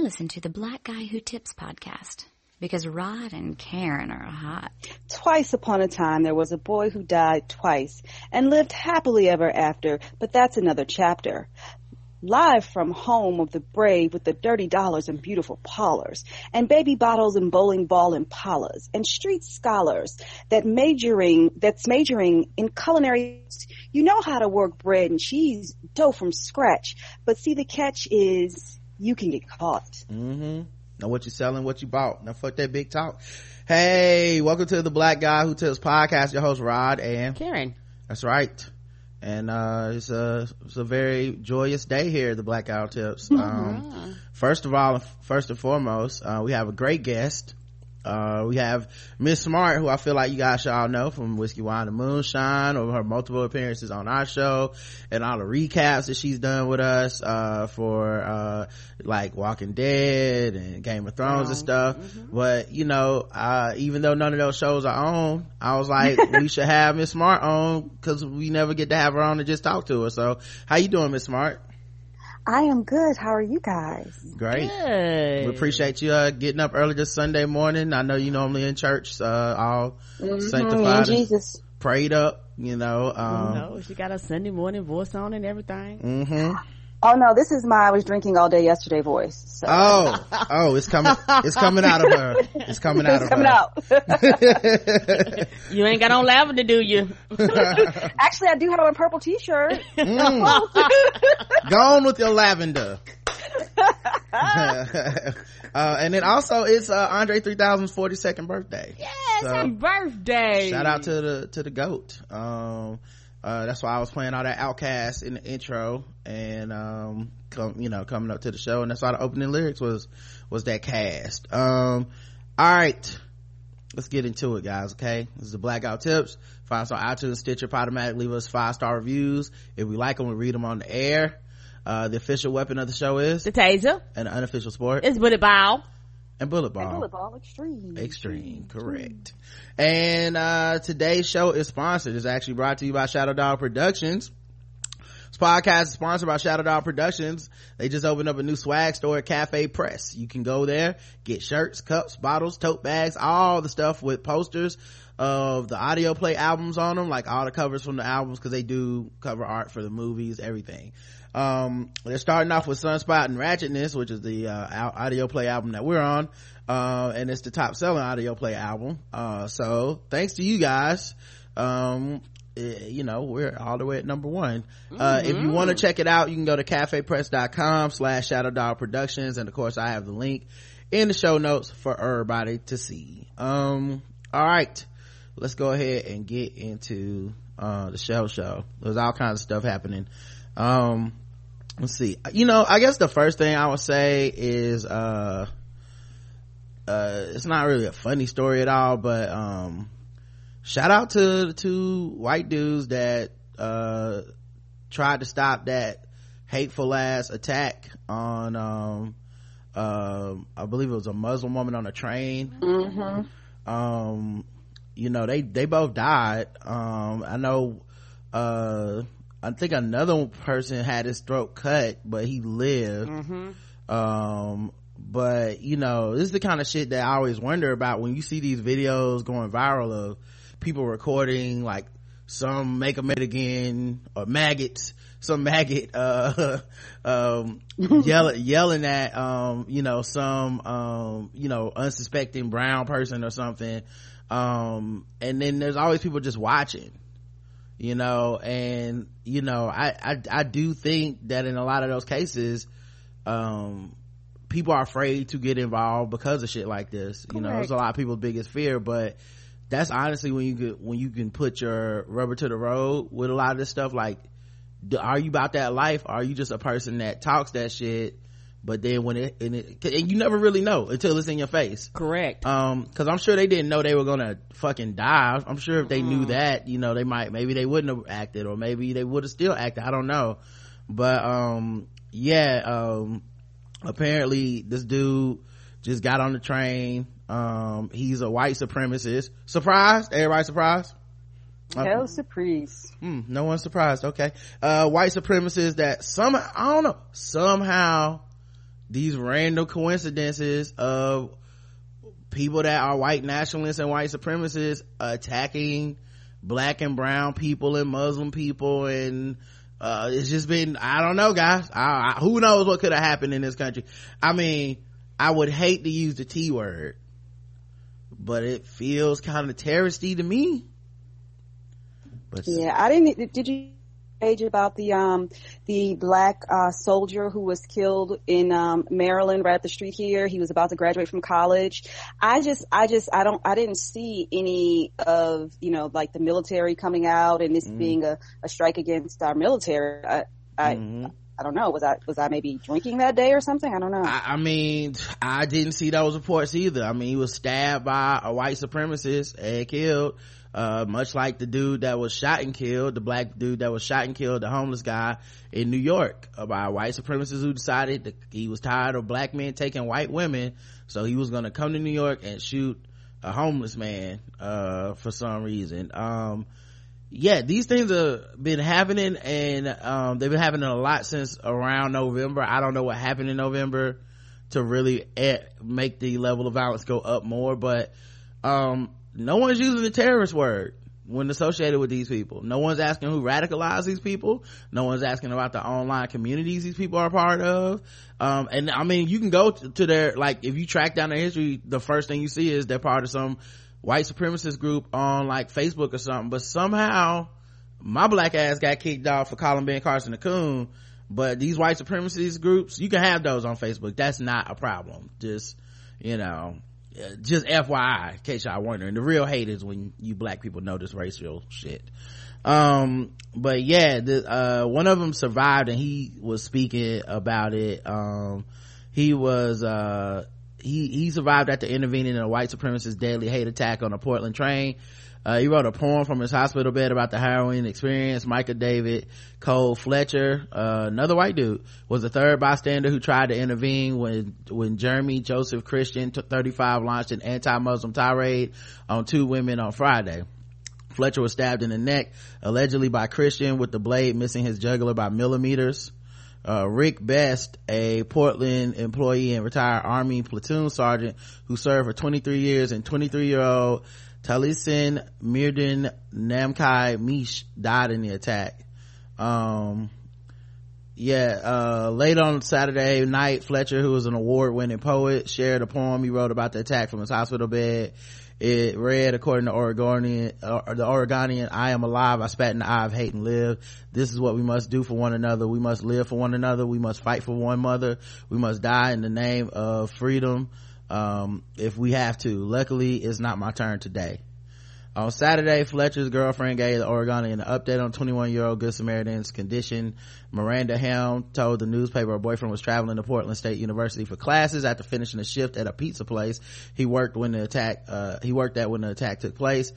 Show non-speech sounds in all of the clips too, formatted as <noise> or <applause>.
Listen to the Black Guy Who Tips podcast because Rod and Karen are hot. Twice upon a time, there was a boy who died twice and lived happily ever after, but that's another chapter. Live from home of the brave with the dirty dollars and beautiful parlors, and baby bottles and bowling ball impalas, and street scholars that majoring, that's majoring in culinary. You know how to work bread and cheese, dough from scratch, but see the catch is you can get caught. Mm-hmm. Know what you're selling, what you bought. Now fuck that big talk. Hey, welcome to the Black Guy Who Tells podcast. Your host Rod and Karen. That's right. And uh, it's a it's a very joyous day here at the Black Guy Who Tips. <laughs> Um, first of all, first and foremost, uh, we have a great guest uh we have miss smart who i feel like you guys should all know from whiskey wine and moonshine or her multiple appearances on our show and all the recaps that she's done with us uh for uh like walking dead and game of thrones and stuff. mm-hmm. but you know uh even though none of those shows are on i was like <laughs> we should have miss smart on because we never get to have her on to just talk to her. So how you doing miss smart I am good. How are you guys? Great. Good. We appreciate you uh, getting up early this Sunday morning. I know you normally in church, uh, all mm-hmm. sanctified, Jesus, prayed up. You know, um, you know, she got a Sunday morning voice on and everything. Mm-hmm. Oh no, this is my I was drinking all day yesterday voice. So. Oh, <laughs> oh, it's coming, it's coming out of her. It's coming out it's of coming her. out. <laughs> you ain't got on lavender, do you? <laughs> Actually, I do have on a purple t-shirt. Mm. Go on with your lavender. uh, and then also it's uh, Andre 3000's 42nd birthday. Yes, so, birthday. Shout out to the to the goat. Um, uh, that's why I was playing all that OutKast in the intro and, um, come, you know, coming up to the show. And that's why the opening lyrics was, was that cast. Um, all right. Let's get into it, guys. Okay. This is the Black Guy Who Tips. Find us on iTunes, Stitcher, Podomatic. Leave us five star reviews. If we like them, we read them on the air. Uh, the official weapon of the show is the taser. And the unofficial sport is bullet ball and bullet ball. And bullet ball extreme. Extreme, correct. And uh today's show is sponsored. It's actually brought to you by Shadow Dog Productions. This podcast is sponsored by Shadow Dog Productions. They just opened up a new swag store at Cafe Press. You can go there, get shirts, cups, bottles, tote bags, all the stuff with posters of the audio play albums on them, like all the covers from the albums, cause they do cover art for the movies, everything um they're starting off with sunspot and ratchetness which is the uh, audio play album that we're on. Uh, and it's the top selling audio play album. Uh, so thanks to you guys um it, eh, you know we're all the way at number one. Mm-hmm. uh, if you mm-hmm. want to check it out you can go to cafepress.com slash shadow dog productions. And of course i have the link in the show notes for everybody to see. Um all right. Let's go ahead and get into uh, the show show. There's all kinds of stuff happening um let's see. You know i guess the first thing i would say is uh uh it's not really a funny story at all but um shout out to the two white dudes that uh tried to stop that hateful ass attack on um uh, i believe it was a muslim woman on a train. Mm-hmm. um you know they they both died. Um i know uh I think another person had his throat cut, but he lived. Mm-hmm. Um, but you know, this is the kind of shit that I always wonder about when you see these videos going viral of people recording like some make a it again or maggots, some maggot, <laughs> uh, um, <laughs> yelling, yelling at, um, you know, some, um, you know, unsuspecting brown person or something. Um, and then there's always people just watching you know and you know I, I i do think that in a lot of those cases um people are afraid to get involved because of shit like this Correct. you know it's a lot of people's biggest fear but that's honestly when you can when you can put your rubber to the road with a lot of this stuff like are you about that life are you just a person that talks that shit but then when it and, it and you never really know until it's in your face. Correct. Um because i'm sure they didn't know they were gonna fucking die. I'm sure if they mm. knew that you know they might maybe they wouldn't have acted or maybe they would have still acted. I don't know. But um yeah um apparently this dude just got on the train. Um he's a white supremacist. Surprised? Everybody surprised? Hell surprise. Hmm, no one's surprised. Okay. Uh, white supremacists that somehow, I don't know, somehow these random coincidences of people that are white nationalists and white supremacists attacking black and brown people and muslim people and uh, it's just been i don't know guys. I, I, who knows what could have happened in this country. I mean i would hate to use the t word but it feels kind of terroristy to me. But yeah i didn't did you page about the um the black uh soldier who was killed in um Maryland right up the street here. He was about to graduate from college. I just I just I don't I didn't see any of, you know, like the military coming out and this mm. being a, a strike against our military. I I mm-hmm. I don't know. Was I was I maybe drinking that day or something? I don't know. I, I, mean, I didn't see those reports either. I mean, he was stabbed by a white supremacist and killed uh, much like the dude that was shot and killed, the black dude that was shot and killed, the homeless guy in New York uh, by white supremacists who decided that he was tired of black men taking white women. So he was going to come to New York and shoot a homeless man, uh, for some reason. Um, yeah, these things have been happening and, um, they've been happening a lot since around November. I don't know what happened in November to really make the level of violence go up more, but, um, no one's using the terrorist word when associated with these people. No one's asking who radicalized these people. No one's asking about the online communities these people are part of. Um, and I mean, you can go to, to, their, like, if you track down their history, the first thing you see is they're part of some white supremacist group on like Facebook or something. But somehow my black ass got kicked off for calling Ben Carson a coon. But these white supremacist groups, you can have those on Facebook. That's not a problem. Just, you know, just FYI, in case y'all wondering, the real hate is when you black people know this racial shit. Um, but yeah, the, uh, one of them survived and he was speaking about it. Um, he was, uh, he, he survived after intervening in a white supremacist deadly hate attack on a Portland train. Uh, he wrote a poem from his hospital bed about the harrowing experience. Micah David Cole Fletcher, uh, another white dude, was the third bystander who tried to intervene when, when Jeremy Joseph Christian, 35, launched an anti-Muslim tirade on two women on Friday. Fletcher was stabbed in the neck, allegedly by Christian, with the blade missing his jugular by millimeters. Uh, Rick Best, a Portland employee and retired Army platoon sergeant who served for 23 years and 23 year old Talisin Mirdan Namkai Mish died in the attack. Um, yeah, uh, late on Saturday night, Fletcher, who was an award winning poet, shared a poem he wrote about the attack from his hospital bed. It read, according to Oregonian, uh, the Oregonian, I am alive. I spat in the eye of hate and live. This is what we must do for one another. We must live for one another. We must fight for one mother. We must die in the name of freedom um, if we have to. Luckily, it's not my turn today. On Saturday, Fletcher's girlfriend gave the Oregonian an update on 21 year old Good Samaritan's condition. Miranda Helm told the newspaper her boyfriend was traveling to Portland State University for classes after finishing a shift at a pizza place. He worked when the attack, uh, he worked at when the attack took place.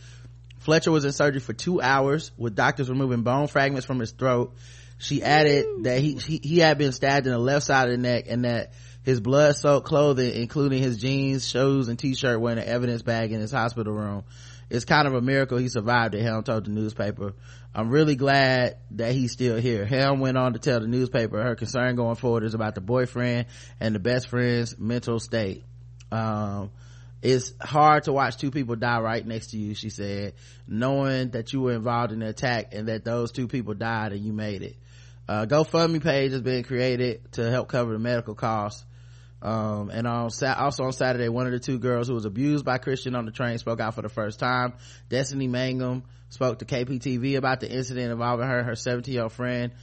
Fletcher was in surgery for two hours with doctors removing bone fragments from his throat. She added that he, he, he had been stabbed in the left side of the neck and that his blood soaked clothing, including his jeans, shoes, and t-shirt were in an evidence bag in his hospital room. It's kind of a miracle he survived it, Helm told the newspaper. I'm really glad that he's still here. Helm went on to tell the newspaper her concern going forward is about the boyfriend and the best friend's mental state. Um, it's hard to watch two people die right next to you, she said, knowing that you were involved in the attack and that those two people died and you made it. Uh, GoFundMe page has been created to help cover the medical costs um, and on also on saturday one of the two girls who was abused by christian on the train spoke out for the first time. Destinee Mangum spoke to kptv about the incident involving her her 17 year old friend.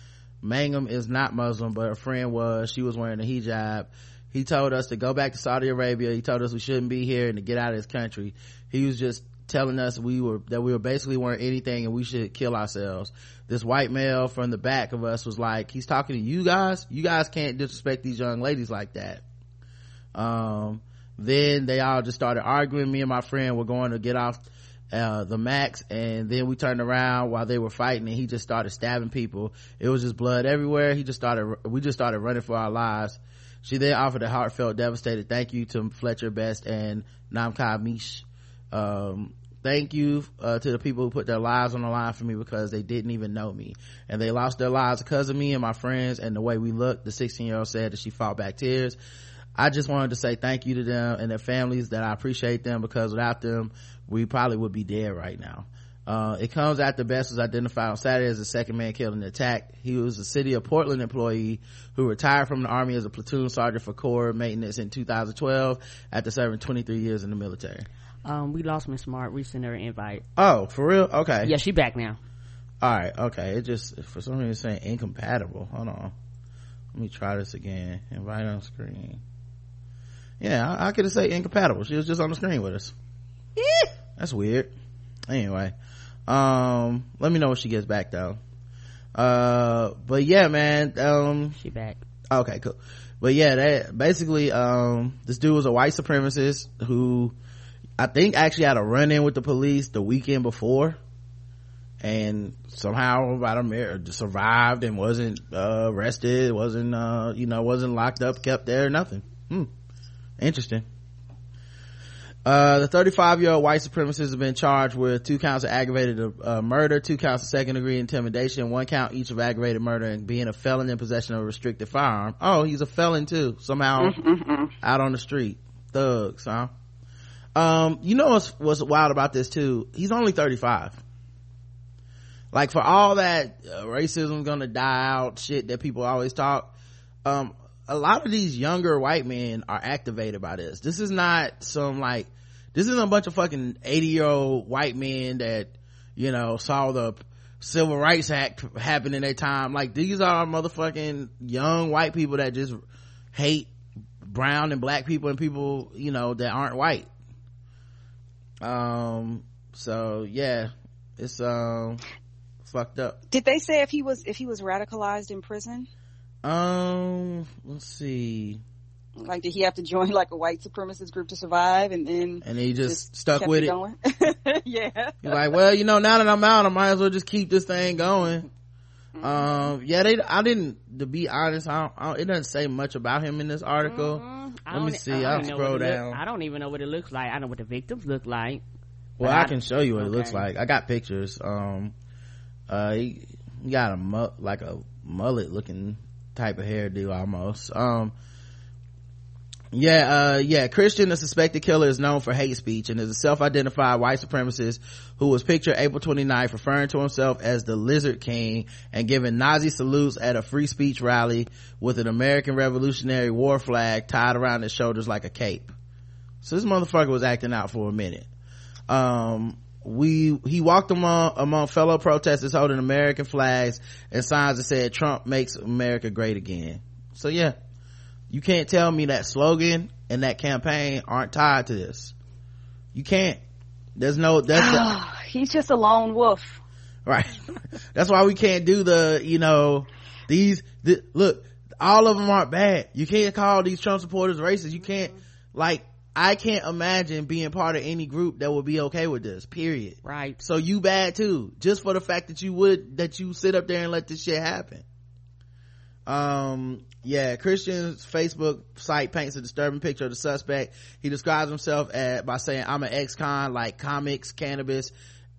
Mangum is not muslim but her friend was. She was wearing a hijab. He told us to go back to saudi arabia. He told us we shouldn't be here and to get out of this country. He was just telling us we were that we were basically weren't anything and we should kill ourselves. This white male from the back of us was like he's talking to you guys? You guys can't disrespect these young ladies like that um, then they all just started arguing. Me and my friend were going to get off uh, the max and then we turned around while they were fighting and he just started stabbing people. It was just blood everywhere. He just started we just started running for our lives. She then offered a heartfelt devastated thank you to fletcher best and Namkai-Meche. Um, thank you uh, to the people who put their lives on the line for me because they didn't even know me. And they lost their lives because of me and my friends and the way we looked. The 16 year old said that she fought back tears i just wanted to say thank you to them and their families that i appreciate them because without them we probably would be dead right now uh, it comes after Best was identified on Saturday as the second man killed in the attack. He was a city of Portland employee who retired from the army as a platoon sergeant for Corps maintenance in 2012 after serving 23 years in the military. Um, we lost Miss Smart. We sent her an invite. Oh, for real? Okay. Yeah, she back now. All right. Okay. It just for some reason it's saying incompatible. Hold on. Let me try this again. Invite on screen. Yeah, I, I could have said incompatible. She was just on the screen with us. Yeah. That's weird. Anyway, um, let me know when she gets back though. Uh, but yeah, man. Um, she back. Okay, cool. But yeah, that basically, um, this dude was a white supremacist who I think actually had a run in with the police the weekend before and somehow about a survived and wasn't uh, arrested, wasn't, uh, you know, wasn't locked up, kept there, nothing. Hmm. Interesting. Uh, the 35 year old white supremacist has been charged with two counts of aggravated uh, murder, two counts of second degree intimidation, one count each of aggravated murder and being a felon in possession of a restricted firearm. Oh, he's a felon too, somehow out on the street. Thugs, huh? Um, you know what's, what's wild about this too? He's only 35. Like for all that uh, racism gonna die out shit that people always talk, um, a lot of these younger white men are activated by this. This is not some like, this isn't a bunch of fucking 80 year old white men that, you know, saw the civil rights act happen in their time. Like these are motherfucking young white people that just hate brown and black people and people, you know, that aren't white. Um, so yeah, it's, um, fucked up. Did they say if he was, if he was radicalized in prison? Um, let's see. Like, did he have to join like a white supremacist group to survive, and then and he just, just stuck with it? it? <laughs> yeah. He's like, well, you know, now that I'm out, I might as well just keep this thing going. Mm-hmm. Um, yeah, they. I didn't. To be honest, I don't, I it doesn't say much about him in this article. Mm-hmm. Let me see. I'll scroll down. Look, I don't even know what it looks like. I know what the victims look like. Well, I, I, can show you what okay. it looks like. I got pictures. Um, uh, he, he got a mu- like a mullet looking type of hairdo almost. Um yeah uh yeah christian the suspected killer is known for hate speech and is a self-identified white supremacist who was pictured april 29th referring to himself as the lizard king and giving nazi salutes at a free speech rally with an american revolutionary war flag tied around his shoulders like a cape. So this motherfucker was acting out for a minute. Um we he walked among among fellow protesters holding american flags and signs that said trump makes america great again. So yeah. You can't tell me that slogan and that campaign aren't tied to this. You can't. There's no that's the, <sighs> he's just a lone wolf. Right. <laughs> That's why we can't do the you know these the, look all of them aren't bad. You can't call these trump supporters racist. You can't like I can't imagine being part of any group that would be okay with this, period. Right. So you bad too, just for the fact that you would, that you sit up there and let this shit happen. Um, yeah, Christian's Facebook site paints a disturbing picture of the suspect. He describes himself as, by saying, I'm an ex-con, like comics, cannabis,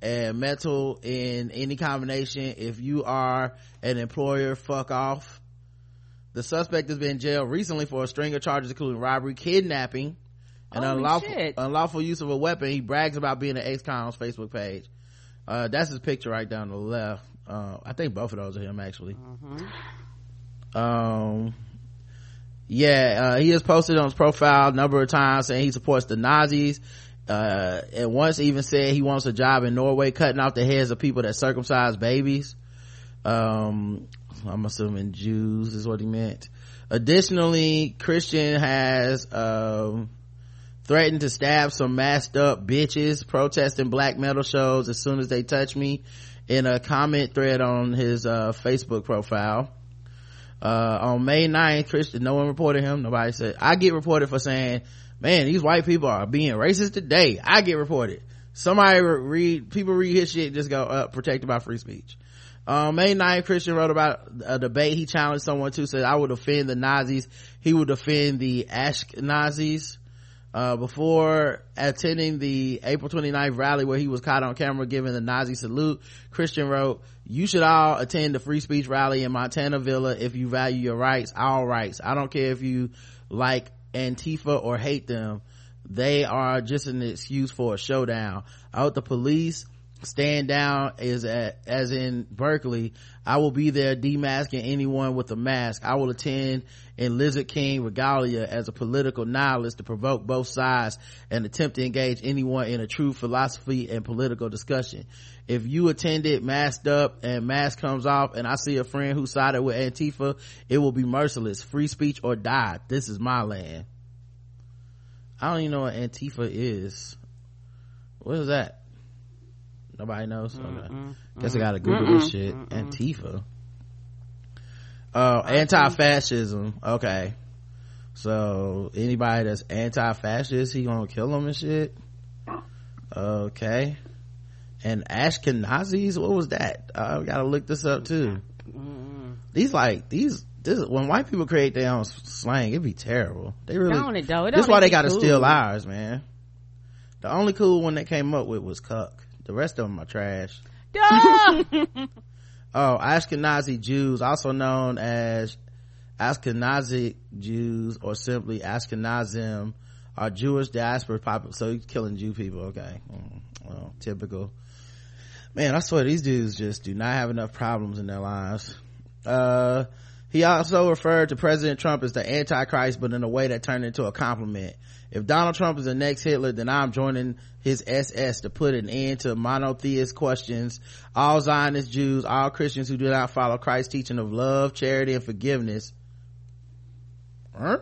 and metal in any combination. If you are an employer, fuck off. The suspect has been jailed recently for a string of charges including robbery, kidnapping, an unlawful, unlawful use of a weapon. He brags about being an ex-con on his Facebook page. Uh, that's his picture right down the left. Uh, I think both of those are him actually. Mm-hmm. Um, yeah, uh, he has posted on his profile a number of times saying he supports the Nazis. Uh, and once even said he wants a job in Norway cutting off the heads of people that circumcise babies. Um, I'm assuming Jews is what he meant. Additionally, Christian has, um, threatened to stab some masked up bitches protesting black metal shows as soon as they touch me in a comment thread on his uh, facebook profile. Uh, on may 9th christian no one reported him. Nobody said i get reported for saying man these white people are being racist today. I get reported. Somebody read people read his shit just go uh, protected by free speech. May 9th, Christian wrote about a debate. He challenged someone to, said, I would defend the Nazis. He would defend the Ashkenazis uh, before attending the April 29th rally where he was caught on camera giving the Nazi salute, Christian wrote, you should all attend the free speech rally in Montavilla if you value your rights, all rights. I don't care if you like Antifa or hate them. They are just an excuse for a showdown. I hope the police stand down is at, as in Berkeley. I will be there demasking anyone with a mask. I will attend in Lizard King regalia as a political nihilist to provoke both sides and attempt to engage anyone in a true philosophy and political discussion. If you attended masked up and mask comes off and I see a friend who sided with Antifa, it will be merciless. Free speech or die. This is my land. I don't even know what Antifa is. What is that? Nobody knows. Okay. Guess I gotta Google this shit. Antifa. Oh, anti-fascism. Okay. So anybody that's anti-fascist, he gonna kill them and shit. Okay. And Ashkenazis, what was that? I gotta look this up too. These like these. This when white people create their own slang, it'd be terrible. They really. Don't it though? It That's why they gotta cool. steal ours, man. The only cool one they came up with was cuck. The rest of them are trash. <laughs> Oh, Ashkenazi Jews, also known as Ashkenazi Jews or simply Ashkenazim, are Jewish diaspora population. So he's killing Jew people. Okay. Mm, well, typical. Man, I swear these dudes just do not have enough problems in their lives. Uh, he also referred to President Trump as the Antichrist, but in a way that turned into a compliment. If Donald Trump is the next Hitler, then I'm joining his SS to put an end to monotheist questions. All Zionist Jews, all Christians who do not follow Christ's teaching of love, charity, and forgiveness. Huh?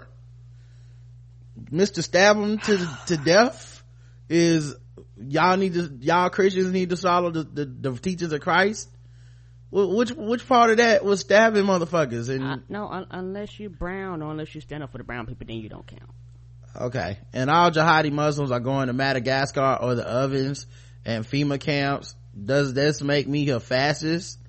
Mr. Stab him to, to <sighs> death is y'all need to, y'all Christians need to follow the, the, the teachings of Christ. Which, which part of that was stabbing motherfuckers? And Uh, no, un- unless you brown or unless you stand up for the brown people, then you don't count. Okay. And all jihadi Muslims are going to Madagascar or the ovens and FEMA camps. Does this make me a fascist?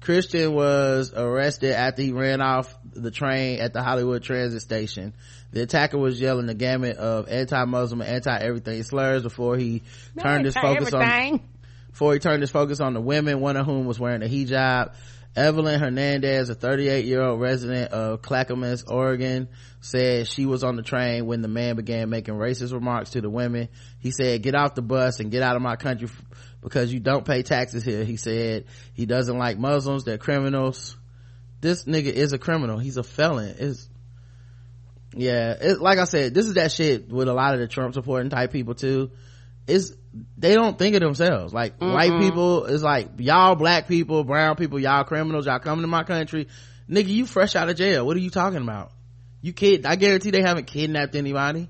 Christian was arrested after he ran off the train at the Hollywood transit station. The attacker was yelling the gamut of anti-Muslim and anti-everything slurs before he turned his focus on before he turned his focus on the women, one of whom was wearing a hijab. Evelyn Hernandez, a 38 year old resident of Clackamas, Oregon, said she was on the train when the man began making racist remarks to the women. He said, get off the bus and get out of my country because you don't pay taxes here. He said he doesn't like Muslims. They're criminals. This nigga is a criminal. He's a felon. It's, yeah, it, like I said, this is that shit with a lot of the Trump supporting type people too. Is they don't think of themselves. Like white people is like y'all black people, brown people, y'all criminals, y'all coming to my country. Nigga, you fresh out of jail. What are you talking about? You kid I guarantee they haven't kidnapped anybody.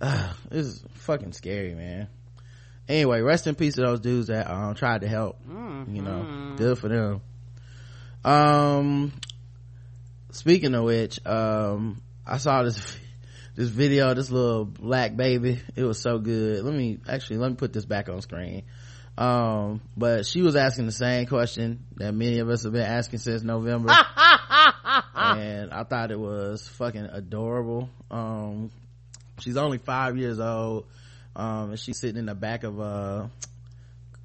Ugh, this is fucking scary, man. Anyway, rest in peace to those dudes that um tried to help. You know, good for them. Um speaking of which, um I saw this this video this little black baby. It was so good. Let me actually let me put this back on screen. Um, but she was asking the same question that many of us have been asking since November. <laughs> and I thought it was fucking adorable. Um, she's only five years old. Um, and she's sitting in the back of a,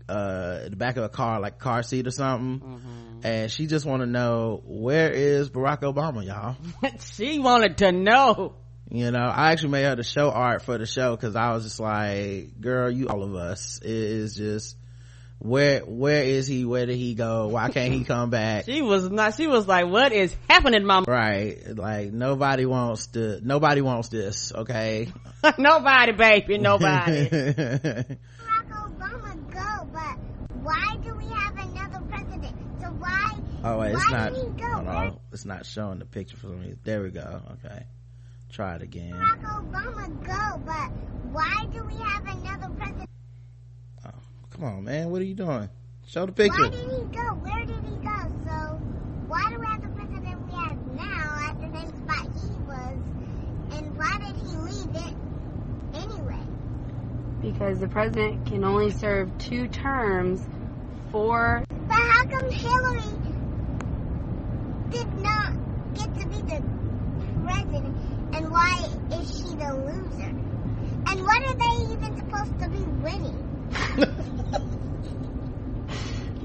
uh, the back of a car, like car seat or something. And she just want to know, where is Barack Obama, y'all? <laughs> she wanted to know. You know i actually made her the show art for the show because i was just like girl you all of us it is just where where is he where did he go why can't he come back She was not. She was like, "What is happening, mama? right like nobody wants to nobody wants this okay <laughs> nobody, baby, nobody." <laughs> Barack Obama go, but why do we have another president? So why? oh wait it's not did he go? hold on it's not showing the picture for me there we go okay try it again Barack Obama go, but why do we have another president? oh, come on man what are you doing show the picture Why did he go? Where did he go? So why do we have the president we have now at the same spot he was? And why did he leave it anyway? because the president can only serve two terms for But how come Hillary did not get to be the president? And why is she the loser? And what are they even supposed to be winning?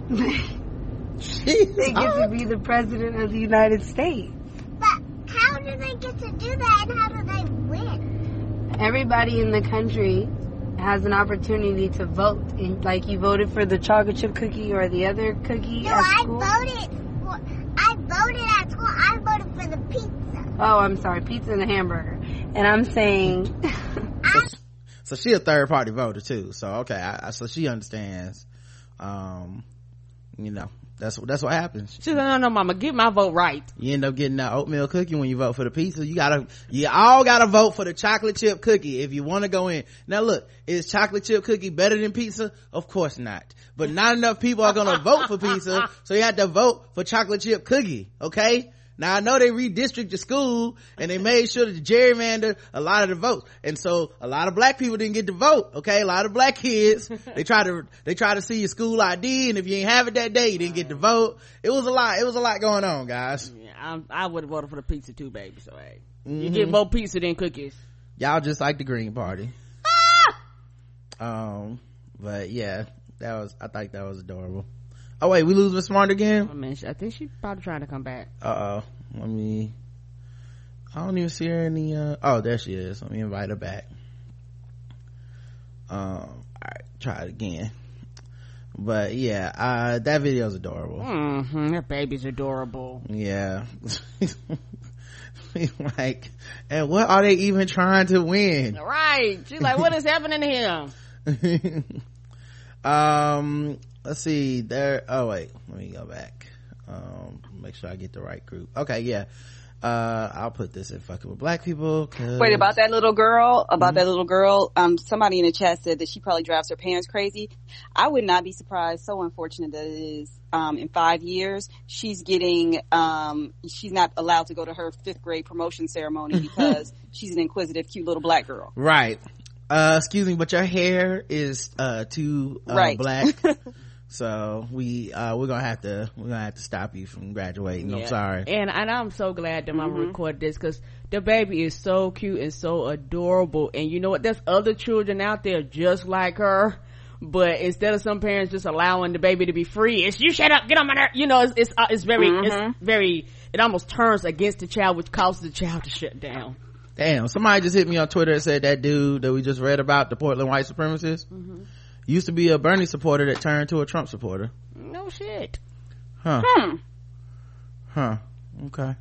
<laughs> They get to be the president of the United States. But how do they get to do that and how do they win? Everybody in the country has an opportunity to vote. And, like you voted for the chocolate chip cookie or the other cookie No, at I voted for, I voted at school, I voted for the pizza. Oh, I'm sorry, pizza and a hamburger. And I'm saying, so she a third party voter too so okay I, I, so she understands um you know that's that's what happens. She said, no, no, mama, get my vote right. you end up getting that oatmeal cookie when you vote for the pizza. You gotta you all gotta vote for the chocolate chip cookie if you want to go in. Now look is chocolate chip cookie better than pizza? Of course not. But not enough people are gonna vote for pizza so you have to vote for chocolate chip cookie okay now I know they redistricted the school and they made sure to gerrymander a lot of the votes. And so a lot of black people didn't get to vote. Okay. A lot of black kids, <laughs> they try to, they try to see your school ID and if you ain't have it that day, you didn't get to vote. It was a lot. It was a lot going on, guys. Yeah, I'm, I would have voted for the pizza too, baby. So hey, you Mm-hmm. get more pizza than cookies. Y'all just like the Green Party. Um, but yeah, that was, I think that was adorable. Oh wait, we lose Miss Smart again? I mean, I think she's probably trying to come back. Uh oh. Let me. I don't even see her in the. Uh, oh, there she is. Let me invite her back. Um. All right, try it again. But yeah, uh, that video's adorable. Mm-hmm. That baby's adorable. Yeah. <laughs> like, and what are they even trying to win? Right. She's like, what is happening to him? <laughs> um let's see there oh wait let me go back um make sure i get the right group okay yeah uh i'll put this in fucking with black people 'cause- Wait, about that little girl, about that little girl, um, somebody in the chat said that she probably drives her parents crazy. I would not be surprised, so unfortunate that it is, um, in five years, she's getting, um, she's not allowed to go to her fifth grade promotion ceremony <laughs> because she's an inquisitive, cute little black girl. right uh excuse me but your hair is uh too uh, Right. black <laughs> so we uh we're gonna have to we're gonna have to stop you from graduating i'm sorry And and I'm so glad that mama Mm-hmm. recorded this because the baby is so cute and so adorable. And you know what? There's other children out there just like her. But instead of some parents just allowing the baby to be free, it's you shut up, get on my nerve. You know, it's it's, uh, it's very Mm-hmm. it's very it almost turns against the child, which causes the child to shut down. damn somebody just hit me on twitter and said that dude that we just read about the portland white supremacist Mm-hmm. Used to be a bernie supporter that turned to a trump supporter No shit. huh Hmm. Huh. Okay.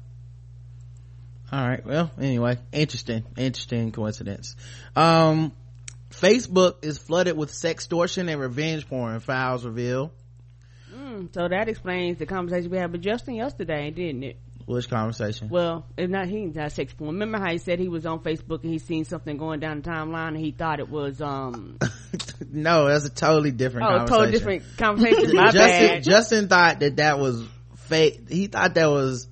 All right. Well, anyway, interesting, interesting coincidence. Um, Facebook is flooded with sextortion and revenge porn files reveal. Mm, so that explains the conversation we had with Justin yesterday, didn't it? Which conversation? Well, it's not he not sex porn. Remember how he said he was on Facebook and he seen something going down the timeline and he thought it was um <laughs> no, that's a totally different oh conversation. totally different conversation. <laughs> My Justin, bad. Justin thought that that was fake. He thought that was,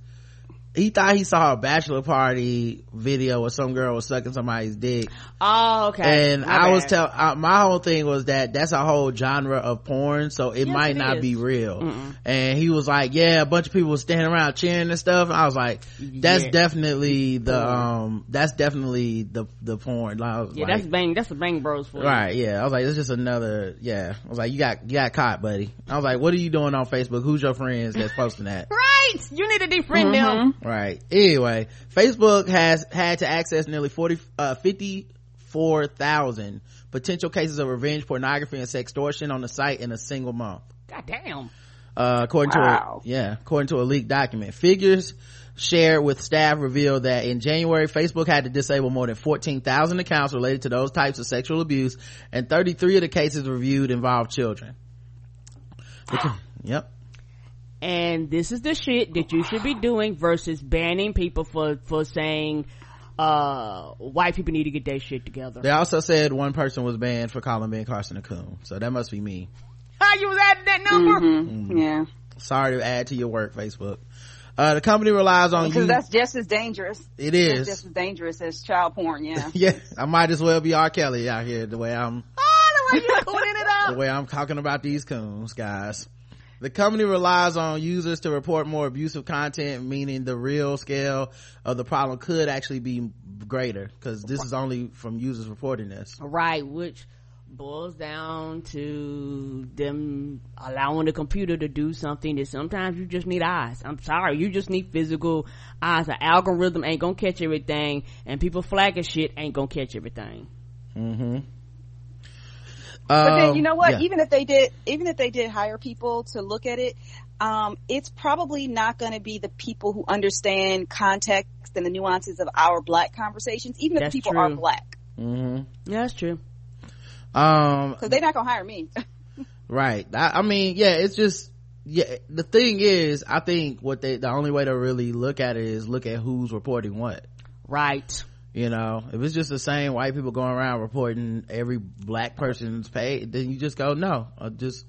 he thought he saw a bachelor party video where some girl was sucking somebody's dick. oh, okay. and My I was bad. tell uh, my whole thing was that that's a whole genre of porn, so it Yes, might it not is. be real. And he was like, "Yeah, a bunch of people were standing around cheering and stuff." And I was like, "That's Yeah. definitely the um, that's definitely the the porn." Was Yeah, like, that's bang. That's the bang bros for you. Right, yeah. I was like, it's just another, yeah. I was like, you got, you got caught, buddy. I was like, what are you doing on Facebook? Who's your friends that's posting that? <laughs> Right. You need to defriend them. Right. Anyway, Facebook has had to access nearly 40, uh, 54,000 potential cases of revenge pornography and sextortion on the site in a single month. God damn. Uh, according Wow. to a, yeah, according to a leaked document. Figures shared with staff revealed that in January, Facebook had to disable more than 14,000 accounts related to those types of sexual abuse, and 33 of the cases reviewed involved children. Yep. And this is the shit that you should be doing versus banning people for for saying uh white people need to get their shit together. They also said one person was banned for calling Ben Carson a coon, so that must be me. How you was adding that number? Mm-hmm. Yeah. Sorry to add to your work, Facebook. Uh, the company relies on Because you. that's just as dangerous. It's is. just as dangerous as child porn, yeah. <laughs> yeah, I might as well be R. Kelly out here the way I'm Oh, the way you cleaning it up. <laughs> the way I'm talking about these coons, guys. The company relies on users to report more abusive content, meaning the real scale of the problem could actually be greater because this is only from users reporting this. Right which boils down to them allowing the computer to do something that sometimes you just need eyes. I'm sorry you just need physical eyes. The algorithm ain't gonna catch everything and people flagging shit ain't gonna catch everything. Mm-hmm but then you Um, know what? yeah. Even if they did, even if they did hire people to look at it, um, it's probably not going to be the people who understand context and the nuances of our black conversations, even if That's the people true. are black, Mhm. yeah that's true um because they're not going to hire me. <laughs> right I, I mean yeah it's just yeah the thing is i think what they the only way to really look at it is look at who's reporting what right you know if it's just the same white people going around reporting every black person's pay then you just go no uh, just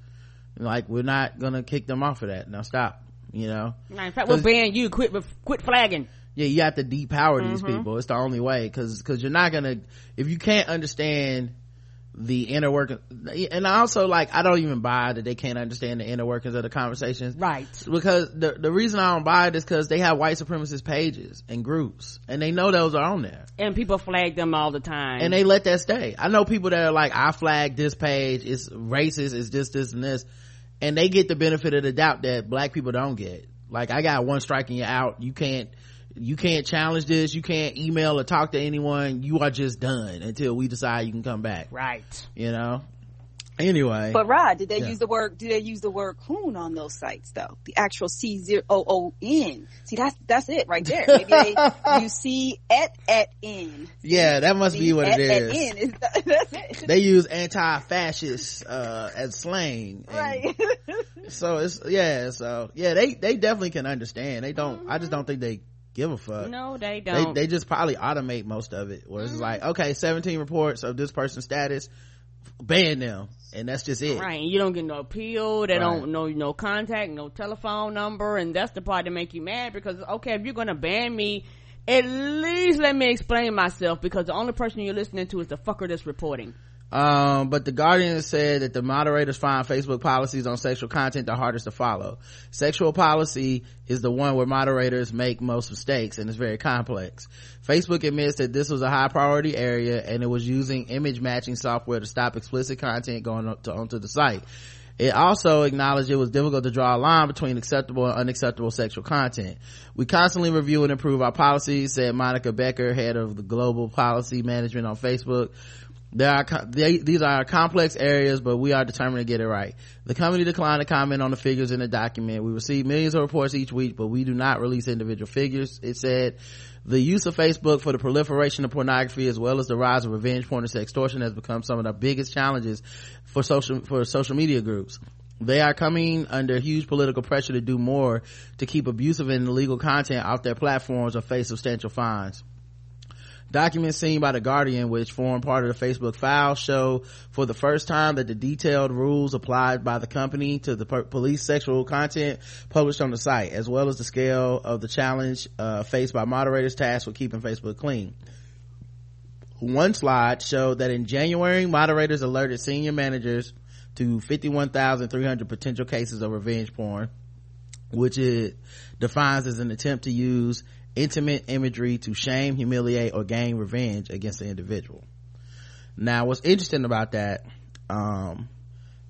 like we're not gonna kick them off of that. Now stop you know? In fact we'll ban you. Quit quit flagging. Yeah you have to depower these Mm-hmm. people. It's the only way because because you're not gonna if you can't understand the inner working and also like i don't even buy that they can't understand the inner workings of the conversations. Right. Because the the reason i don't buy it is because they have white supremacist pages and groups and they know those are on there. And people flag them all the time. And they let that stay. I know people that are like, I flagged this page, it's racist, it's this, this, and this, and they get the benefit of the doubt that black people don't get. Like, I got one striking you out, you can't, you can't challenge this, you can't email or talk to anyone, you are just done until we decide you can come back, right you know? Anyway. But Rod, did they Yeah. use the word? Did they use the word coon on those sites though? The actual C zero O O N. See, that's that's it right there. Maybe they <laughs> use C at at N. yeah, that must be what at, it At is. N is <laughs> that's it. They use anti-fascist, uh, as slang. right. so it's yeah so yeah they they definitely can understand they don't i just don't think they give a fuck no they they, don't they just probably automate most of it where it's mm-hmm. like okay 17 reports of this person's status ban them and that's just it Right, you don't get no appeal. They Right. don't know no contact, no telephone number, and that's the part that make you mad because okay, if you're gonna ban me, at least let me explain myself because the only person you're listening to is the fucker that's reporting. Um, but the Guardian said that the moderators find Facebook policies on sexual content the hardest to follow. Sexual policy is the one where moderators make most mistakes and it's very complex. Facebook admits that this was a high priority area and it was using image matching software to stop explicit content going to, onto the site. It also acknowledged it was difficult to draw a line between acceptable and unacceptable sexual content. We constantly review and improve our policies, said Monika Bickert, head of the global policy management on Facebook. There are, they, these are complex areas, but we are determined to get it right. The company declined to comment on the figures in the document. We receive millions of reports each week, but we do not release individual figures. It said the use of Facebook for the proliferation of pornography as well as the rise of revenge porn and sextortion has become some of the biggest challenges for social, for social media groups. They are coming under huge political pressure to do more to keep abusive and illegal content off their platforms or face substantial fines. Documents seen by the Guardian, which form part of the Facebook file, show for the first time that the detailed rules applied by the company to the per- police sexual content published on the site, as well as the scale of the challenge uh, faced by moderators tasked with keeping Facebook clean. One slide showed that in January, moderators alerted senior managers to 51,300 potential cases of revenge porn, which it defines as an attempt to use intimate imagery to shame, humiliate, or gain revenge against the individual. Now, what's interesting about that, um,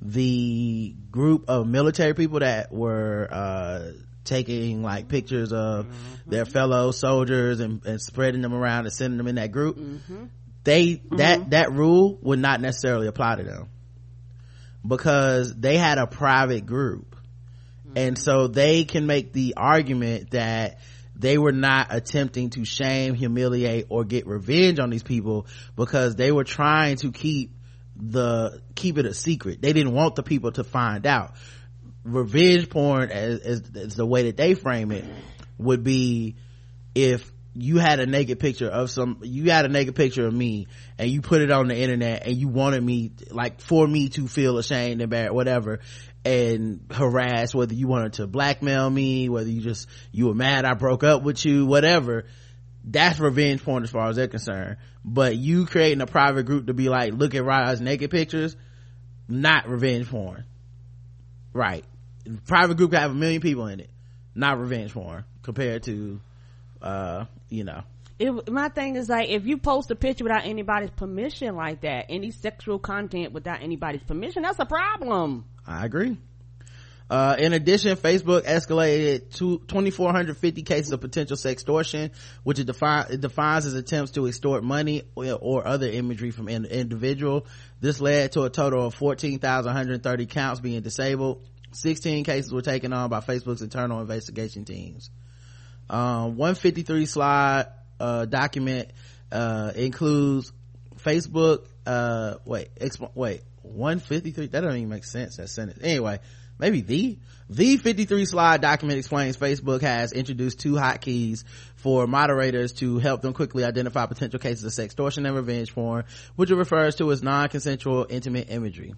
the group of military people that were, uh, taking like pictures of their fellow soldiers and, and spreading them around and sending them in that group, they, that, that rule would not necessarily apply to them because they had a private group. And so they can make the argument that they were not attempting to shame, humiliate, or get revenge on these people because they were trying to keep the, keep it a secret. They didn't want the people to find out. Revenge porn, as, as, as the way that they frame it, would be if you had a naked picture of some you had a naked picture of me and you put it on the internet and you wanted me like for me to feel ashamed and bad whatever and harass whether you wanted to blackmail me whether you just you were mad i broke up with you whatever. That's revenge porn as far as they're concerned. But you creating a private group to be like look at Rod's naked pictures not revenge porn. Right. Private group have a million people in it. Not revenge porn compared to uh you know my thing is like if you post a picture without anybody's permission like that, any sexual content without anybody's permission, that's a problem. I agree. Uh, in addition, Facebook escalated to 2,450 cases of potential sextortion, which it, defi- it defines as attempts to extort money or, or other imagery from an individual. This led to a total of 14,130 counts being disabled. 16 cases were taken on by Facebook's internal investigation teams. Um, 153 slide, uh, document, uh, includes Facebook, uh, wait, exp- wait, 153, that doesn't even make sense, that sentence. Anyway, maybe the the 53 slide document explains facebook has introduced two hotkeys for moderators to help them quickly identify potential cases of sextortion and revenge porn which it refers to as non-consensual intimate imagery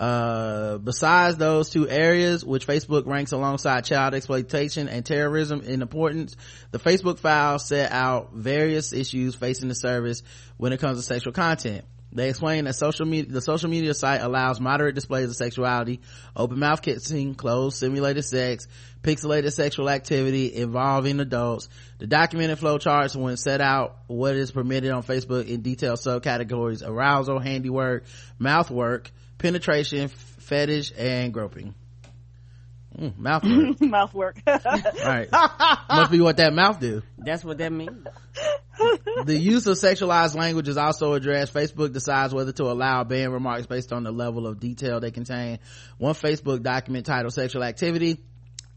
uh, besides those two areas, which Facebook ranks alongside child exploitation and terrorism in importance, the Facebook files set out various issues facing the service when it comes to sexual content. They explain that social media, the social media site allows moderate displays of sexuality, open mouth kissing, closed simulated sex, pixelated sexual activity involving adults. The documented flow charts when set out what is permitted on Facebook in detailed subcategories, arousal, handiwork, mouth work, penetration, fetish, and groping. Mm, mouth <laughs> work. Mouth work. right. Must be what that mouth do. That's what that means. the use of sexualized language is also addressed. Facebook decides whether to allow ban remarks based on the level of detail they contain. One Facebook document titled sexual activity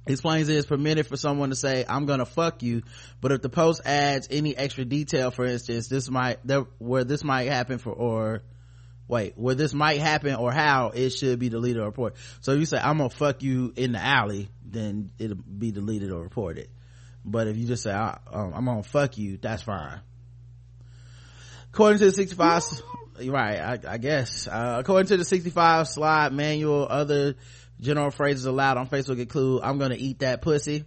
explains it is permitted for someone to say, I'm gonna fuck you, but if the post adds any extra detail, for instance, this might, there, where this might happen for, or, wait, where this might happen or how, it should be deleted or reported. So if you say, I'm gonna fuck you in the alley, then it'll be deleted or reported. But if you just say, I, um, I'm gonna fuck you, that's fine. According to the 65, right, I, I guess, uh, according to the 65 slide manual, other general phrases allowed on Facebook include, I'm gonna eat that pussy.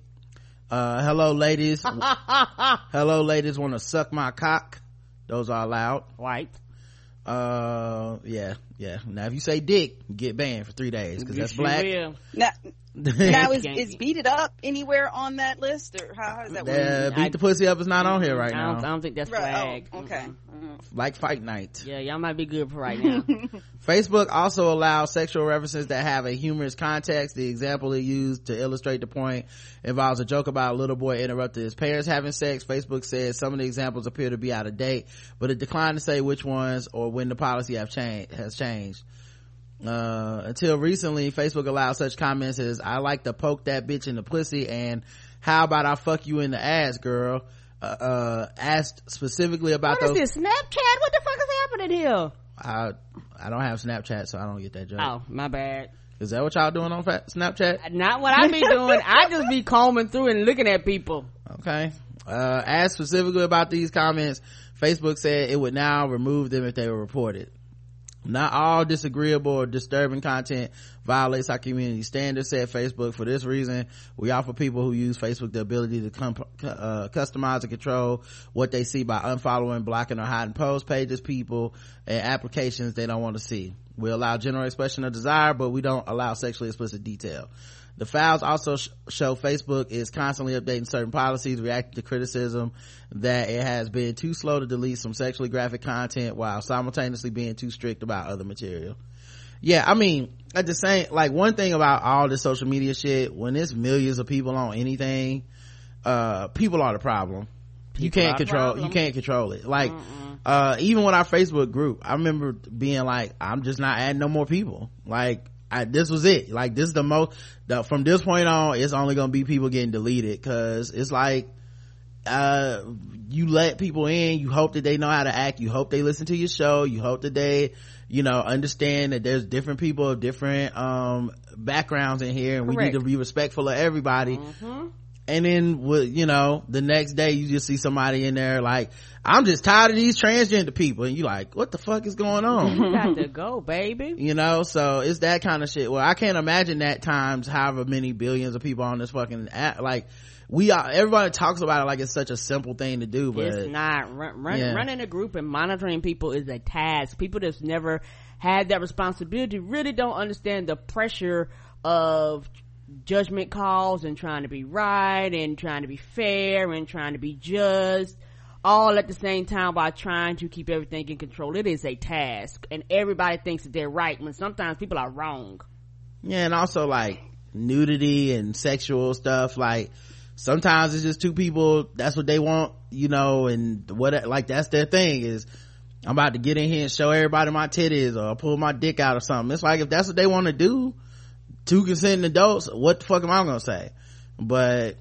Uh, hello ladies. <laughs> hello ladies wanna suck my cock. Those are allowed. Right. Uh, yeah, yeah. Now if you say dick, you get banned for three days cause that's black. will. now, now is, is beat it up anywhere on that list or how, how does that work? Uh, beat I- the pussy up is not on here right I don't, I don't think that's Right, flag. oh, okay. Mhm. Like fight night. Yeah, y'all might be good for right now. <laughs> Facebook also allows sexual references that have a humorous context. The example it used to illustrate the point involves a joke about a little boy interrupted his parents having sex. Facebook says some of the examples appear to be out of date, but it declined to say which ones or when the policy have changed, has changed. Uh, until recently, Facebook allowed such comments as, I like to poke that bitch in the pussy and how about I fuck you in the ass, girl? Uh, uh asked specifically about what is those. this, Snapchat? What the fuck is happening here? I, I don't have Snapchat, so I don't get that joke. Oh, my bad. Is that what y'all doing on Snapchat? Not what I be <laughs> doing. I just be combing through and looking at people. Okay. Uh, asked specifically about these comments, Facebook said it would now remove them if they were reported. Not all disagreeable or disturbing content violates our community standards, said Facebook. For this reason, we offer people who use Facebook the ability to com- uh, customize and control what they see by unfollowing, blocking, or hiding posts, pages, people, and applications they don't want to see. We allow general expression of desire, but we don't allow sexually explicit detail. The files also sh- show Facebook is constantly updating certain policies, reacting to criticism that it has been too slow to delete some sexually graphic content while simultaneously being too strict about other material. Yeah, I mean, at the same, like one thing about all this social media shit, when it's millions of people on anything, uh, people are the problem. you can't control, you can't control it. Like, uh, even with our Facebook group, I remember being like, I'm just not adding no more people. Like, I, this was it. Like, this is the most, the, from this point on, it's only gonna be people getting deleted, cause it's like, uh, you let people in, you hope that they know how to act, you hope they listen to your show, you hope that they, you know, understand that there's different people of different, um, backgrounds in here, and we need to be respectful of everybody. And then, you know, the next day you just see somebody in there like, I'm just tired of these transgender people. And you like, what the fuck is going on? You got to go, baby. <laughs> you know so it's that kind of shit well i can't imagine that times however many billions of people on this fucking app like we are everybody talks about it like it's such a simple thing to do but it's not run, run, Yeah. running a group and monitoring people is a task people that's never had that responsibility really don't understand the pressure of judgment calls and trying to be right and trying to be fair and trying to be just all at the same time while trying to keep everything in control. It is a task and everybody thinks that they're right when sometimes people are wrong. Yeah, and also like nudity and sexual stuff, like sometimes it's just two people, that's what they want, you know, and what, like that's their thing is, I'm about to get in here and show everybody my titties or pull my dick out or something. It's like if that's what they want to do, two consenting adults, what the fuck am I gonna say? But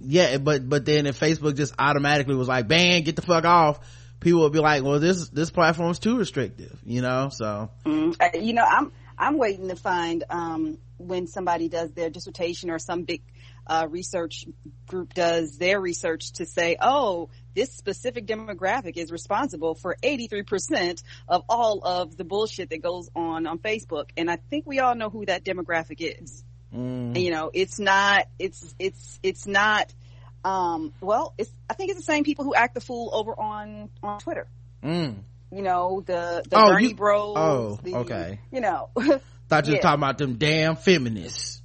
yeah, but but then if Facebook just automatically was like, ban, get the fuck off, people would be like, well, this this platform's too restrictive, you know. So mm, you know, I'm I'm waiting to find um, when somebody does their dissertation or some big uh, research group does their research to say, oh, this specific demographic is responsible for 83% of all of the bullshit that goes on on Facebook. And I think we all know who that demographic is. Mm. You know, it's not, it's, it's, it's not, um, well, it's, I think it's the same people who act the fool over on, on Twitter. Mm. You know, the, the oh, Bernie you, Bros. Oh, the, okay. You know. <laughs> Thought you yeah. were talking about them damn feminists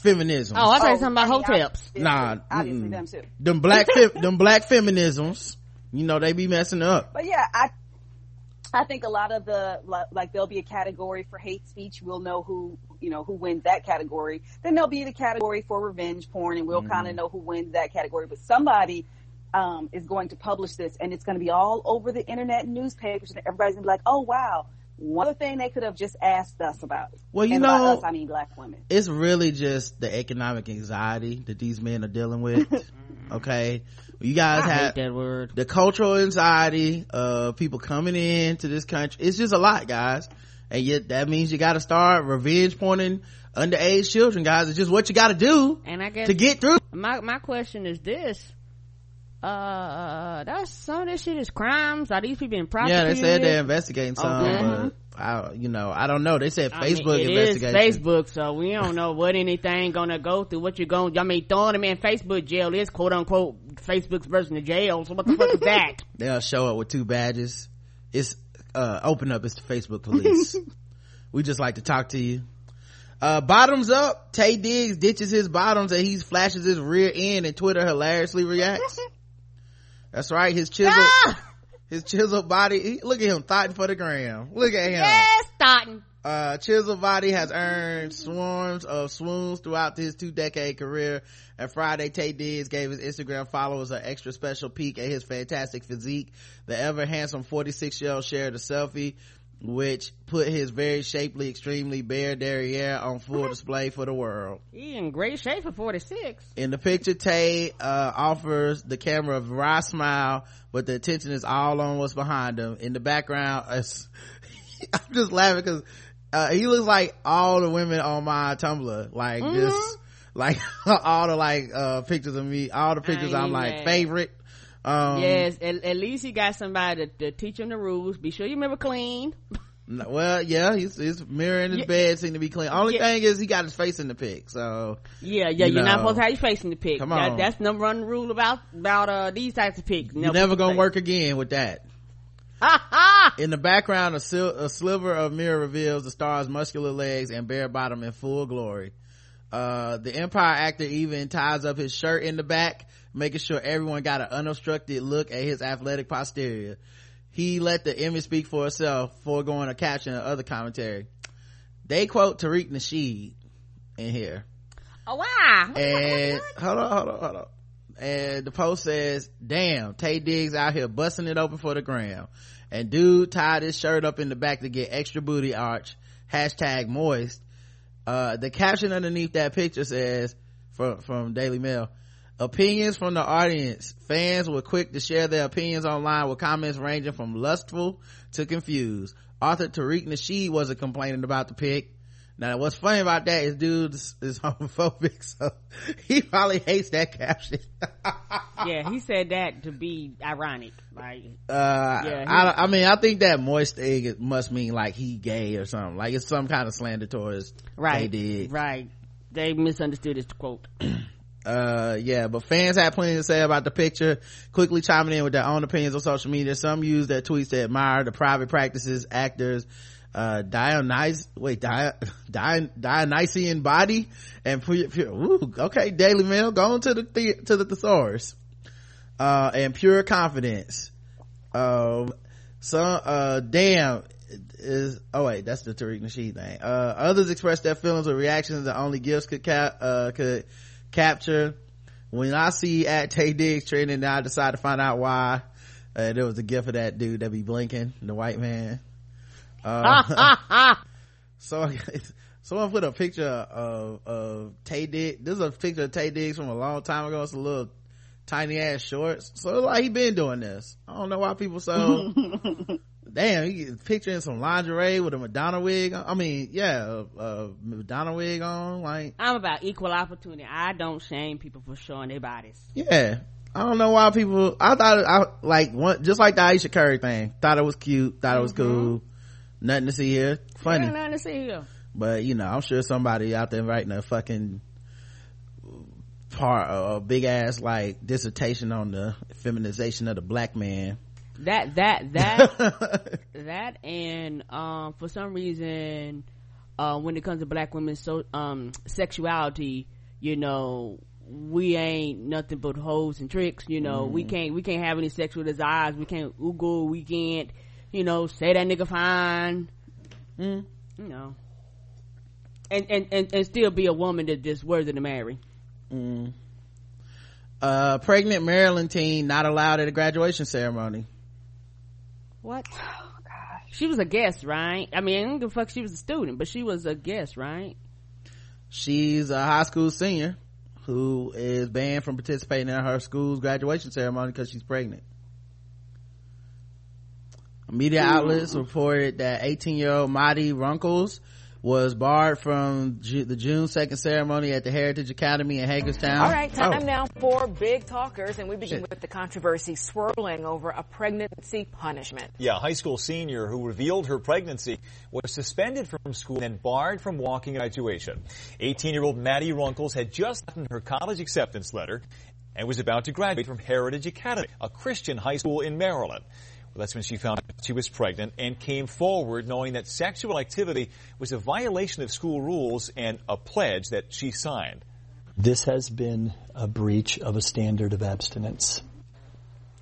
feminism. Oh, I thought oh, something about hoteps. Nah, obviously them too. Them black, fem- them black feminisms. You know, they be messing up. But yeah, I, I think a lot of the, like, there'll be a category for hate speech. We'll know who, you know, who wins that category. Then there'll be the category for revenge porn and we'll mm. kind of know who wins that category. But somebody, um, is going to publish this and it's going to be all over the internet and newspapers and everybody's going to be like, oh wow, one thing they could have just asked us about. Well, you and know, us, I mean black women. It's really just the economic anxiety that these men are dealing with. <laughs> okay, you guys I have that word. The cultural anxiety of people coming into this country. It's just a lot, guys, and yet that means you got to start revenge pointing underage children, guys. It's just what you got to do. And I guess to get through. My my question is this uh that's some of this shit is crimes. Are these people being prosecuted yeah they said they're investigating some I, you know i don't know. They said facebook I mean, investigation. Facebook so we don't know what anything gonna go through what you're going i mean throwing them in facebook jail is quote unquote facebook's version of jail so what the fuck is that? <laughs> They'll show up with two badges. It's uh open up it's the facebook police. <laughs> We just like to talk to you. Uh, bottoms up, Taye Diggs ditches his bottoms and he flashes his rear end and Twitter hilariously reacts. <laughs> That's right. His chisel, ah! his chisel body. He, look at him thotting for the gram. Look at him. Yes, thotting. Uh, chisel body has earned swarms of swoons throughout his two decade career. And Friday, Taye Diggs gave his Instagram followers an extra special peek at his fantastic physique. The ever handsome 46 year old shared a selfie which put his very shapely, extremely bare derriere on full display for the world. He in great shape for 46. In the picture, Taye, uh, offers the camera a wry smile, but the attention is all on what's behind him. In the background, <laughs> I'm just laughing because, uh, he looks like all the women on my Tumblr, like mm-hmm. just, like <laughs> all the like, uh, pictures of me, all the pictures I'm like mad. favorite um, yes, at, at, least he got somebody to, to, teach him the rules. Be sure you remember clean. well, yeah, his, his mirror in his yeah. bed seemed to be clean. Only yeah. thing is he got his face in the pic. So yeah, yeah, you are not supposed to have your face in the pic. Come on, that, that's number one rule about about uh these types of pics. You're never gonna face. work again with that. <laughs> in the background, a, sil- a, sliver of mirror reveals the star's muscular legs and bare bottom in full glory. Uh, the Empire actor even ties up his shirt in the back making sure everyone got an unobstructed look at his athletic posterior. He let the image speak for itself, foregoing a caption or other commentary. They quote Tariq Nasheed in here. Oh wow! And hold on, hold on, hold on. And the post says, "Damn, Taye Diggs out here busting it open for the gram." And dude tied his shirt up in the back to get extra booty arch. Hashtag moist. Uh, the caption underneath that picture says, from, from Daily Mail, Opinions from the audience. Fans were quick to share their opinions online with comments ranging from lustful to confused. Author Tariq Nasheed wasn't complaining about the pic. Now, what's funny about that is dude is, <laughs> homophobic, so he probably hates that caption. <laughs> yeah, he said that to be ironic. Like, uh, yeah, I, I, mean, I think that moist thing must mean like he gay or something. Like it's some kind of slander towards right, they did. Right. They misunderstood his quote. <clears throat> uh yeah but fans had plenty to say about the picture quickly chiming in with their own opinions on social media some used their tweets to admire the private practices actors uh Dionys wait Dion, <laughs> Dion, Dionysian body and pure, ooh, okay Daily Mail going to the, the to the thesaurus uh and pure confidence. Um some uh damn is oh wait that's the Tariq Nasheed thing. Uh others express their feelings or reactions that only gifts could cap uh could capture. When I see at Taye Diggs trending I decide to find out why. Uh, there was a gift of that dude that be blinking the white man uh, <laughs> <laughs> so <laughs> someone put a picture of of Taye Diggs. This is a picture of Taye Diggs from a long time ago. It's a little tiny ass shorts. So it's like he been doing this. I don't know why people so damn he picturing some lingerie with a madonna wig on. i mean yeah a, a madonna wig on like. I'm about equal opportunity. I don't shame people for showing their bodies. yeah. I don't know why people i thought i like one just like the ayesha curry thing. Thought it was cute. Thought it was cool nothing to see here. Funny. Ain't nothing to see here. but you know i'm sure somebody out there writing a fucking part a big ass like dissertation on the feminization of the black man. That that that <laughs> that and um for some reason uh when it comes to black women's so um sexuality, you know, we ain't nothing but hoes and tricks, you know, we can't we can't have any sexual desires, we can't oogle, we can't, you know, say that nigga fine. Mm, you know. And, and and and still be a woman that's just worthy to marry. uh pregnant maryland teen not allowed at a graduation ceremony What? <sighs> She was a guest, right? I mean, I don't give a fuck she was a student, but she was a guest, right? she's a high school senior who is banned from participating in her school's graduation ceremony because she's pregnant media outlets reported that 18 year old Maddi Runkles was barred from Ju- the June 2nd ceremony at the Heritage Academy in Hagerstown. All right, time Oh. now for big talkers, and we begin with the controversy swirling over a pregnancy punishment. Yeah, a high school senior who revealed her pregnancy was suspended from school and barred from walking at graduation. 18-year-old Maddi Runkles had just gotten her college acceptance letter and was about to graduate from Heritage Academy, a Christian high school in Maryland. That's when she found out she was pregnant and came forward knowing that sexual activity was a violation of school rules and a pledge that she signed. This has been a breach of a standard of abstinence.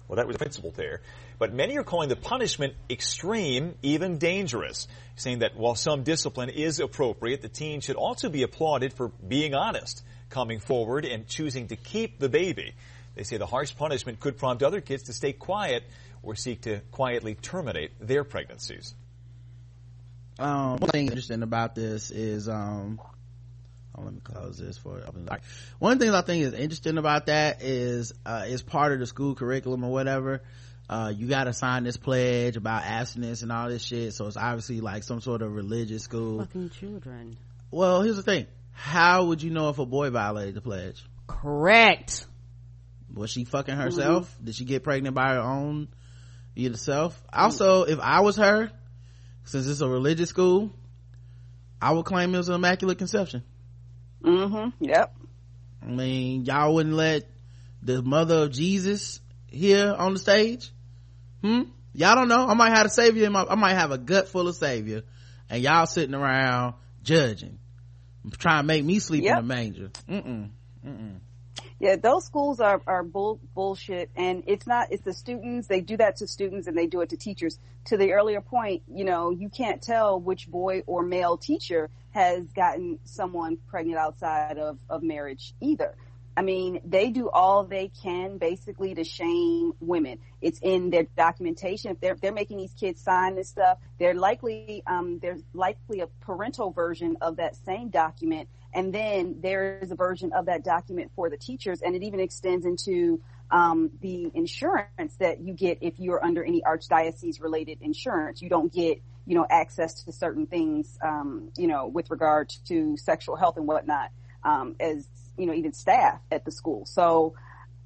Well, that was the principle there. But many are calling the punishment extreme, even dangerous, saying that while some discipline is appropriate, the teen should also be applauded for being honest, coming forward and choosing to keep the baby. They say the harsh punishment could prompt other kids to stay quiet or seek to quietly terminate their pregnancies. um one thing interesting about this is um oh, let me close this for open the one thing i think is interesting about that is uh is part of the school curriculum or whatever. Uh you got to sign this pledge about abstinence and all this shit. So it's obviously like some sort of religious school. Fucking children. well here's the thing. How would you know if a boy violated the pledge? Correct. was she fucking herself? Did she get pregnant by her own yourself also if i was her since it's a religious school i would claim it was an immaculate conception Mm-hmm. Yep. i mean y'all wouldn't let the mother of jesus here on the stage hmm y'all don't know i might have a savior in my i might have a gut full of savior and y'all sitting around judging trying to make me sleep Yep. in a manger Mm-mm. Yeah, those schools are, are bull, bullshit. And it's not, it's the students. They do that to students and they do it to teachers. To the earlier point, you know, you can't tell which boy or male teacher has gotten someone pregnant outside of, of marriage either. I mean, they do all they can basically to shame women. It's in their documentation. If they're, they're making these kids sign this stuff, they're likely, um, there's likely a parental version of that same document. And then there is a version of that document for the teachers. And it even extends into, um, the insurance that you get if you're under any archdiocese related insurance. You don't get, you know, access to certain things, um, you know, with regard to sexual health and whatnot, um, as, you know, even staff at the school. So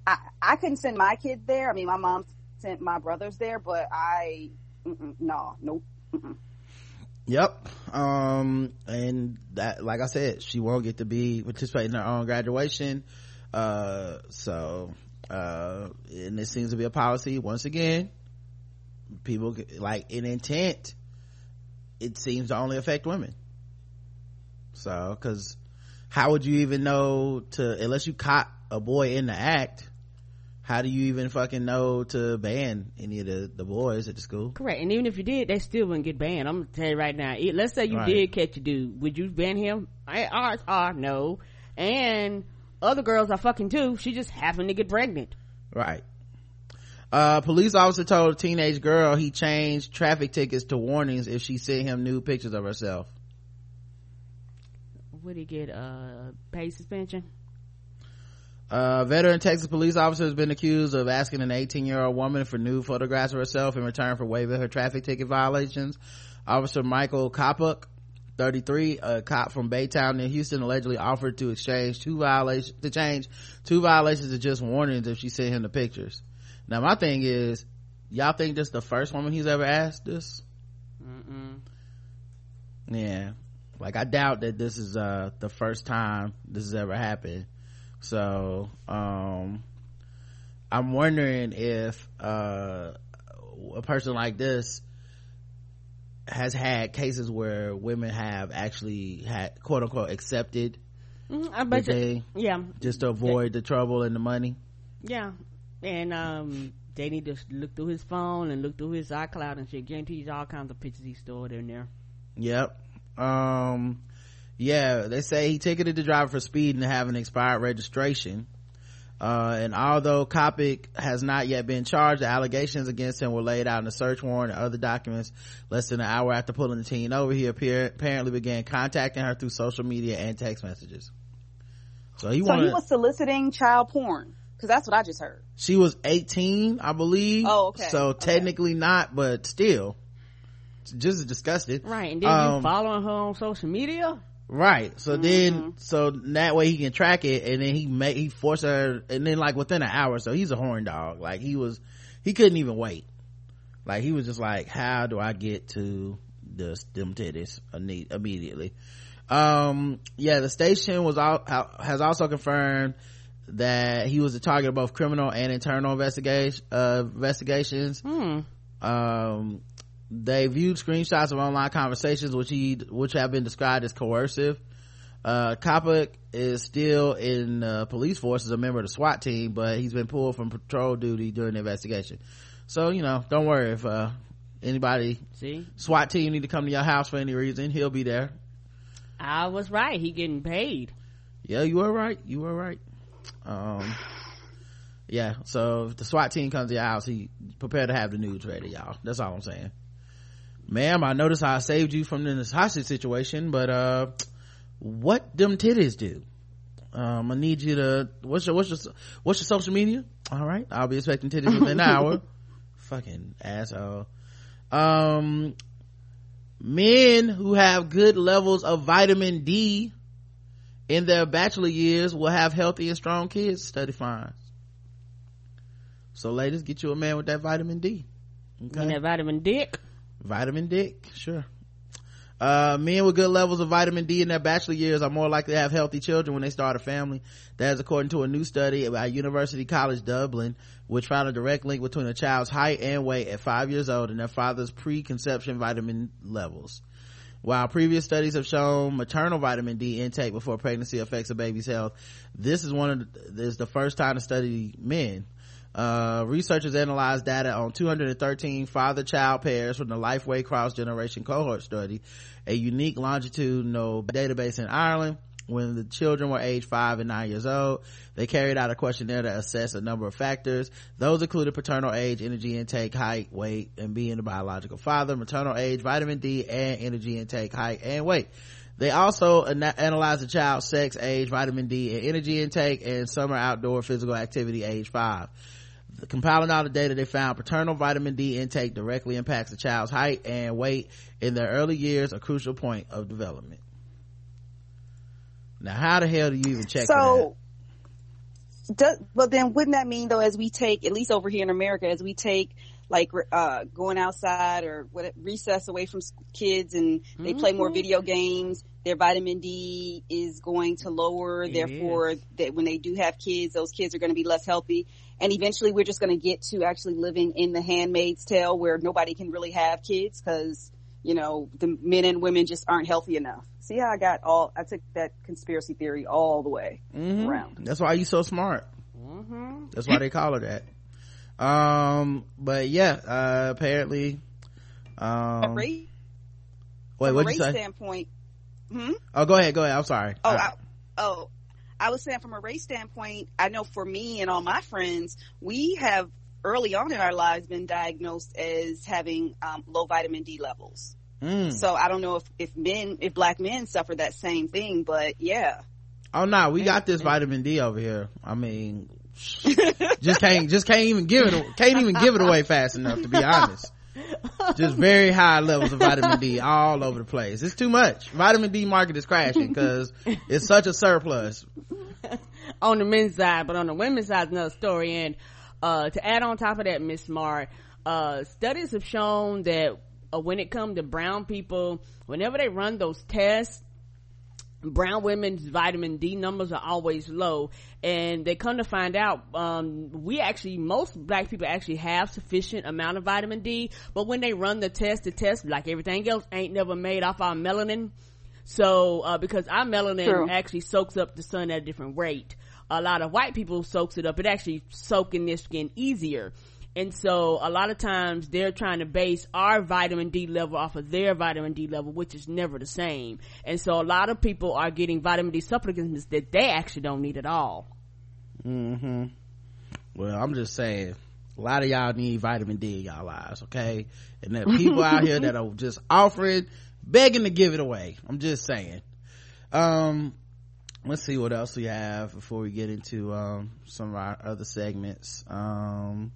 I, I couldn't send my kid there. I mean, my mom sent my brothers there, but I, no, nope. Mm-mm. Yep. Um, and that, like I said, she won't get to be participating in her own graduation. Uh, so, uh, and this seems to be a policy once again. People like in intent, it seems to only affect women. So, cause how would you even know to, unless you caught a boy in the act, how do you even fucking know to ban any of the, the boys at the school? Correct. And even if you did, they still wouldn't get banned. I'm gonna tell you right now. Let's say you Right. did catch a dude. Would you ban him? I, odds are no. And other girls are fucking too. She just happened to get pregnant. Right. Uh, police officer told a teenage girl he changed traffic tickets to warnings if she sent him nude pictures of herself. Would he get uh pay suspension? A veteran Texas police officer has been accused of asking an 18 year old woman for nude photographs of herself in return for waiving her traffic ticket violations. Officer Michael Kopuk, 33, a cop from Baytown near Houston, allegedly offered to exchange two violations, to change two violations to just warnings if she sent him the pictures. Now my thing is, y'all think this the first woman he's ever asked this? Mm-mm. Yeah. Like I doubt that this is, uh, the first time this has ever happened. So, um, I'm wondering if, uh, a person like this has had cases where women have actually had quote unquote accepted Mhm, I bet you. Yeah. just to avoid the trouble and the money. Yeah. And um they need to look through his phone and look through his iCloud and shit. Guarantees all kinds of pictures he stored in there. Yep. Um, yeah, they say he ticketed the driver for speeding and having expired registration. Uh, and although Kopic has not yet been charged, the allegations against him were laid out in a search warrant and other documents. Less than an hour after pulling the teen over, he appear, apparently began contacting her through social media and text messages. So he so wanted, he was soliciting child porn because that's what I just heard. she was 18, I believe. Oh, okay. So Okay. technically not, but still. Just as disgusted. Right. And then Um, you following her on social media? Right. So Mm-hmm. then, so that way he can track it and then he made, he forced her and then like within an hour, so he's a horn dog. Like he was, he couldn't even wait. Like he was just like, how do I get to the, them titties imme- immediately? Um, yeah, the station was all, has also confirmed that he was the target of both criminal and internal investigation, uh, investigations Hmm. um they viewed screenshots of online conversations which he which have been described as coercive. Uh Kopic is still in uh, police force as a member of the SWAT team but he's been pulled from patrol duty during the investigation. So you know don't worry if uh anybody See? SWAT team need to come to your house for any reason he'll be there. I was right. He getting paid. yeah you were right. You were right. Um yeah so if the swat team comes to your house he prepare to have the news ready y'all. That's all i'm saying ma'am i noticed how i saved you from this hostage situation but uh what them titties do? Um i need you to what's your what's your what's your social media? All right i'll be expecting titties within an hour. <laughs> Fucking asshole. Um men who have good levels of vitamin d in their bachelor years will have healthy and strong kids study finds so ladies get you a man with that vitamin d okay? And that vitamin dick. Vitamin dick sure uh, men with good levels of vitamin D in their bachelor years are more likely to have healthy children when they start a family. That is according to a new study by University College Dublin, which found a direct link between a child's height and weight at five years old and their father's preconception vitamin levels. While previous studies have shown maternal vitamin D intake before pregnancy affects a baby's health, this is one of the, this is the first time to study men. Uh, researchers analyzed data on 213 father-child pairs from the Lifeway cross-generation cohort study, a unique longitudinal database in Ireland. When the children were aged five and nine years old, they carried out a questionnaire to assess a number of factors. Those included paternal age, energy intake, height, weight, and being a biological father, maternal age, vitamin D, and energy intake, height, and weight. They also ana- analyzed the child's sex, age, vitamin D, and energy intake, and summer outdoor physical activity age five. Compiling all the data, they found paternal vitamin D intake directly impacts the child's height and weight in their early years, a crucial point of development. Now, how the hell do you even check so, does, but then wouldn't that mean though, as we take, at least over here in America, as we take like uh going outside or what recess away from kids and they play more Mhm. video games their vitamin d is going to lower It therefore that when they do have kids those kids are going to be less healthy and eventually we're just going to get to actually living in the handmaid's tale where nobody can really have kids because you know the men and women just aren't healthy enough see how i got all i took that conspiracy theory all the way? Mhm. around That's why you so smart. Mm-hmm. That's why they call her that. Um, but yeah, uh, apparently, um, race, wait, what'd you say? standpoint. Hmm? Oh, go ahead, go ahead. I'm sorry. Oh, I, oh, I was saying from a race standpoint, I know for me and all my friends, we have early on in our lives been diagnosed as having um, low vitamin D levels. mm. So I don't know if, if men, if black men suffer that same thing, but yeah. Oh no, we got this vitamin D over here. I mean, <laughs> just can't, just can't even give it, can't even give it away fast enough to be honest. <laughs> <laughs> Just very high levels of vitamin D all over the place. It's too much. Vitamin D market is crashing because it's such a surplus. <laughs> on the men's side, but on the women's side, another story. And uh, to add on top of that, Miss Smart, uh, studies have shown that uh, when it comes to brown people, whenever they run those tests, brown women's vitamin D numbers are always low. And they come to find out, um, we actually, most black people actually have sufficient amount of vitamin D, but when they run the test, the test, like everything else, ain't never made off our melanin. So, uh, because our melanin True. actually soaks up the sun at a different rate. A lot of white people soaks it up. It actually soak in their skin easier. And so a lot of times they're trying to base our vitamin D level off of their vitamin D level, which is never the same. And so a lot of people are getting vitamin D supplements that they actually don't need at all. hmm Well, I'm just saying, a lot of y'all need vitamin D in y'all lives, okay? And there people out here that are just offering, begging to give it away. I'm just saying. Um, let's see what else we have before we get into, um, some of our other segments. Um,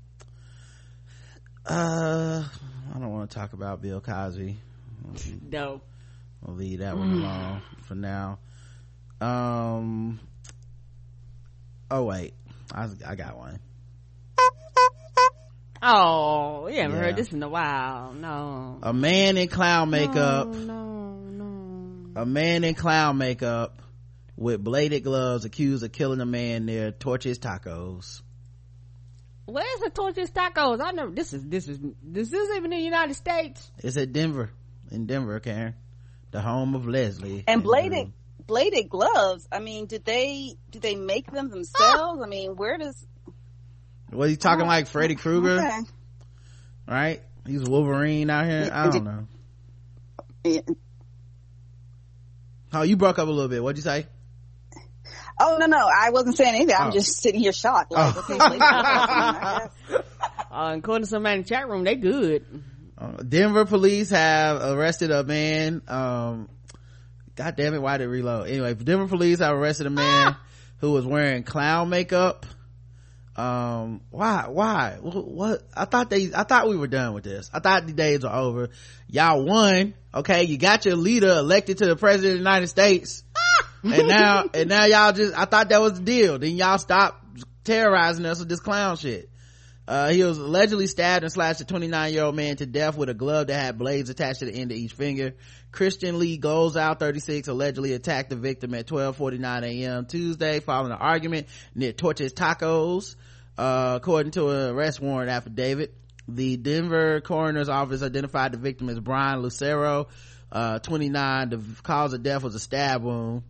uh, I don't want to talk about Bill Cosby. No. I'll leave that one alone for now. Um, oh wait, I, I got one. Oh, you haven't Yeah. heard this in a while. No. A man in clown makeup. No, no. A man in clown makeup with bladed gloves accused of killing a man near Torchy's Tacos. Where's the torchy's tacos? I know this is this is this is even in the United States. It's at Denver, in Denver, Karen, the home of Leslie. And bladed, bladed gloves. I mean, did they, did they make them themselves? I mean, where does, Was he talking oh, like Freddy Krueger? okay. Right? He's Wolverine out here. I don't know. <laughs> Oh, you broke up a little bit. What'd you say? Oh, no, no, I wasn't saying anything. I'm Oh. just sitting here shocked. Like, Oh. okay. I guess. <laughs> Uh, according to somebody in the chat room, they good. Uh, Denver police have arrested a man. Um, God damn it, why did it reload? Anyway, Denver police have arrested a man who was wearing clown makeup. Um, why, why, what, what? I thought they, I thought we were done with this. I thought the days were over. Y'all won. Okay. You got your leader elected to the president of the United States. And now, and now y'all just, I thought that was the deal. Then y'all stop terrorizing us with this clown shit. Uh, he was allegedly stabbed and slashed a 29 year old man to death with a glove that had blades attached to the end of each finger. Christian Lee Gozo 36 allegedly attacked the victim at 12:49 a.m. Tuesday following an argument near Torchy's Tacos. Uh, according to an arrest warrant affidavit, the Denver coroner's office identified the victim as Brian Lucero, uh, 29. The cause of death was a stab wound.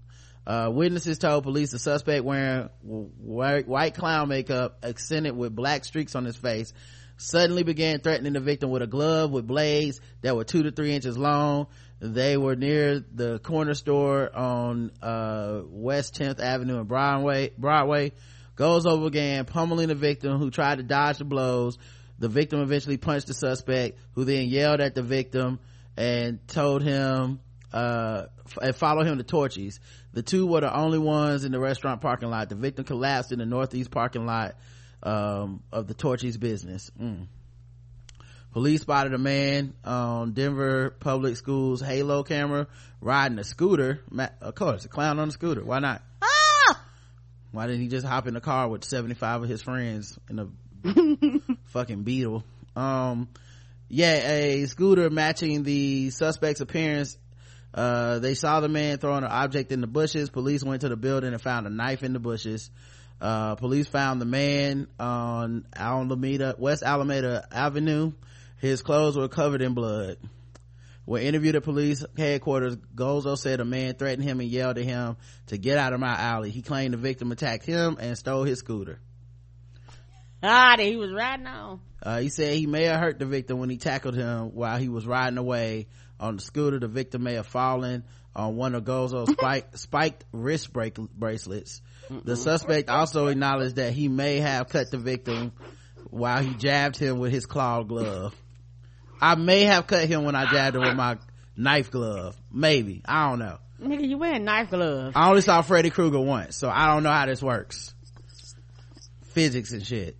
Uh, witnesses told police the suspect wearing white, white clown makeup accented with black streaks on his face suddenly began threatening the victim with a glove with blades that were two to three inches long. They were near the corner store on, uh, West 10th Avenue and Broadway, Broadway. Goes over again, pummeling the victim who tried to dodge the blows. The victim eventually punched the suspect who then yelled at the victim and told him, uh, f- and follow him to Torchy's. The two were the only ones in the restaurant parking lot. The victim collapsed in the northeast parking lot, um, of the Torchy's business. Mm. Police spotted a man on Denver Public Schools Halo camera riding a scooter. Of course, a clown on a scooter. Why not? Why didn't he just hop in the car with 75 of his friends in a <laughs> fucking beetle? Um, yeah, a scooter matching the suspect's appearance. Uh, they saw the man throwing an object in the bushes. Police went to the building and found a knife in the bushes. Uh, police found the man on Alameda, West Alameda Avenue. His clothes were covered in blood. When interviewed at police headquarters, Gozo said a man threatened him and yelled at him to get out of my alley. He claimed the victim attacked him and stole his scooter. ah, that he was riding on. Uh, he said he may have hurt the victim when he tackled him while he was riding away on the scooter. The victim may have fallen on one of Gozo's <laughs> spike, spiked wrist break, bracelets. The suspect also acknowledged that he may have cut the victim while he jabbed him with his claw glove. I may have cut him when I jabbed him with my knife glove. Maybe. I don't know. Nigga, you wearing knife gloves. I only saw Freddy Krueger once, so I don't know how this works. Physics and shit.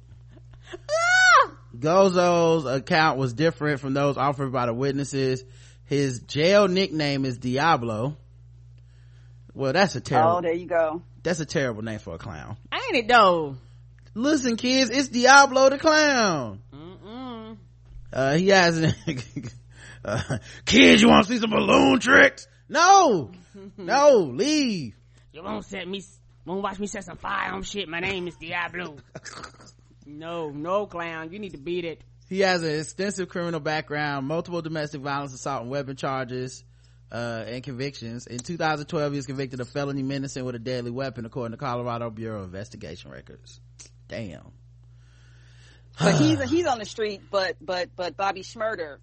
Ah! Gozo's account was different from those offered by the witnesses. His jail nickname is Diablo. Well, that's a terrible. Oh, terrible, there you go. that's a terrible name for a clown. Ain't it though? Listen, kids, it's Diablo the clown. Mm-mm. Uh, he has, <laughs> uh, kids, you want to see some balloon tricks? No, <laughs> no, leave. You won't set me, won't watch me set some fire on shit. My name is Diablo. <laughs> no, no clown. You need to beat it. He has an extensive criminal background, multiple domestic violence, assault, and weapon charges, uh, and convictions. In 2012, he was convicted of felony menacing with a deadly weapon, according to Colorado Bureau of Investigation records. Damn. But <sighs> he's he's on the street, but but but Bobby Shmurda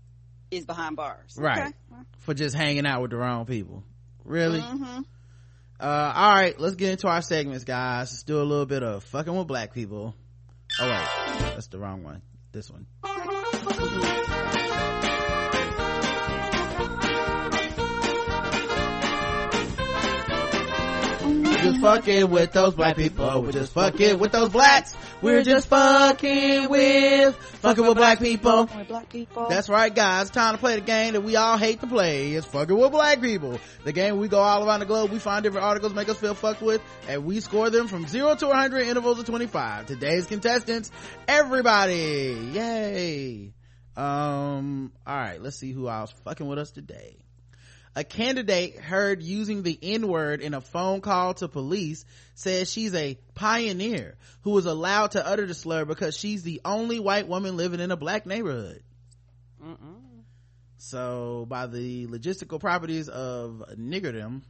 is behind bars. Right. Okay. For just hanging out with the wrong people. Really? Mm-hmm. Uh, alright, let's get into our segments, guys. Let's do a little bit of fucking with black people. Oh wait, that's the wrong one. This one. Just fucking with those black people. We're just fucking with those blacks. We're just fucking with, fucking with black people. Black people. That's right, guys. Time to play the game that we all hate to play. It's fucking with black people. The game we go all around the globe. We find different articles make us feel fucked with, and we score them from zero to 100 intervals of 25. Today's contestants, everybody. Yay. Um, all right. Let's see who else fucking with us today. A candidate heard using the N-word in a phone call to police says she's a pioneer who was allowed to utter the slur because she's the only white woman living in a black neighborhood. Mm-mm. So by the logistical properties of niggerdom,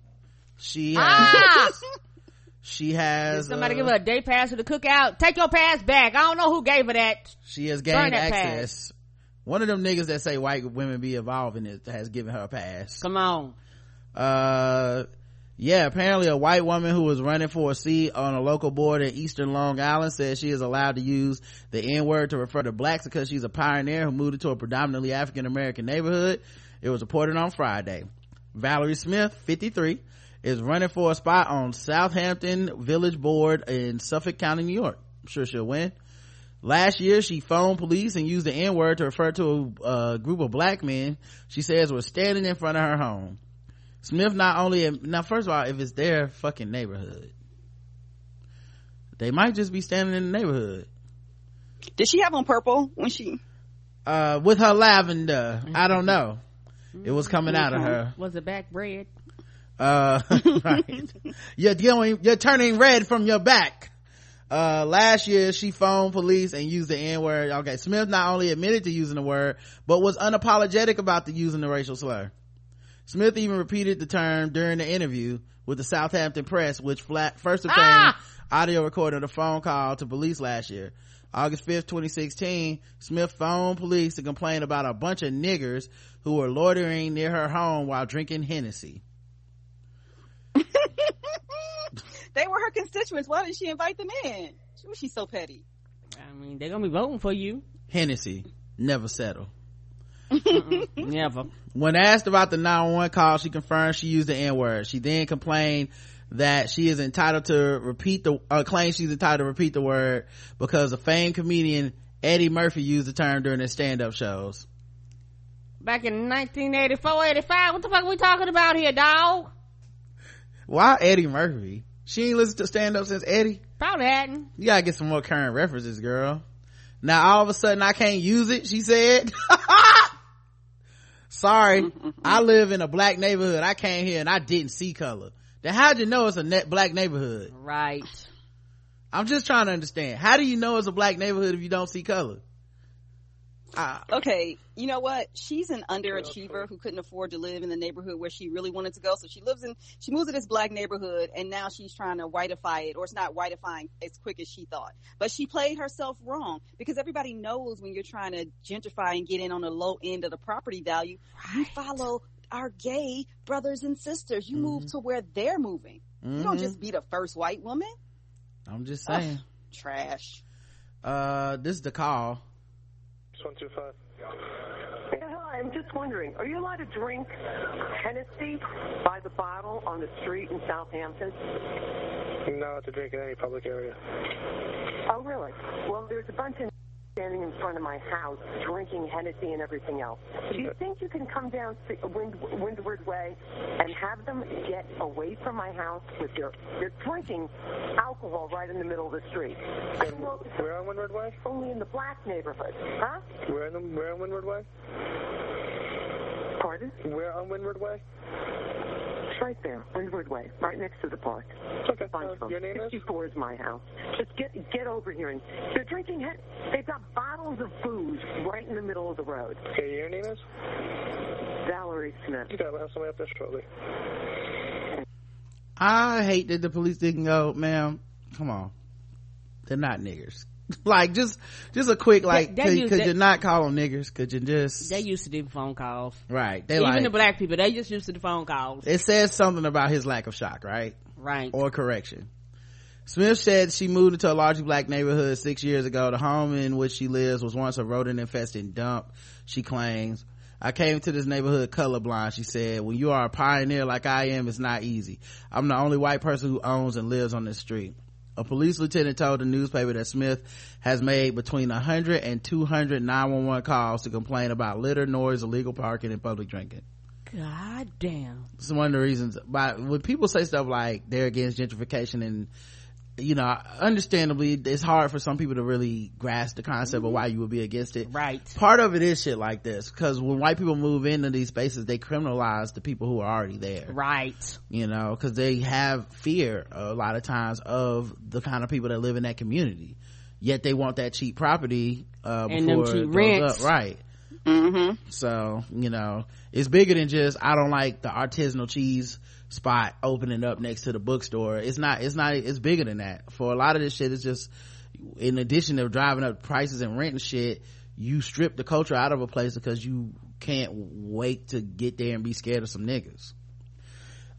she has, Ah! <laughs> she has, Somebody uh, give her a day pass to the cookout. Take your pass back. I don't know who gave her that. she has gained that access. One of them niggas that say white women be evolving it has given her a pass. Come on. uh yeah apparently a white woman who was running for a seat on a local board in eastern long island says she is allowed to use the n-word to refer to blacks because she's a pioneer who moved into a predominantly african american neighborhood it was reported on friday valerie smith 53 is running for a spot on southampton village board in suffolk county new york i'm sure she'll win Last year, she phoned police and used the N-word to refer to a, a group of black men she says were standing in front of her home. Smith not only, now first of all, if it's their fucking neighborhood, they might just be standing in the neighborhood. Did she have on purple when she? Uh, with her lavender. I don't know. It was coming out of her. Was it back red? Uh, <laughs> right. <laughs> You're going, you're turning red from your back. Uh, last year she phoned police and used the N-word. Okay, Smith not only admitted to using the word, but was unapologetic about the using the racial slur. Smith even repeated the term during the interview with the Southampton Press, which flat, first obtained Ah! audio recording of the phone call to police last year. August 5th, 2016, Smith phoned police to complain about a bunch of niggers who were loitering near her home while drinking Hennessy. <laughs> They were her constituents. Why did she invite them in? She was she so petty? I mean, they're gonna be voting for you. Hennessy, never settle. <laughs> Never. When asked about the 911 call, she confirmed she used the N-word. She then complained that she is entitled to repeat the, uh, claims she's entitled to repeat the word because the famed comedian Eddie Murphy used the term during his stand-up shows. Back in 1984, 85, what the fuck are we talking about here, dog? Why Eddie Murphy? She ain't listened to stand-up since Eddie? Probably hadn't. You gotta get some more current references, girl. Now all of a sudden I can't use it, she said. <laughs> Sorry, <laughs> I live in a black neighborhood. I came here and I didn't see color. Then how'd you know it's a net black neighborhood? Right. I'm just trying to understand. How do you know it's a black neighborhood if you don't see color? Okay, you know what? She's an underachiever who couldn't afford to live in the neighborhood where she really wanted to go. So she lives in, she moves to this black neighborhood and now she's trying to whiteify it or it's not whiteifying as quick as she thought. But she played herself wrong because everybody knows when you're trying to gentrify and get in on the low end of the property value, you follow our gay brothers and sisters. You move to where they're moving. You don't Mhm. just be the first white woman. I'm just saying. Trash. Uh, this is the call. One two five. Hi, I'm just wondering, are you allowed to drink Hennessy by the bottle on the street in Southampton? Not to drink in any public area. Oh, really? Well, there's a bunch of standing in front of my house drinking Hennessy and everything else. Do you think you can come down to Wind, Windward Way and have them get away from my house with their they're drinking alcohol right in the middle of the street? Where on Windward Way? only in the black neighborhood, huh? Where in the where on Windward Way? Pardon? Where on Windward Way? It's right there, Windward Way, right next to the park. Okay. Uh, your name is? 54 is my house. Just get get over here and they're drinking. Hen- They've got bottles of booze right in the middle of the road. Okay, your name is? Valerie Smith. Okay, we'll have somebody up there shortly. I hate that the police didn't go, ma'am, come on. They're not niggers. <laughs> like, just, just a quick, like, they could, use could that- you not call them niggers? Could you just, They used to do phone calls. right. They Even like, the black people, they just used to do phone calls. it says something about his lack of shock, right? Right. Or correction. Smith said she moved into a largely black neighborhood six years ago. The home in which she lives was once a rodent infested dump, she claims. I came to this neighborhood colorblind, she said. When you are a pioneer like I am, it's not easy. I'm the only white person who owns and lives on this street. A police lieutenant told the newspaper that Smith has made between 100 and 200 911 calls to complain about litter, noise, illegal parking, and public drinking. God damn. It's one of the reasons by when people say stuff like they're against gentrification and you know understandably it's hard for some people to really grasp the concept of why you would be against it. Right. Part of it is shit like this because when white people move into these spaces they criminalize the people who are already there. Right. You know because they have fear a lot of times of the kind of people that live in that community. Yet they want that cheap property uh And them cheap rents. up. right. Mm-hmm. so, you know, it's bigger than just, I don't like the artisanal cheese spot opening up next to the bookstore. It's not, it's not, it's bigger than that. For a lot of this shit, it's just, in addition to driving up prices and rent and shit, you strip the culture out of a place because you can't wait to get there and be scared of some niggas.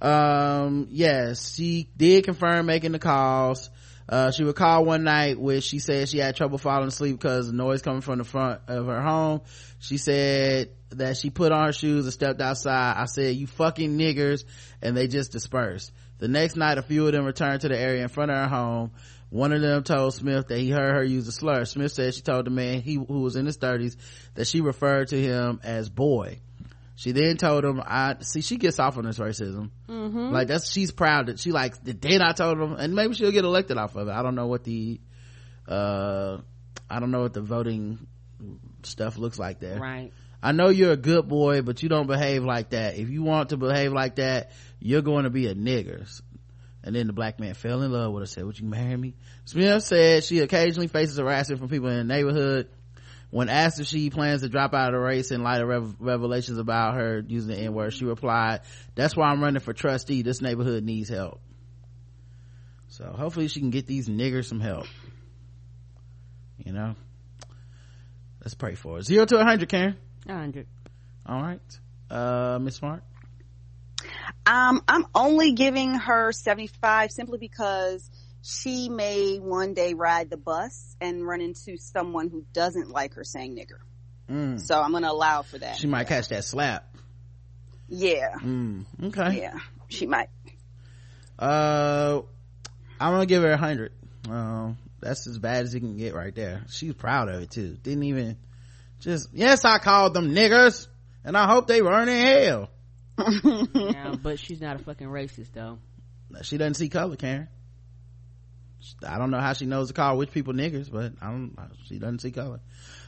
Um, yes, she did confirm making the calls. Uh, she would call one night where she said she had trouble falling asleep because the noise coming from the front of her home. She said that she put on her shoes and stepped outside. I said, you fucking niggers. And they just dispersed. The next night, a few of them returned to the area in front of her home. One of them told Smith that he heard her use a slur. Smith said she told the man he, who was in his thirties that she referred to him as boy. She then told him, I, see, she gets off on this racism. Mm-hmm. Like that's, she's proud that she like, the day I told him, and maybe she'll get elected off of it. I don't know what the, uh, I don't know what the voting stuff looks like there. Right. I know you're a good boy, but you don't behave like that. If you want to behave like that, you're going to be a nigger. And then the black man fell in love with her, said, would you marry me? Smith said she occasionally faces harassment from people in the neighborhood. When asked if she plans to drop out of the race in light of rev- revelations about her using the N-word, she replied, that's why I'm running for trustee. This neighborhood needs help. So hopefully she can get these niggers some help. You know? Let's pray for it. Zero to a hundred, Karen. 100. All right. Uh, Miss Smart. Um, I'm only giving her 75 simply because she may one day ride the bus and run into someone who doesn't like her saying nigger. Mm. So I'm going to allow for that. She might catch that slap. Yeah. Mm. Okay. Yeah. She might. Uh, I'm gonna give her a hundred. Um, that's as bad as it can get right there. She's proud of it too. Didn't even just, yes, I called them niggers and I hope they burn in hell. <laughs> yeah, but she's not a fucking racist though. She doesn't see color, Karen. I don't know how she knows to call which people niggers, but I don't, she doesn't see color.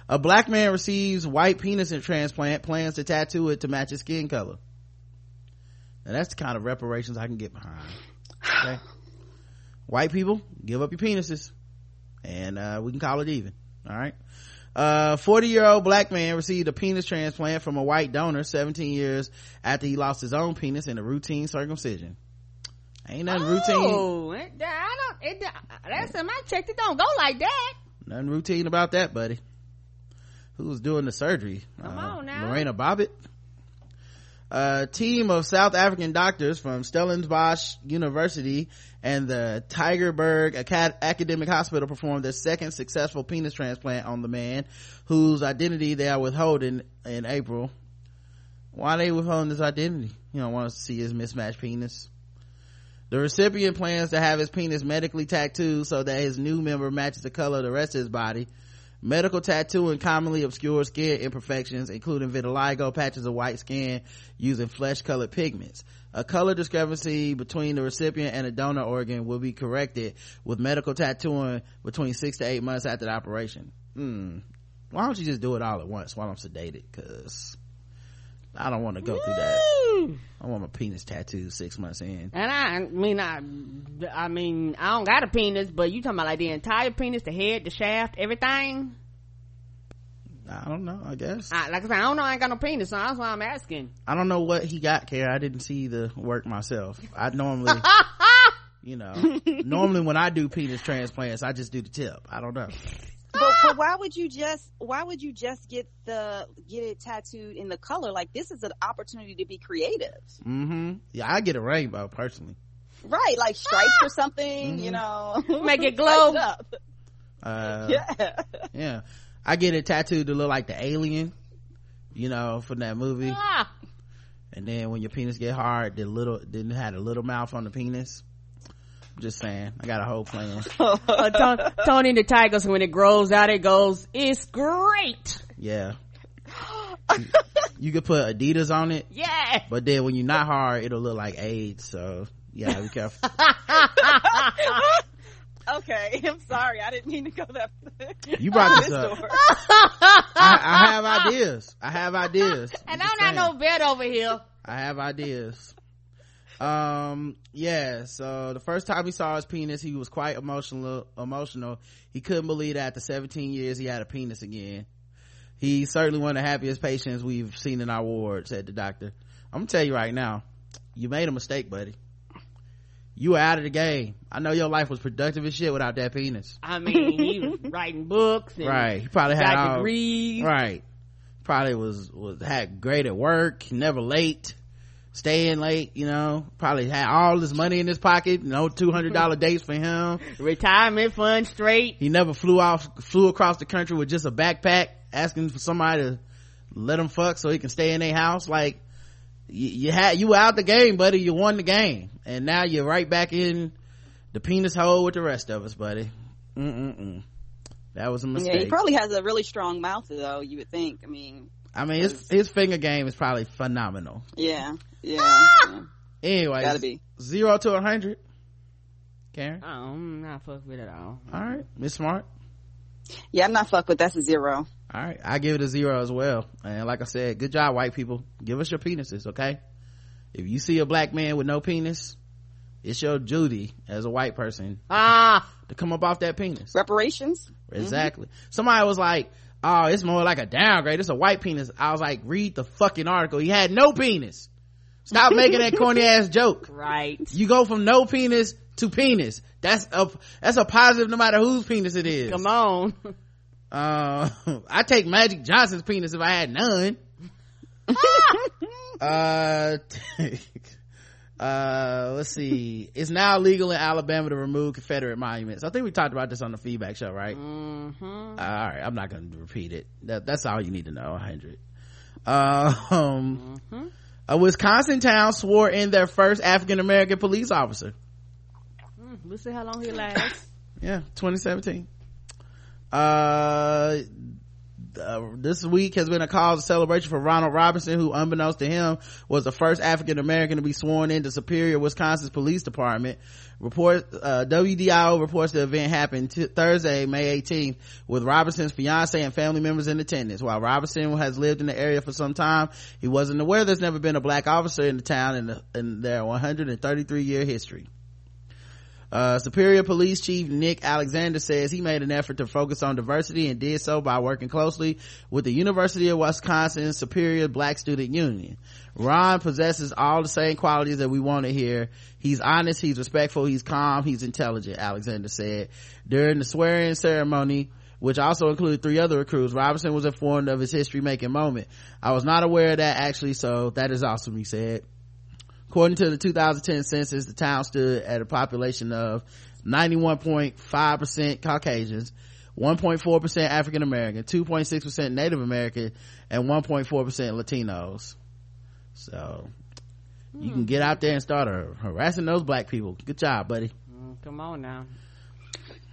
A black man receives white penis transplant, plans to tattoo it to match his skin color. Now that's the kind of reparations I can get behind. Okay. White people, give up your penises. And, uh, we can call it even. Alright. A 40 year old black man received a penis transplant from a white donor 17 years after he lost his own penis in a routine circumcision. Ain't nothing routine. Oh, it, I. It, last time I checked, it don't go like that. Nothing routine about that, buddy. Who was doing the surgery? Come Uh, on now. Lorena Bobbitt. A team of South African doctors from Stellenbosch University and the Tygerberg Acad- Academic Hospital performed their second successful penis transplant on the man whose identity they are withholding in April. Why are they withholding his identity? You don't want to see his mismatched penis. The recipient plans to have his penis medically tattooed so that his new member matches the color of the rest of his body. Medical tattooing commonly obscures skin imperfections, including vitiligo, patches of white skin using flesh colored pigments. A color discrepancy between the recipient and the donor organ will be corrected with medical tattooing between six to eight months after the operation. Hmm. Why don't you just do it all at once while I'm sedated? Cause I don't want to go through that. I want my penis tattooed six months in. And I, I mean, I, I mean, I don't got a penis, but you talking about like the entire penis, the head, the shaft, everything? I don't know, I guess. I, like I said, I don't know. I ain't got no penis, so that's why I'm asking. I don't know what he got, Kara. I didn't see the work myself. I normally, <laughs> you know, normally when I do penis transplants, I just do the tip. I don't know. <laughs> But, but why would you just why would you just get the get it tattooed in the color? Like this is an opportunity to be creative. Mm-hmm. Yeah, I get a rainbow personally. Right, like stripes or something, you know. Make it <laughs> glow. It up. Uh, <laughs> yeah. yeah. I get it tattooed to look like the alien, you know, from that movie. Ah. And then when your penis get hard, the little didn't had a little mouth on the penis. Just saying, I got a whole plan. <laughs> uh, Tony, Tony the Tiger, so when it grows out, it goes, it's great. Yeah. you, <laughs> you could put Adidas on it. Yeah. But then when you're not hard, it'll look like AIDS. So yeah, be careful. <laughs> okay, I'm sorry. I didn't mean to go that. You brought this up. I, I have ideas. I have ideas. And I'm I'm not no bed over here. I have ideas. Um, yeah, so the first time he saw his penis, he was quite emotional, emotional. He couldn't believe that after 17 years he had a penis again. He's certainly one of the happiest patients we've seen in our ward, said the doctor. I'm gonna tell you right now, you made a mistake, buddy. You were out of the game. I know your life was productive as shit without that penis. I mean, he was <laughs> writing books. And Right. He probably had all, degrees. Right. Probably was, was, had great at work, never late, staying late, you know, probably had all his money in his pocket, no $200 <laughs> dates for him. Retirement fund straight. He never flew off, flew across the country with just a backpack asking for somebody to let him fuck so he can stay in their house. Like, you, you had, you were out the game, buddy. You won the game. And now you're right back in the penis hole with the rest of us, buddy. Mm-mm-mm. That was a mistake. Yeah, he probably has a really strong mouth, though. You would think. I mean, I mean, his, his finger game is probably phenomenal. yeah, yeah. Ah! yeah. Anyway, Gotta be. zero to a hundred. Karen, Oh, I'm not fuck with it at all. all right, Miss Smart. Yeah, I'm not fuck with. That's a zero. All right, I give it a zero as well. And like I said, good job, white people. Give us your penises, okay? If you see a black man with no penis, it's your duty as a white person Ah, to come up off that penis. Reparations. Exactly. Somebody was like, "Oh, it's more like a downgrade. It's a white penis." I was like, "Read the fucking article. He had no penis. Stop making that corny <laughs> ass joke." right. You go from no penis to penis. That's a that's a positive no matter whose penis it is. Come on. Uh, <laughs> I take Magic Johnson's penis if I had none. <laughs> uh, uh, let's see. It's now legal in Alabama to remove Confederate monuments. I think we talked about this on the feedback show, right? Mm-hmm. all right, I'm not going to repeat it. That, that's all you need to know. 100. Um, a Wisconsin town swore in their first African American police officer. Mm, we'll see how long he <laughs> lasts. Yeah, 2017. Uh, uh, this week has been a cause of celebration for Ronald Robinson, who, unbeknownst to him, was the first African American to be sworn into Superior, Wisconsin's police department. Report uh, WDIO reports the event happened t- Thursday, May 18th, with Robinson's fiance and family members in attendance. While Robinson has lived in the area for some time, he wasn't aware there's never been a black officer in the town in, the, in their 133 year history. Uh, Superior Police Chief Nick Alexander says he made an effort to focus on diversity and did so by working closely with the University of Wisconsin Superior Black Student Union. Ron possesses all the same qualities that we wanted here. He's honest, he's respectful, he's calm, he's intelligent, Alexander said. During the swearing ceremony, which also included three other recruits, Robinson was informed of his history making moment. I was not aware of that actually, so that is awesome, he said. According to the 2010 census, the town stood at a population of 91.5% Caucasians, 1.4% African American, 2.6% Native American, and 1.4% Latinos. So, you can get out there and start har- harassing those black people. Good job, buddy. Mm, come on now.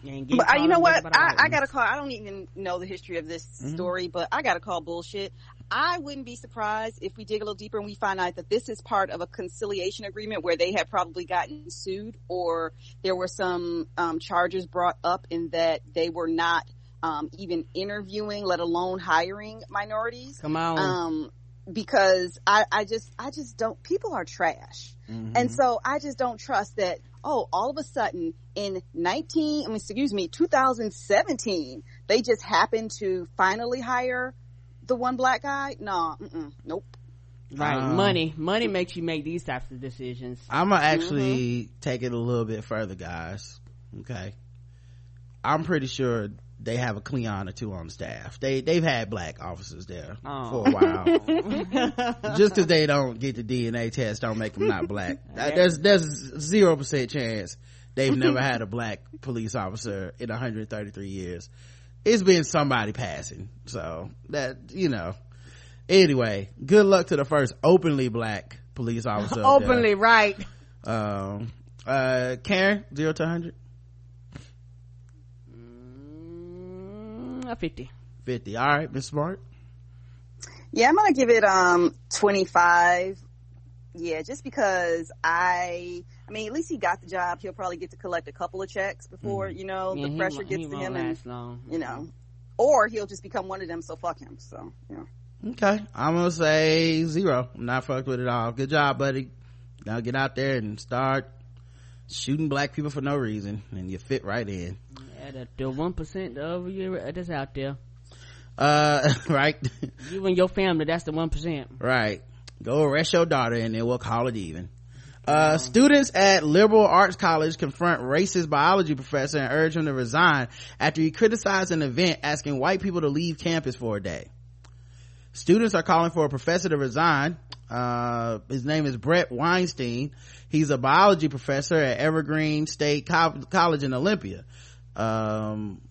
But uh, you know what? I, I got to call. I don't even know the history of this story, but I got to call bullshit. I wouldn't be surprised if we dig a little deeper and we find out that this is part of a conciliation agreement where they had probably gotten sued or there were some um, charges brought up in that they were not um, even interviewing, let alone hiring minorities. Come on. Um, because I, I just, I just don't. People are trash. And so I just don't trust that, oh, all of a sudden in 19, I mean, excuse me, 2017, they just happened to finally hire the one black guy. No, mm-mm, nope. Right. Um, money. Money makes you make these types of decisions. I'm gonna actually take it a little bit further, guys. Okay. I'm pretty sure they have a Cleon or two on staff. They, they've had black officers there Oh. for a while. <laughs> Just cause they don't get the DNA test don't make them not black. <laughs> There's, there's zero percent chance they've never had a black police officer in 133 years. It's been somebody passing. So that, you know. Anyway, good luck to the first openly black police officer. up there. Openly, right. Um, uh, Karen, zero to 100? Mm, a 50. 50. All right, Miss Smart. Yeah, I'm gonna give it um 25. Yeah, just because I, I mean, at least he got the job. He'll probably get to collect a couple of checks before you know Yeah, the he pressure gets to him, and long. you know, or he'll just become one of them. So fuck him. So yeah. Okay. I'm gonna say zero. I'm not fucked with it all. Good job, buddy. Now get out there and start shooting black people for no reason and you fit right in. Yeah, the, the 1% of you that's out there. Uh, <laughs> right? You and your family, that's the 1%. right. Go arrest your daughter and then we'll call it even. Uh, students at Liberal Arts College confront racist biology professor and urge him to resign after he criticized an event asking white people to leave campus for a day. Students are calling for a professor to resign. Uh, his name is Bret Weinstein. He's a biology professor at Evergreen State Co- College in Olympia. Um,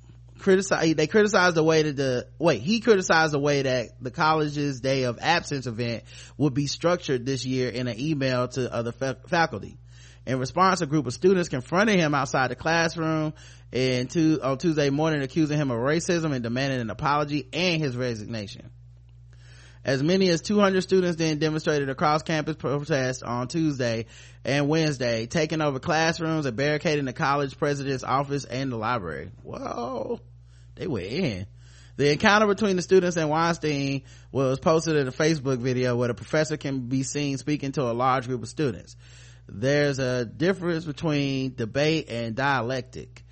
criticize, they criticized the way that the, wait, he criticized the way that the college's day of absence event would be structured this year in an email to other fa- faculty. In response, a group of students confronted him outside the classroom and on Tuesday morning accusing him of racism and demanding an apology and his resignation. As many as 200 students then demonstrated across campus protest on Tuesday and Wednesday, taking over classrooms and barricading the college president's office and the library. Whoa. They were in. The encounter between the students and Weinstein was posted in a Facebook video where the professor can be seen speaking to a large group of students. There's a difference between debate and dialectic.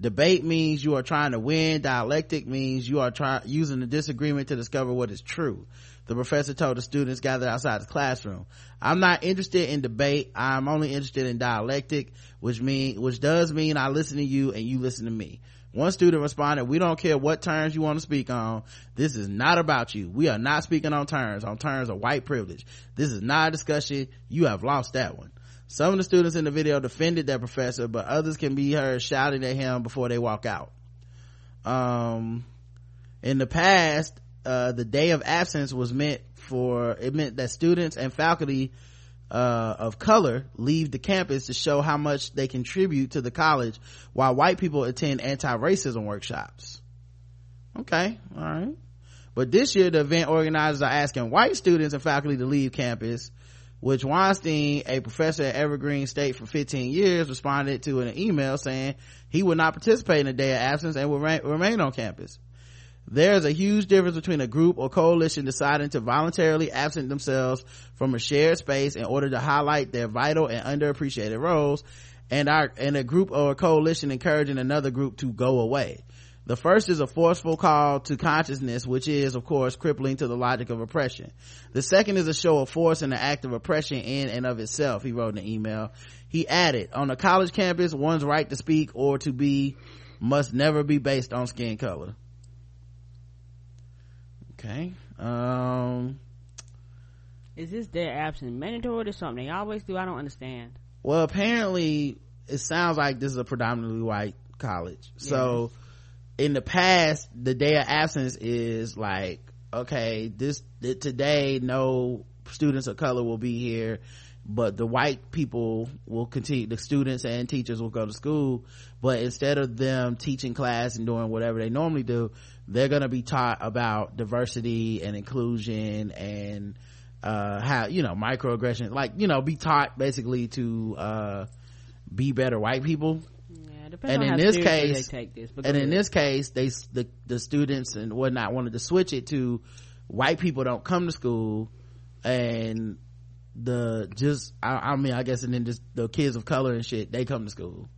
Debate means you are trying to win. Dialectic means you are trying using the disagreement to discover what is true. The professor told the students gathered outside the classroom. I'm not interested in debate. I'm only interested in dialectic, which mean, which does mean I listen to you and you listen to me. One student responded, we don't care what terms you want to speak on. This is not about you. We are not speaking on terms, on terms of white privilege. This is not a discussion. You have lost that one. Some of the students in the video defended their professor, but others can be heard shouting at him before they walk out. Um, in the past, uh, the day of absence was meant for, it meant that students and faculty, uh, of color leave the campus to show how much they contribute to the college while white people attend anti-racism workshops. Okay. All right. But this year, the event organizers are asking white students and faculty to leave campus, which Weinstein, a professor at Evergreen State for 15 years, responded to in an email saying he would not participate in the day of absence and would remain on campus. There's a huge difference between a group or coalition deciding to voluntarily absent themselves from a shared space in order to highlight their vital and underappreciated roles and our and a group or a coalition encouraging another group to go away. The first is a forceful call to consciousness which is of course crippling to the logic of oppression. The second is a show of force and an act of oppression in and of itself he wrote in an email. He added on a college campus one's right to speak or to be must never be based on skin color okay um Is this their absence mandatory or something? They always do. I don't understand. well apparently it sounds like this is a predominantly white college so in the past the day of absence is like okay this th- today no students of color will be here but the white people will continue the students and teachers will go to school but instead of them teaching class and doing whatever they normally do they're going to be taught about diversity and inclusion and uh how you know microaggression like you know be taught basically to uh be better white people. Yeah, depends and in this case they take this. But and in this case they the, the students and whatnot wanted to switch it to white people don't come to school and the just I, I mean i guess and then just the kids of color and shit they come to school.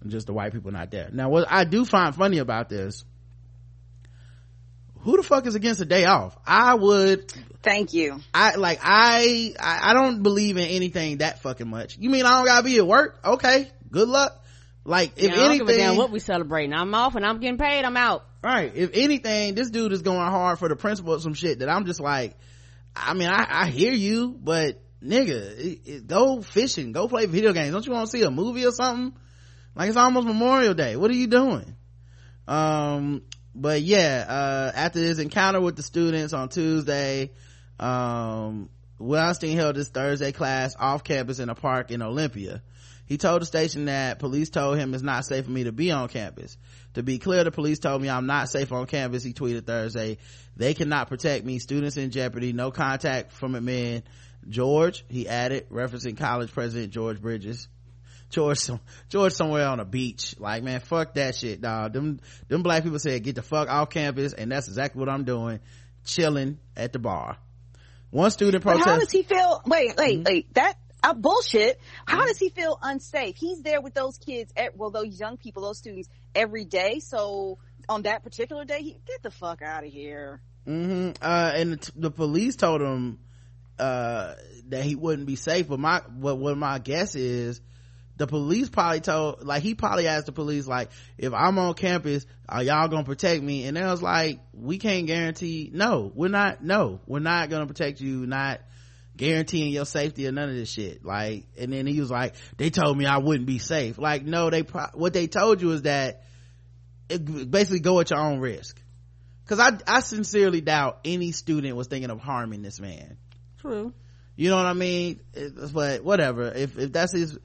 And just the white people not there. Now what i do find funny about this who the fuck is against a day off i would Thank you. I like I, I I don't believe in anything that fucking much. You mean I don't gotta be at work? Okay, good luck. Like if Yeah, I don't give a damn anything, what we celebrating. I'm off and I'm getting paid. I'm out. right? If anything, this dude is going hard for the principle of some shit that I'm just like. I mean, I, I hear you, but nigga, it, it, go fishing, go play video games. Don't you want to see a movie or something? Like it's almost Memorial Day. What are you doing? Um, but yeah, uh, after his encounter with the students on Tuesday, um, Weinstein held his Thursday class off campus in a park in Olympia. He told the station that police told him it's not safe for me to be on campus. To be clear, the police told me I'm not safe on campus, he tweeted Thursday. They cannot protect me. Students in jeopardy. No contact from admin. George, he added, referencing college president George Bridges. George, some, George somewhere on a beach. Like, man, fuck that shit, dog. Them, them black people said, get the fuck off campus, and that's exactly what I'm doing. Chilling at the bar. One student But protest. how does he feel? Wait, wait, Mm-hmm. wait. That uh, bullshit. How does he feel unsafe? He's there with those kids, at, well, those young people, those students, every day. So on that particular day, he get the fuck out of here. hmm Uh, and the, the police told him, uh, that he wouldn't be safe. But my, what, what my guess is, the police probably told, like, he probably asked the police, like, if I'm on campus, are y'all gonna protect me? And they was like, we can't guarantee, no, we're not, no, we're not gonna protect you, not guaranteeing your safety or none of this shit. Like, and then he was like, they told me I wouldn't be safe. Like, no, they, pro- what they told you is that, it, basically go at your own risk. Cause I, I sincerely doubt any student was thinking of harming this man. True. You know what I mean? It- but whatever. If, if that's his,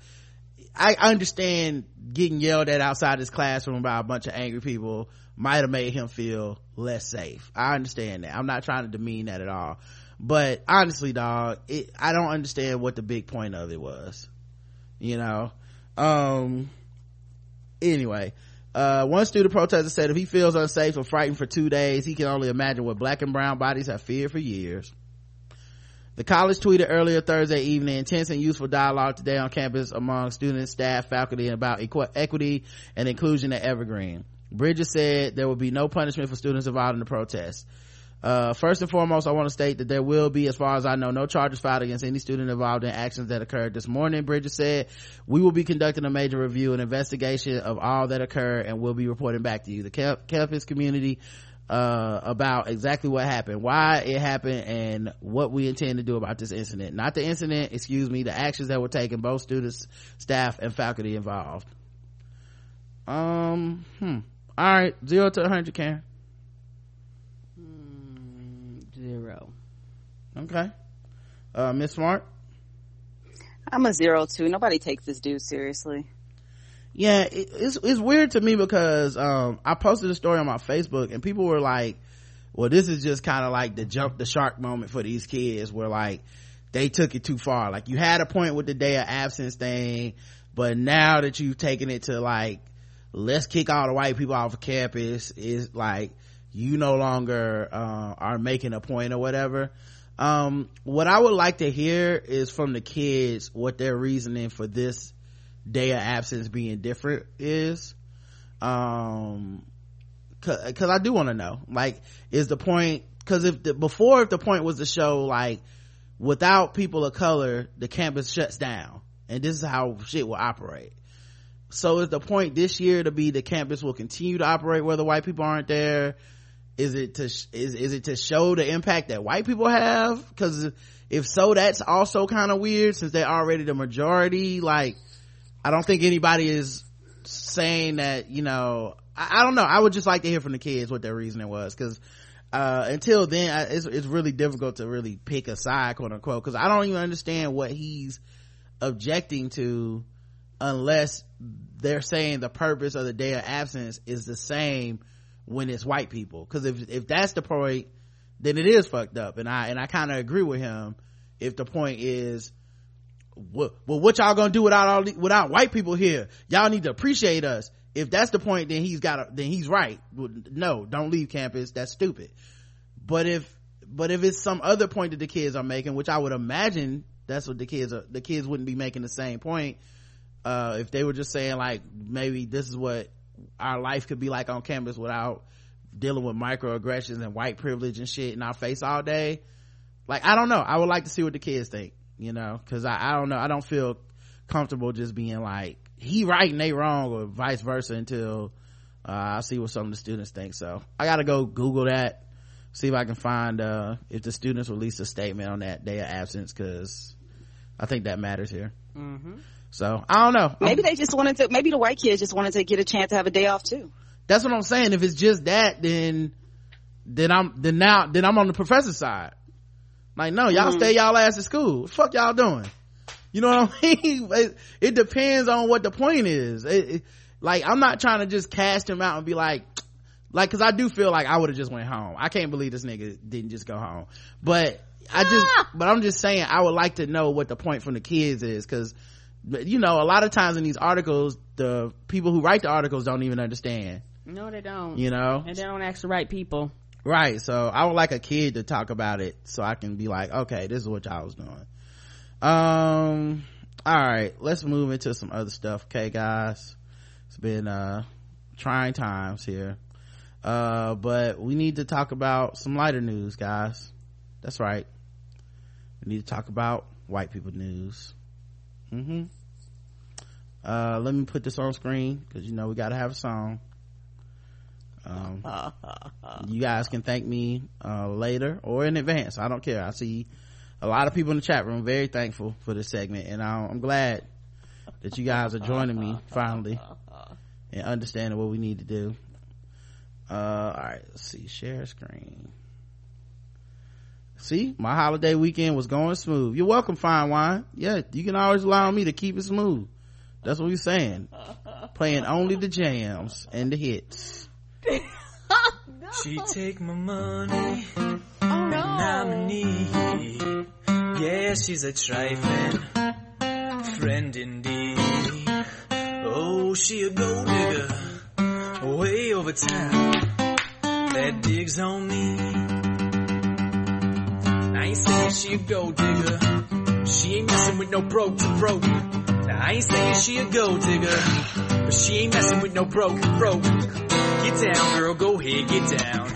I understand getting yelled at outside his classroom by a bunch of angry people might have made him feel less safe. I understand that. I'm not trying to demean that at all. But honestly, dog, it, I don't understand what the big point of it was. You know? Um, anyway, uh, one student protester said if he feels unsafe or frightened for two days, he can only imagine what black and brown bodies have feared for years. The college tweeted earlier Thursday evening intense and useful dialogue today on campus among students, staff, faculty about equ- equity and inclusion at Evergreen. Bridges said there will be no punishment for students involved in the protest. Uh, first and foremost, I want to state that there will be, as far as I know, no charges filed against any student involved in actions that occurred this morning. Bridges said, we will be conducting a major review and investigation of all that occurred and we'll be reporting back to you. The campus community uh, about exactly what happened, why it happened, and what we intend to do about this incident. Not the incident, excuse me, the actions that were taken, both students, staff, and faculty involved. Um, hmm. All right, zero to 100, Karen. Zero. Okay. Uh, Miss Smart? I'm a zero two. Nobody takes this dude seriously. Yeah it, it's it's weird to me because um i posted a story on my facebook and people were like well this is just kind of like the jump the shark moment for these kids where like they took it too far. Like you had a point with the day of absence thing but now that you've taken it to like let's kick all the white people off of campus is like you no longer uh, are making a point or whatever. Um what i would like to hear is from the kids what their reasoning for this day of absence being different is um because i do want to know like is the point because if the, before if the point was to show like without people of color the campus shuts down and this is how shit will operate. So is the point this year to be the campus will continue to operate whether white people aren't there? Is it to is, is it to show the impact that white people have? Because if so that's also kind of weird since they're already the majority like i don't think anybody is saying that you know I, I don't know. I would just like to hear from the kids what their reasoning was because uh, until then I, it's, it's really difficult to really pick a side quote unquote because i don't even understand what he's objecting to unless they're saying the purpose of the day of absence is the same when it's white people. Because if if that's the point then it is fucked up. And i and i kind of agree with him if the point is well, what y'all gonna do without all without white people here? Y'all need to appreciate us. If that's the point then he's got then he's right. No don't leave campus. That's stupid. But if but if it's some other point that the kids are making which i would imagine that's what the kids are the kids wouldn't be making the same point uh if they were just saying like maybe this is what our life could be like on campus without dealing with microaggressions and white privilege and shit in our face all day. Like i don't know. I would like to see what the kids think you know because I, I don't know i don't feel comfortable just being like he right and they wrong or vice versa until uh, i see what some of the students think so i gotta go google that see if i can find uh, if the students release a statement on that day of absence because i think that matters here Mm-hmm. so i don't know Maybe they just wanted to. Maybe the white kids just wanted to get a chance to have a day off too. that's what i'm saying if it's just that then then i'm then now then i'm on the professor's side like no y'all Mhm. stay y'all ass at school What the fuck y'all doing you know what i <laughs> mean it, it depends on what the point is It- it- like i'm not trying to just cast him out and be like <tsk> like because i do feel like i would have just went home i can't believe this nigga didn't just go home but i just but i'm just saying i would like to know what the point from the kids is because you know a lot of times in these articles the people who write the articles don't even understand No, they don't. You know? and they don't ask the right people. Right so i would like a kid to talk about it so i can be like okay this is what y'all was doing. Um all right let's move into some other stuff okay guys? It's been uh trying times here. Uh but we need to talk about some lighter news guys. That's right. We need to talk about white people news. Mm-hmm. Uh let me put this on screen because you know we gotta have a song um <laughs> you guys can thank me uh later or in advance. I don't care. I see a lot of people in the chat room. Very thankful for this segment. And I- i'm glad that you guys are joining me finally and understanding what we need to do. Uh all right let's see. Share screen. See? My holiday weekend was going smooth. You're welcome fine wine. Yeah you can always rely on me to keep it smooth. That's what we're saying. Playing only the jams and the hits She take my money oh, when I'm in. Yeah, she's a trifling friend indeed. Oh, she a gold digger way over town that digs on me. I ain't saying she a gold digger. She ain't messing with no broke to broke. Now, I ain't saying she a gold digger, but she ain't messing with no broke broke. Get down, girl, go ahead, get down.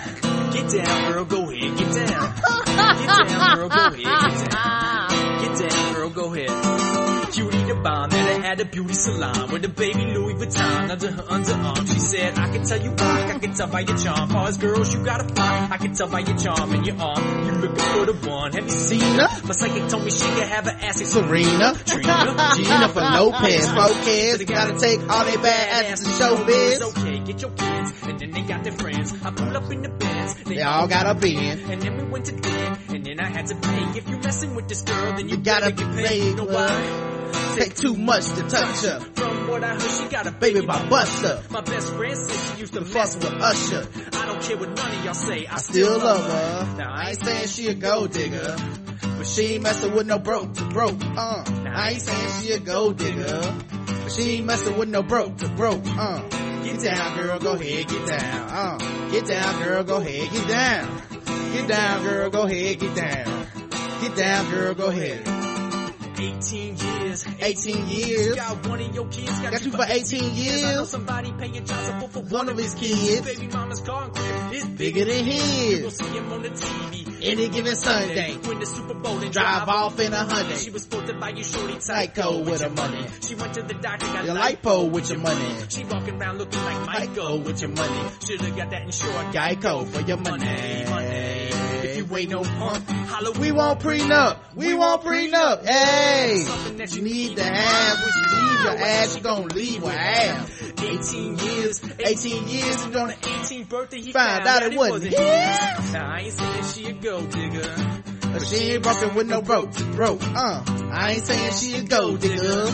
Get down, girl, go ahead, get down. Get down, girl, go ahead, get down. Get down, girl, go ahead. Cutie the bomb that had a beauty salon with a baby Louis Vuitton under her underarm. She said, I can tell you rock, I can tell by your charm. Pause, girls, you got a fly. I can tell by your charm and your arm. you're looking for the one. Have you seen her? My psychic told me she could have an ass like Serena, <laughs> Trina, Jennifer Lopez, <laughs> Focus, they gotta take all they bad asses to show biz. Okay, get your kids, and then they got their friends. I pull up in the Benz, They all got a bin. and then we went to den, and then I had to pay. If you're messing with this girl, then you, You gotta be get paid. No, uh, why? Take too much to touch her. From what I heard, she got a Baby baby by Busta. My best friend said she used to mess with Usher. I don't care what none of y'all say. I, I still love her. Now I ain't saying she a gold digger, but she ain't messing with no broke to broke. Uh, now I ain't saying she a gold digger, but she ain't messing with no broke to broke. Uh, get down, girl, go ahead, get down. Uh, get down, girl, go ahead, get down. Get down, girl, go ahead, get down. Get down, girl, go ahead. 18 years. 18 years. Got one of your kids. Got, Got you for 18 years. I know somebody paying child support for One of his kids. Baby mama's car and crib is Bigger than You gon' his. see him on the TV. Any given Sunday. Win the Super Bowl and Drive off in a Hyundai. She was supposed to buy you shorty Tyco with her money. She went to the doctor, got Your lipo with your money. She walking around looking like Michael with your money. Should've got that insured. Geico for your money. If you ain't no punk, holla, We won't prenup. We won't prenup. Hey. You need to have what you leave your ass. You gonna leave with ass. 18 years, 18 years. You gonna 18th birthday, he Found out it wasn't his. Now I ain't saying she a gold digger. But she ain't broken with no broke, broke, uh. I ain't saying she a gold digger.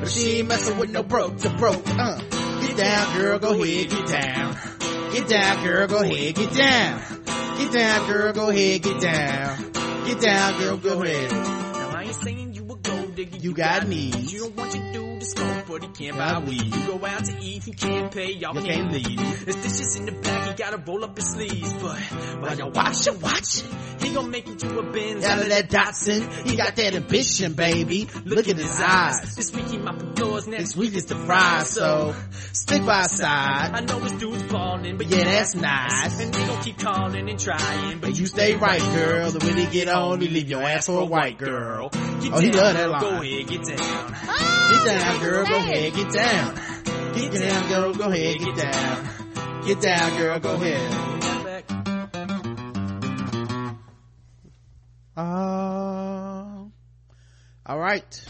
But she ain't messing with no broke to broke, uh. Get down, girl, go ahead, get down. Get down, girl, go ahead, get down. Get down, girl, go ahead, get down. Get down, girl, go ahead. Now I ain't saying you a gold digger. You got needs. You don't want your dude to smoke, but he can't buy weed. You go out to eat, he can't pay, y'all You can't leave. There's dishes in the back, he gotta roll up his sleeves, but while you watch it, watch it, he gon' make you to a Benz Out of that Datsun, he got that ambition, baby. Look at his eyes. This week he mopping floors, next It's weak as the fries, so stick by side. I know his dude's ballin', but Yeah, that's nice. And they gon' keep calling and trying, but you stay right, girl. And when he get on, he leave your ass for a white girl. Oh, he love that line. Go ahead, get down. Get down, girl, go ahead, get down. Get down, girl, go ahead, get down. Get down, girl, go ahead. Uh, all right.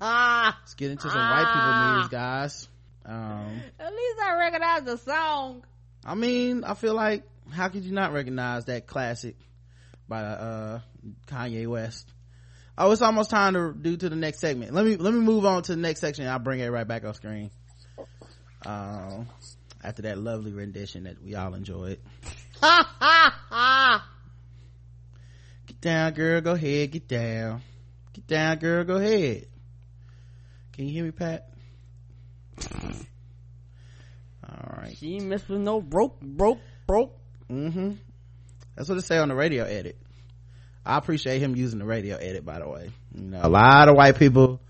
Ah, Let's get into some white people news, guys. Um, at least I recognize the song. I mean, I feel like how could you not recognize that classic by uh Kanye West? Oh, it's almost time to do to the next segment. Let me let me move on to the next section. I'll bring it right back off screen. Um, after that lovely rendition that we all enjoyed. Ha ha ha. Get down, girl. Go ahead. Get down. Get down, girl. Go ahead. Can you hear me, Pat? All right. She mess with no broke, broke, broke. Mm-hmm. That's what it say on the radio edit. I appreciate him using the radio edit, by the way. You know, a lot of white people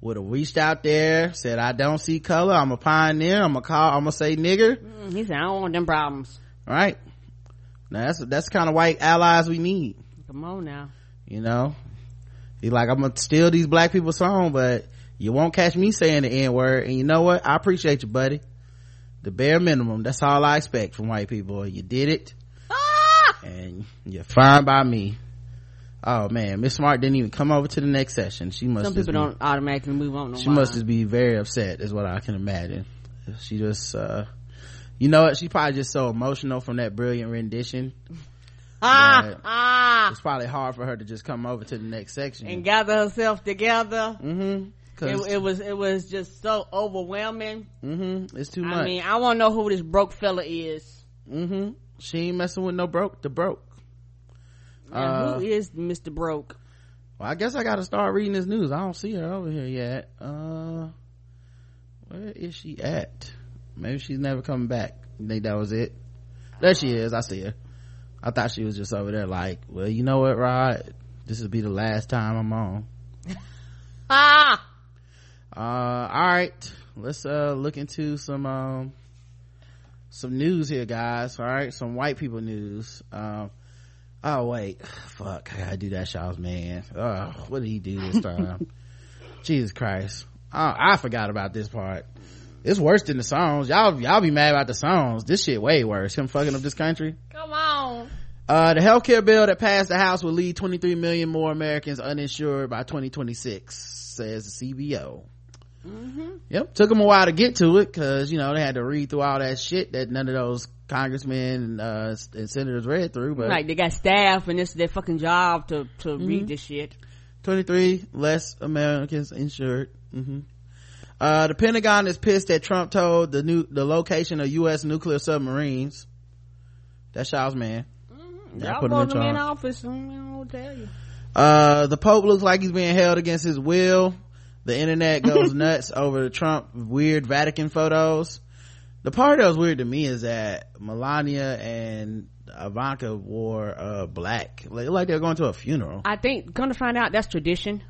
would have reached out there, said, I don't see color. I'm a pioneer. I'm a call. I'm gonna say nigger. Mm, he said, I don't want them problems. Right. Now that's, that's the kind of white allies we need. Come on now. You know, he's like, I'm gonna steal these black people's song, but you won't catch me saying the N word. And you know what? I appreciate you, buddy. The bare minimum. That's all I expect from white people. You did it. And you're fine by me. Oh man, Miss Smart didn't even come over to the next session. She must Some people be- don't automatically move on. No she must just be very upset is what i can imagine she just uh you know what she's probably just so emotional from that brilliant rendition <laughs> Ah, ah. it's probably hard for her to just come over to the next section And gather herself together. mm-hmm It, it was, it was just so overwhelming. mm-hmm it's too much I mean, I want to know who this broke fella is. mm-hmm she ain't messing with no broke the broke Uh, who is Mr. Broke? well i guess i gotta start reading this news. I don't see her over here yet. Uh where is she at? Maybe she's never coming back. You think that was it? There she is. I see her. I thought she was just over there like well you know what rod? This will be the last time i'm on. <laughs> Ah! uh all right. Let's uh look into some um some news here guys. All right. Some white people news. Um oh wait. <sighs> Fuck. I gotta do that's y'all's man oh what did he do this time? <laughs> Jesus christ. Oh, i forgot about this part. It's worse than the songs. Y'all y'all be mad about the songs. This shit way worse. Him fucking up this country. Come on. uh, the healthcare bill that passed the House will leave 23 million more Americans uninsured by 2026, says the CBO. Mm-hmm. Yep, took them a while to get to it because you know they had to read through all that shit that none of those congressmen uh, and senators read through. But Like they got staff and it's their fucking job to, to Mm-hmm. read this shit. 23 less Americans insured. hmm Uh, the Pentagon is pissed that Trump told the new the location of U.S. nuclear submarines. That's y'all's man. I Y'all put him in him in office. I don't know tell you. Uh, the Pope looks like he's being held against his will. The internet goes <laughs> nuts over the Trump weird Vatican photos. The part that was weird to me is that Melania and Ivanka wore uh black, like, like they were going to a funeral. I think, come to find out, that's tradition.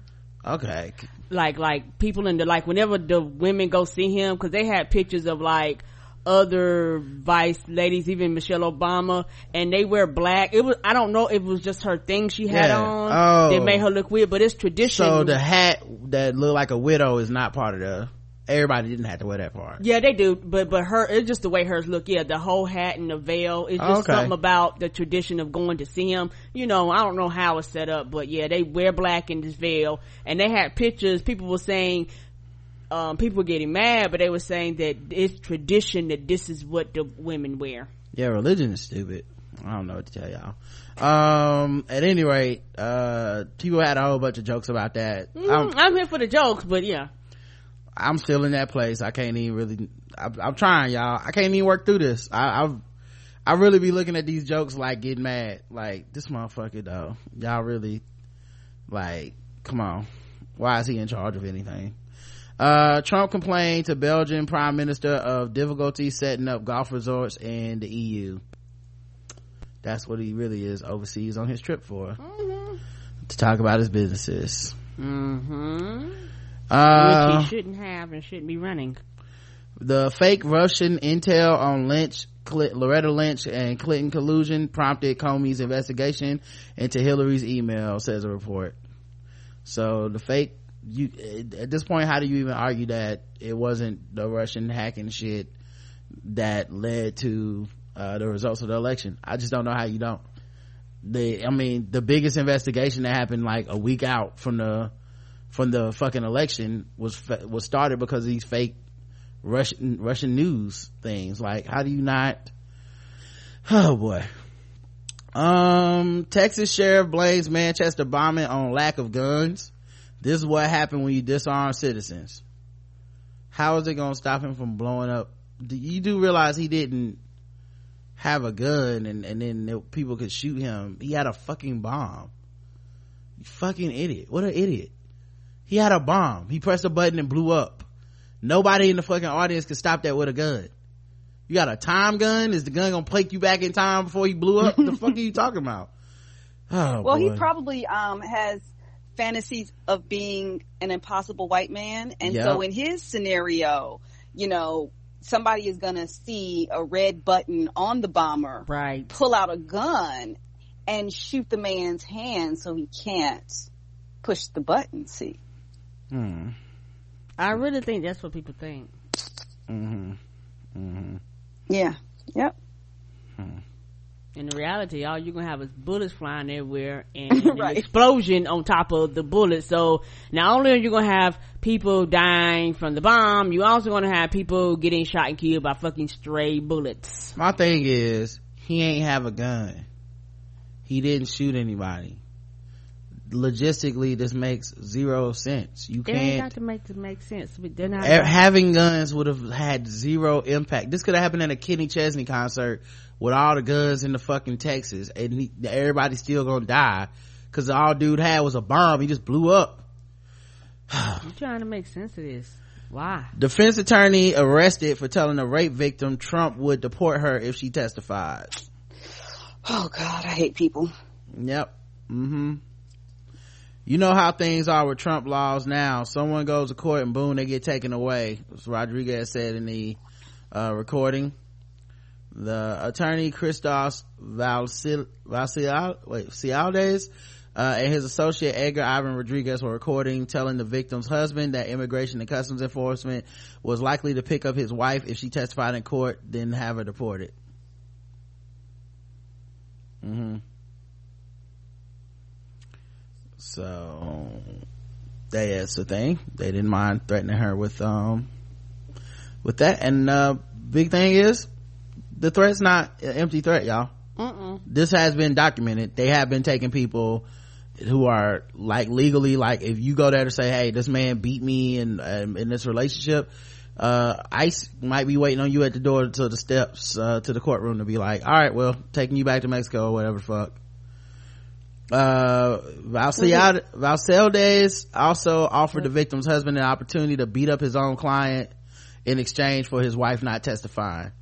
okay like like people in the like whenever the women go see him because they had pictures of like other vice ladies even michelle obama and they wear black it was i don't know if it was just her thing she had Yeah. on Oh. that made her look weird but it's tradition so the hat that looked like a widow is not part of the everybody didn't have to wear that part yeah they do but but her it's just the way hers look yeah the whole hat and the veil it's just Okay. something about the tradition of going to see him you know i don't know how it's set up but yeah they wear black in this veil and they had pictures people were saying um, people were getting mad, but they were saying that it's tradition that this is what the women wear. yeah religion is stupid i don't know what to tell y'all um at any rate uh people had a whole bunch of jokes about that Mm, I'm, I'm here for the jokes, but yeah. I'm still in that place i can't even really I'm, I'm trying y'all i can't even work through this i i've I really be looking at these jokes like getting mad. Like, this motherfucker though. Y'all really, like, come on. Why is he in charge of anything? Uh, Trump complained to Belgian prime minister of difficulty setting up golf resorts in the EU. That's what he really is overseas on his trip for. To talk about his businesses. Mm-hmm. Uh, Which he shouldn't have and shouldn't be running. the fake Russian intel on Lynch, Cl- Loretta Lynch and Clinton collusion prompted Comey's investigation into Hillary's email, says a report. So the fake, you, at this point, how do you even argue that it wasn't the Russian hacking shit that led to, uh, the results of the election? I just don't know how you don't. The, I mean, the biggest investigation that happened like a week out from the, from the fucking election was, was started because of these fake Russian Russian news things. Like, how do you not? <sighs> Oh boy. Um, Texas sheriff blames Manchester bombing on lack of guns. This is what happened when you disarm citizens. How is it going to stop him from blowing up? Do- You do realize he didn't have a gun and, and then people could shoot him. He had a fucking bomb. You fucking idiot. What an idiot. He had a bomb. He pressed a button and blew up. Nobody in the fucking audience could stop that with a gun. You got a time gun? Is the gun gonna plate you back in time before he blew up? What the fuck are you talking about? <laughs> Oh, well, he probably um, has fantasies of being an impossible white man, and Yeah. so in his scenario, you know, somebody is gonna see a red button on the bomber, right? Pull out a gun and shoot the man's hand so he can't push the button. See, Hmm. I really think that's what people think. Mm-hmm. Mm-hmm. yeah, yep. In reality, all you're gonna have is bullets flying everywhere and, <laughs> and Right. an explosion on top of the bullet. So not only are you gonna have people dying from the bomb, you also gonna have people getting shot and killed by fucking stray bullets. My thing is, he ain't have a gun. He didn't shoot anybody. Logistically, this makes zero sense. You It ain't got can't. to make to make sense. But They're not. Having guns would have had zero impact. This could have happened at a Kenny Chesney concert with all the guns in the fucking Texas, and he, everybody's still gonna die because all dude had was a bomb. He just blew up. <sighs> I'm trying to make sense of this. Why? Defense attorney arrested for telling a rape victim Trump would deport her if she testified. Oh God, I hate people. Yep. Mm-hmm. You know how things are with Trump laws now. Someone goes to court and boom, they get taken away. As Rodriguez said in the uh, recording. The attorney Christos Valsil, uh, and his associate Edgar Ivan Rodriguez were recording telling the victim's husband that immigration and customs enforcement was likely to pick up his wife if she testified in court, then have her deported. Mm-hmm. So that's the thing. They didn't mind threatening her with um with that. And uh big thing is the threat's not an empty threat, y'all. Mm-mm. This has been documented. They have been taking people who are like legally like if you go there to say, hey, this man beat me in um, in this relationship, uh ICE might be waiting on you at the door to the steps uh to the courtroom to be like, all right, well, taking you back to Mexico or whatever fuck uh Valcel- Valceldes also offered the victim's husband an opportunity to beat up his own client in exchange for his wife not testifying.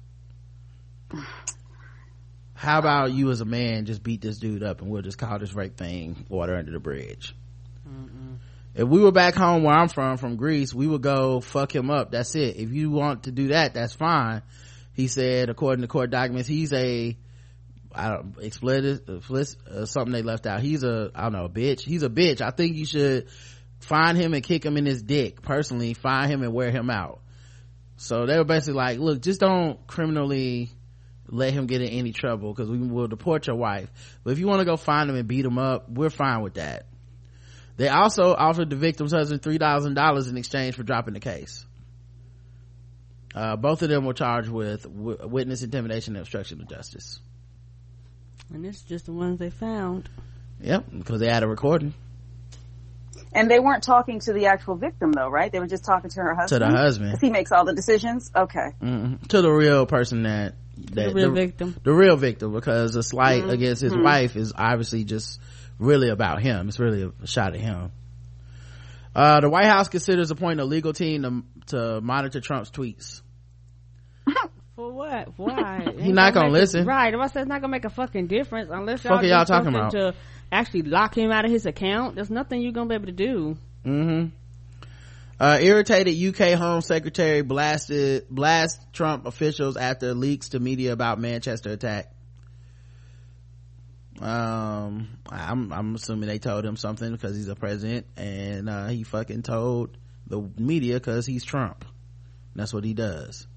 How about you as a man just beat this dude up and we'll just call this rape thing water under the bridge? If we were back home where i'm from from greece we would go fuck him up. That's it. If you want to do that that's fine. He said according to court documents he's a I don't explicit, uh, something they left out. He's a I don't know a bitch. He's a bitch. I think you should find him and kick him in his dick. Personally, find him and wear him out. So they were basically like, look, just don't criminally let him get in any trouble because we will deport your wife. But if you want to go find him and beat him up, we're fine with that. They also offered the victim's husband three thousand dollars in exchange for dropping the case. Uh, both of them were charged with w- witness intimidation and obstruction of justice. And it's just the ones they found. Yep, because they had a recording And they weren't talking to the actual victim though, right? They were just talking to her husband. to the husband, 'Cause he makes all the decisions. Okay. Mhm. to the real person that, that the real victim. the real victim, because a slight Mhm. against his Mhm. wife is obviously just really about him. It's really a shot at him. Uh, the White House considers appointing a legal team to, to monitor Trump's tweets. For what? Why? <laughs> He not gonna make a- listen. right. If I said it's not gonna make a fucking difference unless y'all Fuck y'all talking about? to actually lock him out of his account. There's nothing you're gonna be able to do. Mm-hmm. Uh, irritated UK Home Secretary blasted blast Trump officials after leaks to media about Manchester attack. Um, I'm I'm assuming they told him something because he's a president, and uh, he fucking told the media because he's Trump. That's what he does.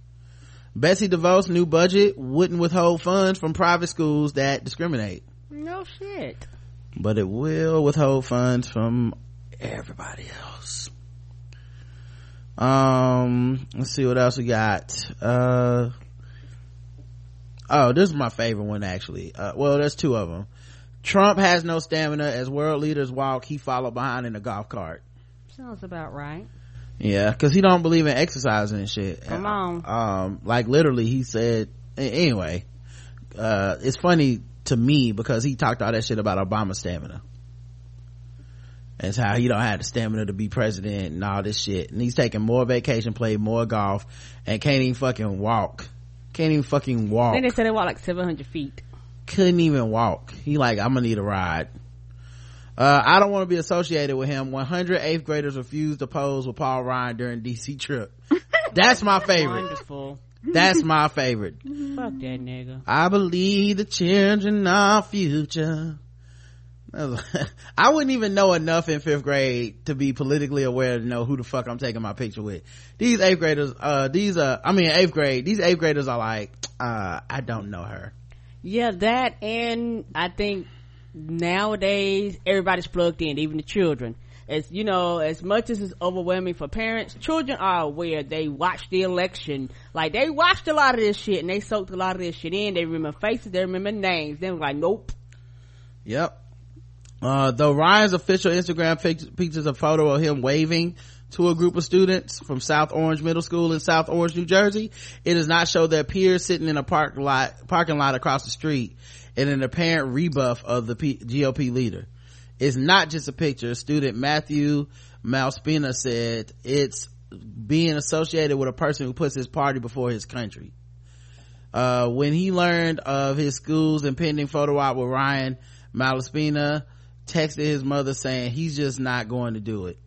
Betsy DeVos' new budget wouldn't withhold funds from private schools that discriminate, No shit. but it will withhold funds from everybody else. Um, let's see what else we got. Uh, oh, this is my favorite one actually. Uh, well, there's two of them. Trump has no stamina as world leaders walk. He followed behind in a golf cart. Sounds about right. Yeah, cause he don't believe in exercising and shit. Come on. Um, like literally he said, anyway, uh, it's funny to me because he talked all that shit about obama stamina. It's how he don't have the stamina to be president and all this shit. And he's taking more vacation, played more golf, and can't even fucking walk. Can't even fucking walk. Then they said they walk like 700 feet. Couldn't even walk. He like, I'm gonna need a ride. Uh, I don't want to be associated with him. 108th graders refused to pose with Paul Ryan during DC trip. <laughs> That's my favorite. Wonderful. That's my favorite. Fuck that nigga. I believe the children are future. <laughs> I wouldn't even know enough in fifth grade to be politically aware to know who the fuck I'm taking my picture with. These eighth graders, uh, these, uh, I mean eighth grade, these eighth graders are like, uh, I don't know her. Yeah, that and I think nowadays everybody's plugged in, even the children. As you know, as much as it's overwhelming for parents, children are aware. They watch the election, like they watched a lot of this shit and they soaked a lot of this shit in. They remember faces, they remember names. They were like, nope. Yep. Uh, though Ryan's official Instagram pic- features a photo of him waving to a group of students from South Orange Middle School in South Orange, New Jersey, it does not show their peers sitting in a park lot, parking lot across the street in an apparent rebuff of the P- GOP leader. It's not just a picture. Student Matthew Malaspina said it's being associated with a person who puts his party before his country. Uh, when he learned of his school's impending photo op with Ryan Malaspina, texted his mother saying he's just not going to do it.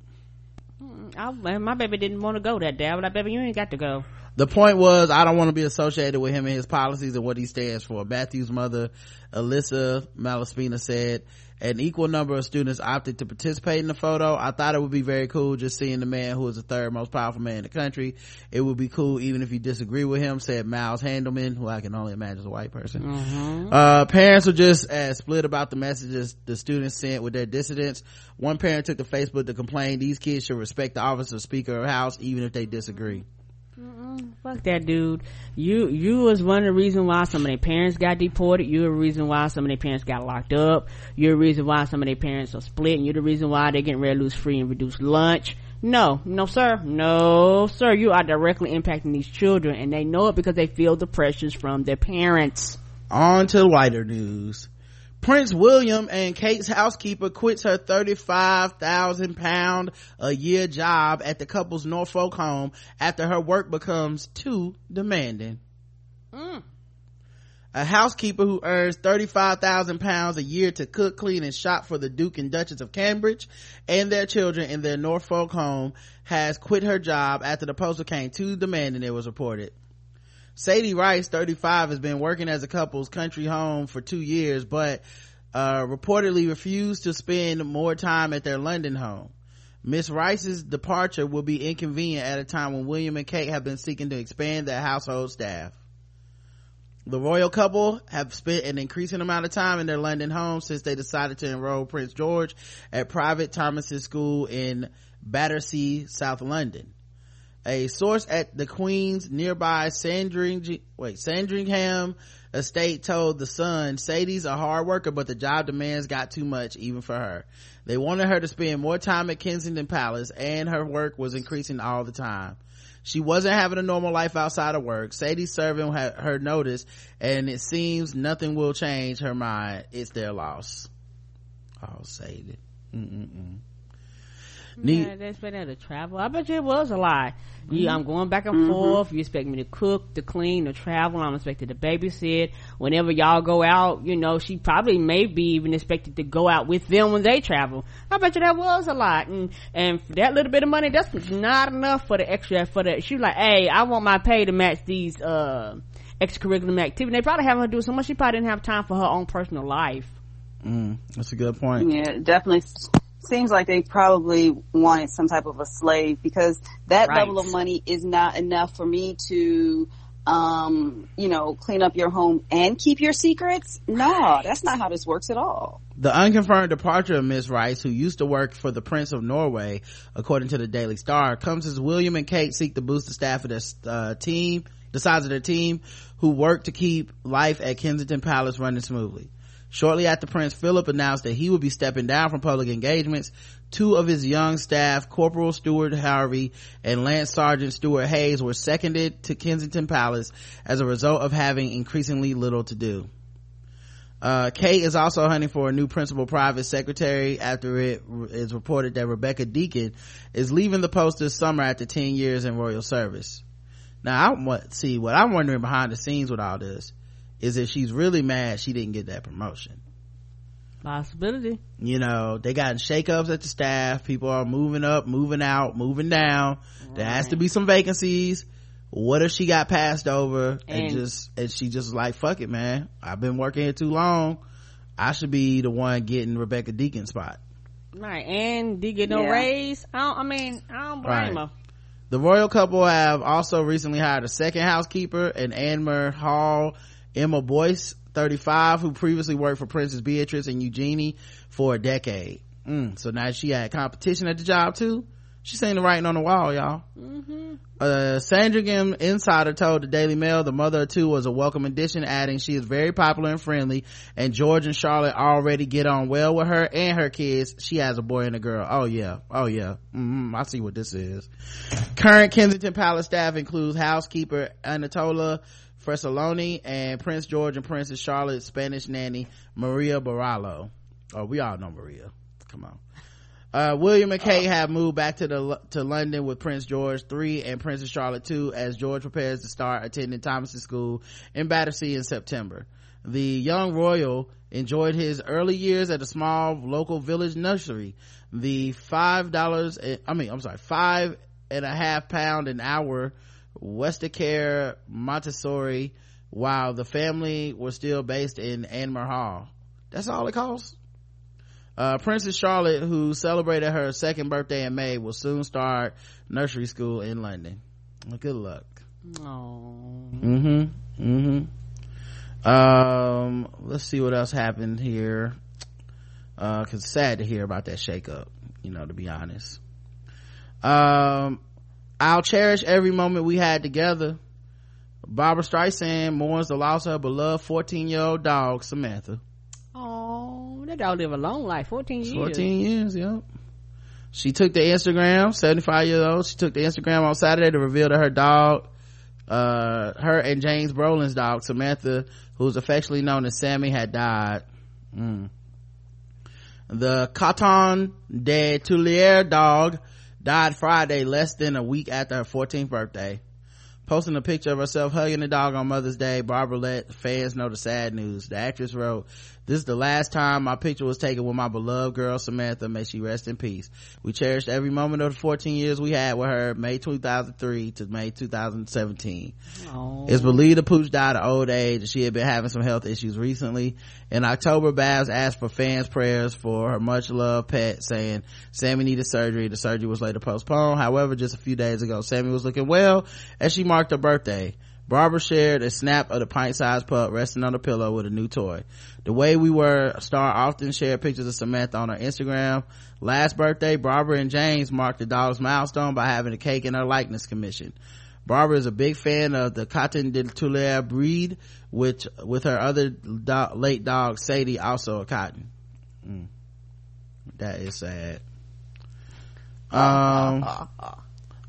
I, my baby didn't want to go that day. I was like, baby, you ain't got to go. The point was, I don't want to be associated with him and his policies and what he stands for. Matthew's mother, Alyssa Malaspina said, an equal number of students opted to participate in the photo. I thought it would be very cool just seeing the man who is the third most powerful man in the country. It would be cool even if you disagree with him, said Miles Handelman, who I can only imagine is a white person. Mm-hmm. Uh, parents were just as split about the messages the students sent with their dissidents. One parent took to Facebook to complain these kids should respect the office of Speaker of House even if they disagree. Fuck that dude. You you was one of the reason why some of their parents got deported. You're the reason why some of their parents got locked up. You're the reason why some of their parents are split. And you're the reason why they're getting ready to free and reduced lunch. No, no sir, no sir. You are directly impacting these children, and they know it because they feel the pressures from their parents. On to lighter news. Prince William and Kate's housekeeper quits her 35,000 pound a year job at the couple's Norfolk home after her work becomes too demanding. Mm. a housekeeper who earns 35,000 pounds a year to cook, clean, and shop for the Duke and Duchess of Cambridge and their children in their Norfolk home has quit her job after the post became too demanding, it was reported. Sadie Rice, 35, has been working as a couple's country home for two years, but uh, reportedly refused to spend more time at their London home. Miss Rice's departure will be inconvenient at a time when William and Kate have been seeking to expand their household staff. The royal couple have spent an increasing amount of time in their London home since they decided to enroll Prince George at private Thomas's school in Battersea, South London. A source at the Queen's nearby Sandring, wait, Sandringham estate told the Sun, Sadie's a hard worker, but the job demands got too much even for her. They wanted her to spend more time at Kensington Palace and her work was increasing all the time. She wasn't having a normal life outside of work. Sadie's serving her notice and it seems nothing will change her mind. It's their loss. Oh, Sadie. Mm-mm-mm. Yeah, they expect her to travel. I bet you it was a lie. You, Mm-hmm. I'm going back and forth. You expect me to cook, to clean, to travel. I'm expected to babysit. Whenever y'all go out, you know, she probably may be even expected to go out with them when they travel. I bet you that was a lot. And, and for that little bit of money, that's not enough for the extra, for the, she was like, hey, I want my pay to match these, uh, extracurricular activity. They probably having her do so much. She probably didn't have time for her own personal life. Mm, that's a good point. Yeah, definitely s- seems like they probably wanted some type of a slave because that Right. level of money is not enough for me to, um, you know, clean up your home and keep your secrets. No, that's not how this works at all. The unconfirmed departure of Miss Rice, who used to work for the Prince of Norway, according to the Daily Star, comes as William and Kate seek to boost the staff of their uh, team, the size of their team, who work to keep life at Kensington Palace running smoothly. Shortly after Prince Philip announced that he would be stepping down from public engagements, two of his young staff, Corporal Stuart Harvey and Lance Sergeant Stuart Hayes, were seconded to Kensington Palace as a result of having increasingly little to do. Uh, Kate is also hunting for a new principal private secretary after it is reported that Rebecca Deacon is leaving the post this summer after 10 years in royal service. Now, I want, see, what I'm wondering behind the scenes with all this is if she's really mad she didn't get that promotion. Possibility. You know, they got shakeups at the staff. People are moving up, moving out, moving down. There has to be some vacancies. What if she got passed over and, And- just, and she just like, fuck it, man. I've been working here too long. I should be the one getting Rebecca Deacon's spot. Right. And did get no Yeah. raise. I don't, I mean, I don't blame Right. her. The royal couple have also recently hired a second housekeeper, an Anmer Hall Emma Boyce, 35, who previously worked for Princess Beatrice and Eugenie for a decade. Mm, so now she had competition at the job too. She seen the writing on the wall, y'all. Mm-hmm. A Sandringham insider told the Daily Mail the mother of two was a welcome addition, adding she is very popular and friendly, and George and Charlotte already get on well with her and her kids. She has a boy and a girl. Oh yeah, oh yeah. mm I see what this is. Current Kensington Palace staff includes housekeeper Anatola Fresoloni and Prince George and Princess Charlotte's Spanish nanny Maria Borrallo. Oh, we all know Maria. Come on. Uh, William and Kate have moved back to the to London with Prince George three and Princess Charlotte two as George prepares to start attending Thomas's school in Battersea in September. The young royal enjoyed his early years at a small local village nursery. The five dollars, I mean, I'm sorry, five and a half pound an hour Westacre Montessori, while the family was still based in Anmer Hall. That's all it costs. Uh, Princess Charlotte, who celebrated her second birthday in May, will soon start nursery school in London. Well, good luck. Oh. Mm-hmm. Mm-hmm. Um, let's see what else happened here. Uh, cause it's sad to hear about that shakeup, you know, to be honest. Um, I'll cherish every moment we had together. Barbra Streisand mourns the loss of her beloved 14 year old dog, Samantha. Oh, that dog live a long life. 14 years. 14 years, yep. She took the Instagram, 75 years old. She took the Instagram on Saturday to reveal that her dog, uh, her and James Brolin's dog, Samantha, who's affectionately known as Sammy, had died. Mm. The Coton de Tulear dog died Friday, less than a week after her 14th birthday. Posting a picture of herself hugging the dog on Mother's Day, Barbra let fans know the sad news. The actress wrote, this is the last time my picture was taken with my beloved girl Samantha. May she rest in peace. We cherished every moment of the 14 years we had with her, May 2003 to May 2017. Oh. It's believed the pooch died of old age she had been having some health issues recently. In October, Babs asked for fans' prayers for her much loved pet, saying Sammy needed surgery. The surgery was later postponed. However, just a few days ago, Sammy was looking well as she marked her birthday. Barbra shared a snap of the pint-sized pup resting on the pillow with a new toy. The way we were, Star often shared pictures of Samantha on her Instagram. Last birthday, Barbra and James marked the dog's milestone by having a cake in her likeness commission. Barbara is a big fan of the Coton de Tulear breed, which, with her other do- late dog, Sadie, also a cotton. Mm. That is sad. Um,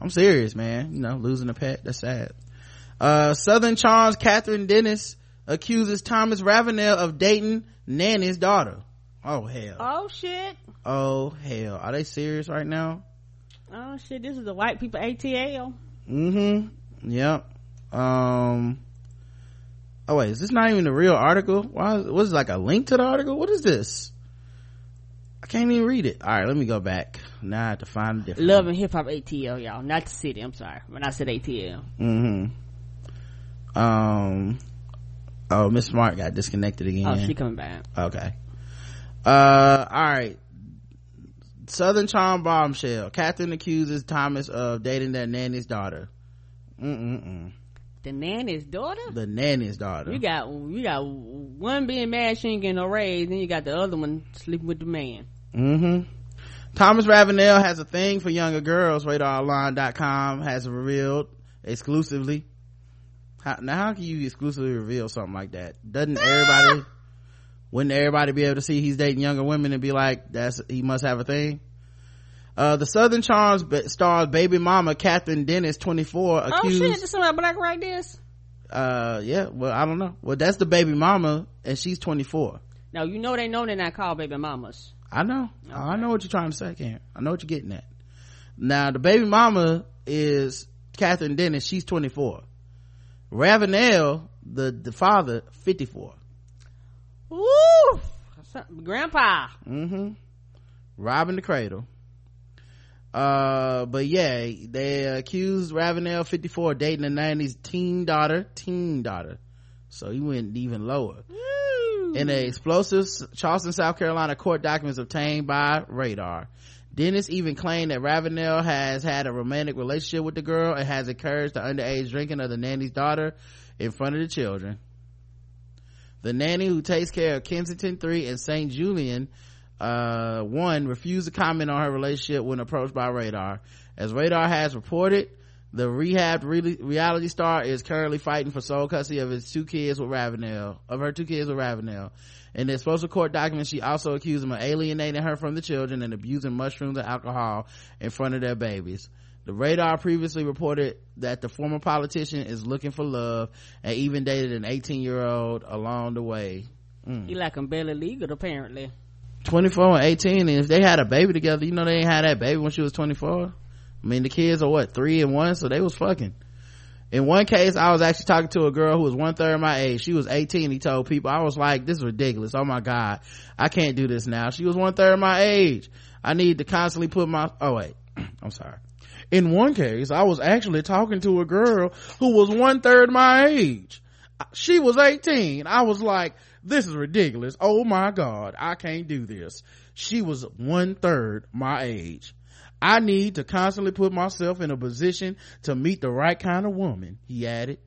I'm serious, man. You know, losing a pet, that's sad. Uh, Southern Charms Kathryn Dennis accuses Thomas Ravenel of dating Nanny's daughter. Oh hell. Oh shit. Oh hell. Are they serious right now? Oh shit, this is the white people ATL. Mm-hmm. Yep. Um. Oh wait, is this not even the real article? Why? was like a link to the article? What is this? I can't even read it. All right, let me go back. Now I have to find a different. Love and hip hop ATL, y'all. Not the city. I'm sorry when I said ATL. Mm-hmm. Um. Oh, Miss Smart got disconnected again. Oh, she coming back. Okay. Uh, all right. Southern Charm bombshell. Kathryn accuses Thomas of dating their nanny's daughter. Mm-mm-mm. The nanny's daughter. The nanny's daughter. You got you got one being mad she ain't getting no raise, then you got the other one sleeping with the man. Mm-hmm. Thomas Ravenel has a thing for younger girls. RadarOnline.com has revealed exclusively. How, now, how can you exclusively reveal something like that? Doesn't everybody? Wouldn't everybody be able to see he's dating younger women and be like, "That's he must have a thing"? Uh, the Southern Charms stars baby mama Kathryn Dennis, 24, Oh accused. shit! This somebody black right this. Uh, yeah. Well, I don't know. Well, that's the baby mama, and she's 24. Now you know they know they're not called baby mamas. I know. I know what you're trying to say, Karen. I know what you're getting at. Now, the baby mama is Kathryn Dennis. She's 24. Ravenel, the, the father, 54. Woo! Grandpa. Mm-hmm. Robbing the cradle. Uh, but yeah, they accused Ravenel, 54, of dating the 90s teen daughter, teen daughter. So he went even lower. In an explosive Charleston, South Carolina court documents obtained by Radar. Dennis even claimed that Ravenel has had a romantic relationship with the girl and has encouraged the underage drinking of the nanny's daughter in front of the children. The nanny who takes care of Kensington 3 and St. Julian, uh, 1 refused to comment on her relationship when approached by Radar. As Radar has reported, the rehabbed re- reality star is currently fighting for sole custody of his two kids with Ravenel, of her two kids with Ravenel. In the explosive court documents, she also accused him of alienating her from the children and abusing mushrooms and alcohol in front of their babies. The radar previously reported that the former politician is looking for love and even dated an 18 year old along the way. Mm. He like him barely legal apparently. 24 and 18, and if they had a baby together, you know they ain't had that baby when she was 24. I mean, the kids are what, three and one, so they was fucking. In one case, I was actually talking to a girl who was one third my age. She was 18. He told people, I was like, this is ridiculous. Oh my God. I can't do this now. She was one third my age. I need to constantly put my, oh wait, <clears throat> I'm sorry. In one case, I was actually talking to a girl who was one third my age. She was 18. I was like, this is ridiculous. Oh my God. I can't do this. She was one third my age. I need to constantly put myself in a position to meet the right kind of woman, he added.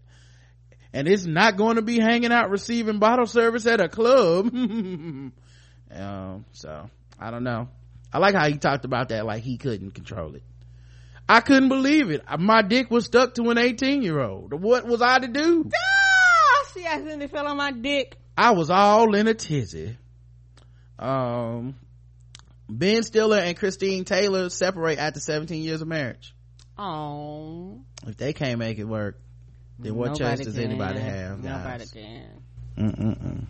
And it's not going to be hanging out receiving bottle service at a club. <laughs> um, so I don't know. I like how he talked about that like he couldn't control it. I couldn't believe it. My dick was stuck to an 18 year old. What was I to do? Ah, she accidentally fell on my dick. I was all in a tizzy. Um, Ben Stiller and Christine Taylor separate after 17 years of marriage. Oh. If they can't make it work, then what Nobody choice does can. anybody have, guys? Nobody can. Mm-mm-mm.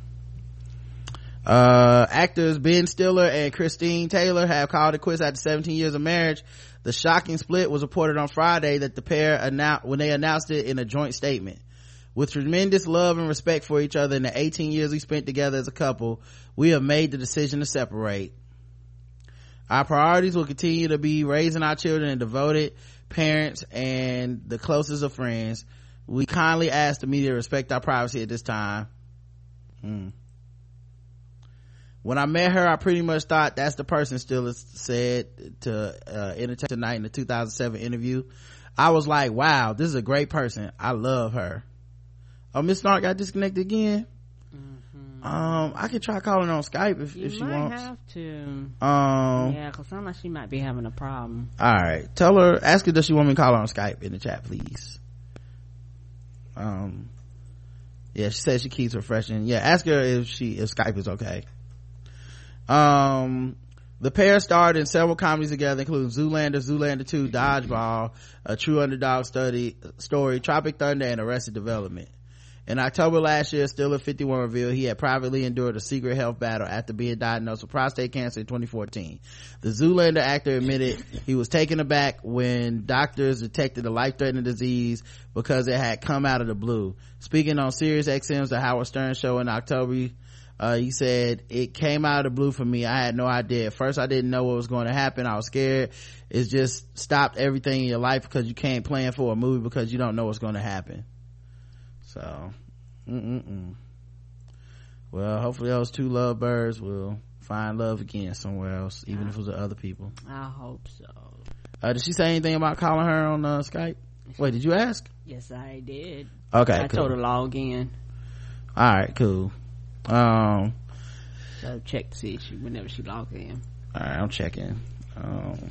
Uh, actors Ben Stiller and Christine Taylor have called it quits after 17 years of marriage. The The shocking split was reported on Friday that the pair announced, when they announced it in a joint statement. With tremendous love and respect for each other in the 18 years we spent together as a couple, we have made the decision to separate. Our priorities will continue to be raising our children and devoted parents and the closest of friends. We kindly ask the media to respect our privacy at this time. Hmm. When I met her, I pretty much thought that's the person Stiller said to uh, Entertainment Tonight in the 2007 interview. I was like, wow, this is a great person. I love her. Oh, Miss Smart got disconnected again? Um, I could try calling her on Skype if, You if she might wants. have to. Um, yeah, cause sounds like she might be having a problem. all right. Tell her, ask her does she want me to call her on Skype in the chat, please. Um, yeah, she says she keeps refreshing. Yeah, ask her if she, if Skype is okay. Um, the pair starred in several comedies together, including Zoolander, Zoolander 2, Dodgeball, A True Underdog Study, Story, Tropic Thunder, and Arrested Development. In October last year, Stiller at 51 revealed he had privately endured a secret health battle after being diagnosed with prostate cancer in 2014. The Zoolander actor admitted he was taken aback when doctors detected a life-threatening disease because it had come out of the blue. Speaking on Sirius XM's The Howard Stern Show in October, uh, he said, it came out of the blue for me. I had no idea. At first, I didn't know what was going to happen. I was scared. It's just stopped everything in your life because you can't plan for a movie because you don't know what's going to happen. So, mm-mm-mm. Well, hopefully those two lovebirds will find love again somewhere else, even if it was other people. I hope so. Uh, did she say anything about calling her on uh, Skype? Wait, did you ask? Yes, I did. Okay, I cool. told her log in. All right, cool. Um, So check to see if she whenever she logged in. all right, I'm checking. Um,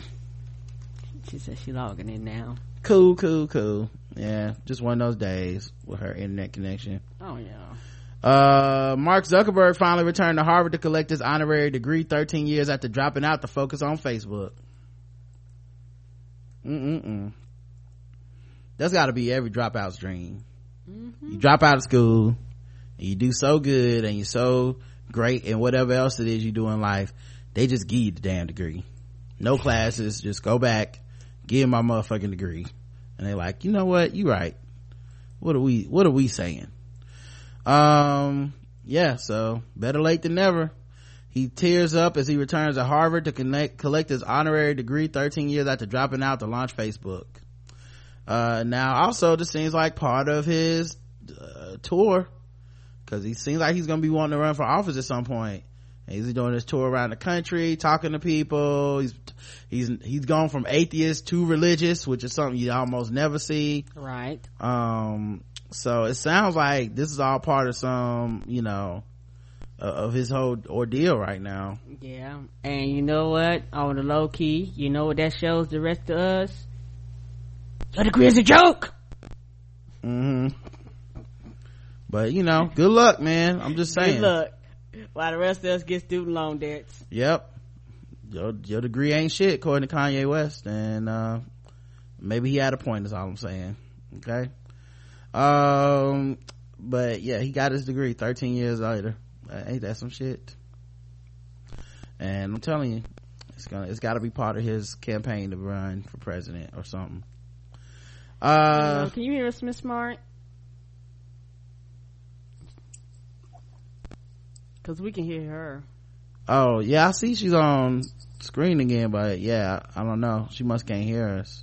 She says she logging in now. cool, cool, cool. Yeah, just one of those days with her internet connection. Oh yeah. Uh, Mark Zuckerberg finally returned to Harvard to collect his honorary degree 13 years after dropping out to focus on Facebook. Mm-mm-mm. That's gotta be every dropout's dream. You drop out of school, and you do so good, and you're so great and whatever else it is you do in life, they just give you the damn degree. No classes, just go back, give my motherfucking degree. And they're like, you know what, you right. What are we, what are we saying? Um, yeah, so better late than never. He tears up as he returns to Harvard to connect, collect his honorary degree 13 years after dropping out to launch Facebook. Uh, now also this seems like part of his uh, tour because he seems like he's gonna be wanting to run for office at some point. He's doing this tour around the country, talking to people. He's he's he's gone from atheist to religious, which is something you almost never see. Right. Um, so it sounds like this is all part of some, you know, uh, of his whole ordeal right now. Yeah. And you know what? On the low key, you know what that shows the rest of us? Your degree is a joke. hmm But you know, good luck, man. I'm just saying. Good luck. While the rest of us get student loan debts. Yep. Your, your degree ain't shit, according to Kanye West. And, uh, maybe he had a point, is all I'm saying. Okay. Um, but yeah, he got his degree 13 years later. Uh, ain't that some shit? And I'm telling you, it's gonna, it's gotta be part of his campaign to run for president or something. Uh, can you hear us, Miss Smart? Cause we can hear her. oh yeah, I see she's on screen again, but yeah, I don't know. She must can't hear us.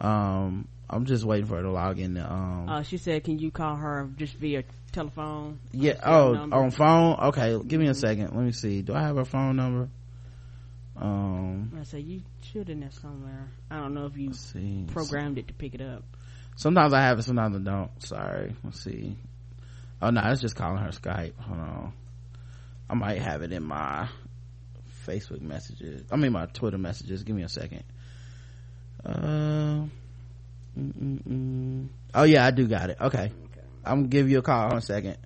Um, I'm just waiting for her to log in. To, um, Uh, she said, can you call her just via telephone? yeah. Oh, number. on phone. Okay, give me a second. Let me see. Do I have her phone number? Um, I said, you should in there somewhere. I don't know if you programmed it to pick it up. Sometimes I have it, sometimes I don't. Sorry. Let's see. Oh no, it's just calling her Skype. Hold on. I might have it in my Facebook messages. I mean my Twitter messages. Give me a second. Uh, mm-mm-mm. oh yeah, I do got it. Okay. I'm gonna give you a call in a second.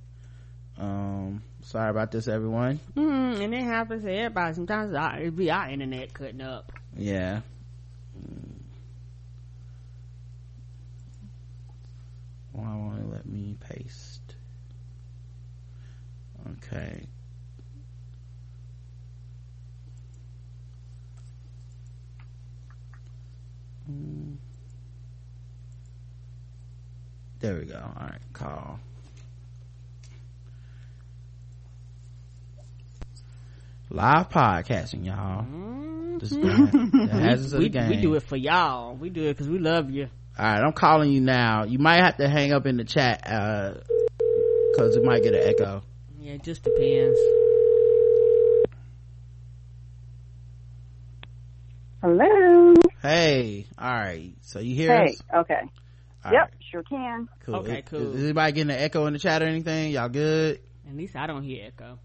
Um, sorry about this, everyone. Mm, and it happens to everybody. Sometimes it be our internet cutting up. Yeah. Mm. Why won't it let me paste? Okay. There we go. All right, call. Live podcasting, y'all. Just the, <laughs> the hazards of we, the game. we do it for y'all. We do it because we love you. All right, I'm calling you now. You might have to hang up in the chat uh, because it might get an echo. Yeah, it just depends. Hello. Hey, all right. So you hear Hey. us? Okay. All yep. right, Sure can. cool. Okay, Is- cool. Is anybody getting an echo in the chat or anything? Y'all good? At least I don't hear echo.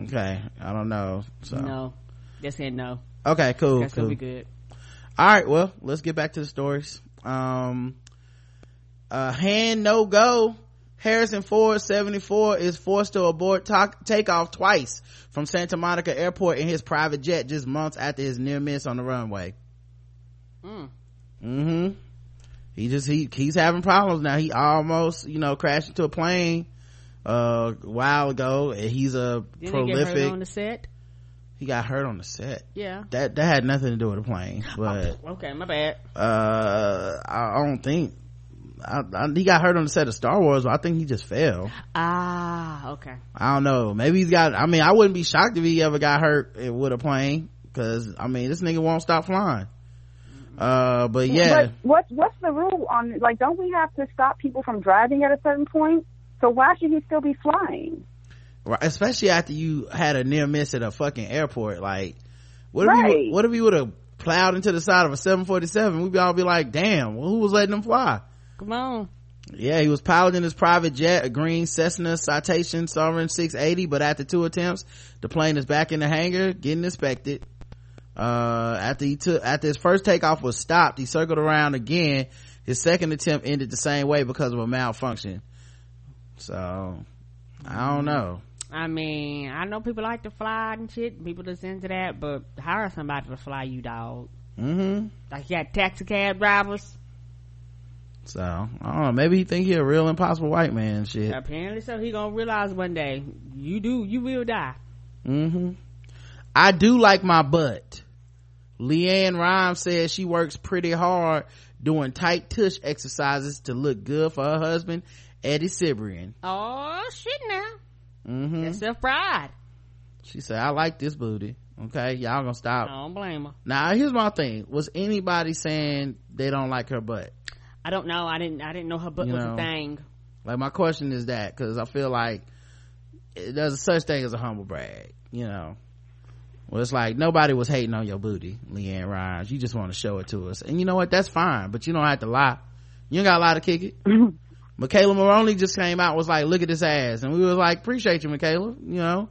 Okay, I don't know. So No. They said no. okay, cool, That's cool. gonna be good. All right, well, let's get back to the stories. Um, uh, hand no go. Harrison Ford, 74, is forced to abort ta- takeoff twice from Santa Monica Airport in his private jet just months after his near miss on the runway. Mm. hmm He just, he, he's having problems now. He almost, you know, crashed into a plane, uh, a while ago. And he's a Didn't he get prolific. hurt on the set? he got hurt on the set. Yeah. That, that had nothing to do with the plane, but Okay, my bad. uh i I don't think I, I, he got hurt on the set of star wars but i think he just fell Ah, okay. i don't know maybe he's got i mean i wouldn't be shocked if he ever got hurt with a plane because i mean this nigga won't stop flying uh but yeah But what's what's the rule on like? Don't we have to stop people from driving at a certain point? So why should he still be flying? Right, especially after you had a near miss at a fucking airport like what if Right. you what if you would have plowed into the side of a 747 we'd all be like damn well, who was letting him fly Come on. Yeah, he was piloting his private jet, a green Cessna Citation Sovereign 680, but after two attempts, the plane is back in the hangar, getting inspected. Uh, after he took, after his first takeoff was stopped, he circled around again. His second attempt ended the same way because of a malfunction. So, I don't know. I mean, I know people like to fly and shit. People that's into that, but hire somebody to fly you, dog. Mm-hmm. Like you got taxi cab drivers. So, I don't know. Maybe he think he a real impossible white man shit. Apparently, so he gonna realize one day you do, you will die. Mm-hmm. I do like my butt. LeAnn Rimes says she works pretty hard doing tight tush exercises to look good for her husband, Eddie Cibrian. Oh shit! Now hmm that's self pride. She said, I like this booty. Okay, y'all gonna stop. I don't blame her. Now, here's my thing. Was anybody saying they don't like her butt? I don't know. I didn't. I didn't know her butt You was know. a thing. Like, my question is that, cause I feel like there's a such thing as a humble brag, you know? Well, it's like nobody was hating on your booty, LeAnn Rimes. You just want to show it to us. And you know what? That's fine, but you don't have to lie. You ain't got a lot to kick it. <laughs> McKayla Maroney just came out was like, look at this ass. And we was like, appreciate you, Michaela. You know?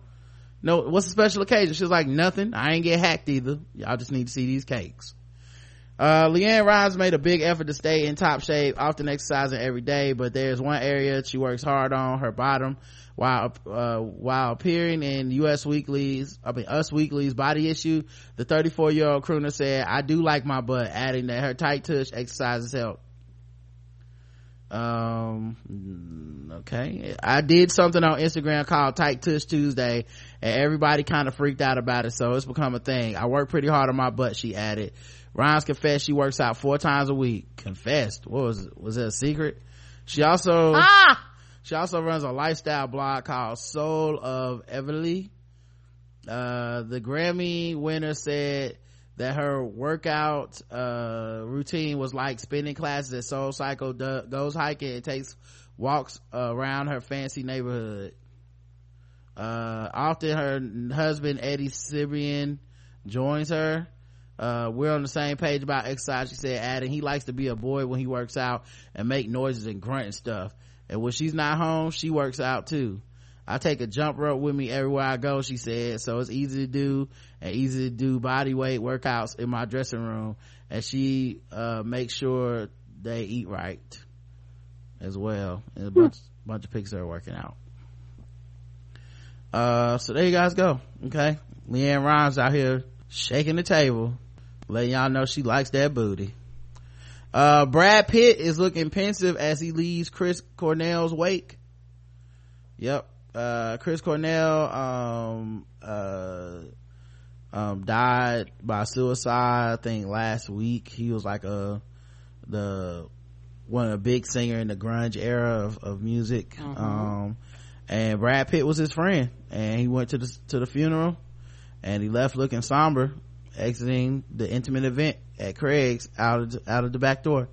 No, what's the special occasion? She was like, nothing. I ain't get hacked either. Y'all just need to see these cakes. Uh, LeAnn Rimes made a big effort to stay in top shape, often exercising every day, but there's one area she works hard on, her bottom, while, uh, while appearing in US Weekly's, I mean, Us Weekly's body issue, the 34 year old crooner said, I do like my butt, adding that her tight tush exercises help. Um, okay. I did something on Instagram called Tight Tush Tuesday and everybody kind of freaked out about it. So it's become a thing. I work pretty hard on my butt, she added. Rimes confessed she works out four times a week. Confessed. What was it? Was it a secret? She also, Ah, she also runs a lifestyle blog called Soul of Everly. Uh, the Grammy winner said that her workout, uh, routine was like spinning classes at Soul Cycle, do- goes hiking and takes walks around her fancy neighborhood. Uh, often her husband, Eddie Cibrian, joins her. Uh, we're on the same page about exercise, she said, adding he likes to be a boy when he works out and make noises and grunt and stuff. And when she's not home, she works out too. I take a jump rope with me everywhere I go, she said, so it's easy to do and easy to do body weight workouts in my dressing room. And she, uh, makes sure they eat right as well. And a bunch, bunch of pics are working out. Uh, so there you guys go. Okay. LeAnn Rimes out here shaking the table, letting y'all know she likes that booty. Uh, Brad Pitt is looking pensive as he leaves Chris Cornell's wake. Yep. Uh, Chris Cornell, um, uh, um, died by suicide, I think last week. He was like a, the, one of the big singer in the grunge era of, of music. Mhm. Um, and Brad Pitt was his friend and he went to the, to the funeral and he left looking somber, exiting the intimate event at Craig's out of, out of the back door.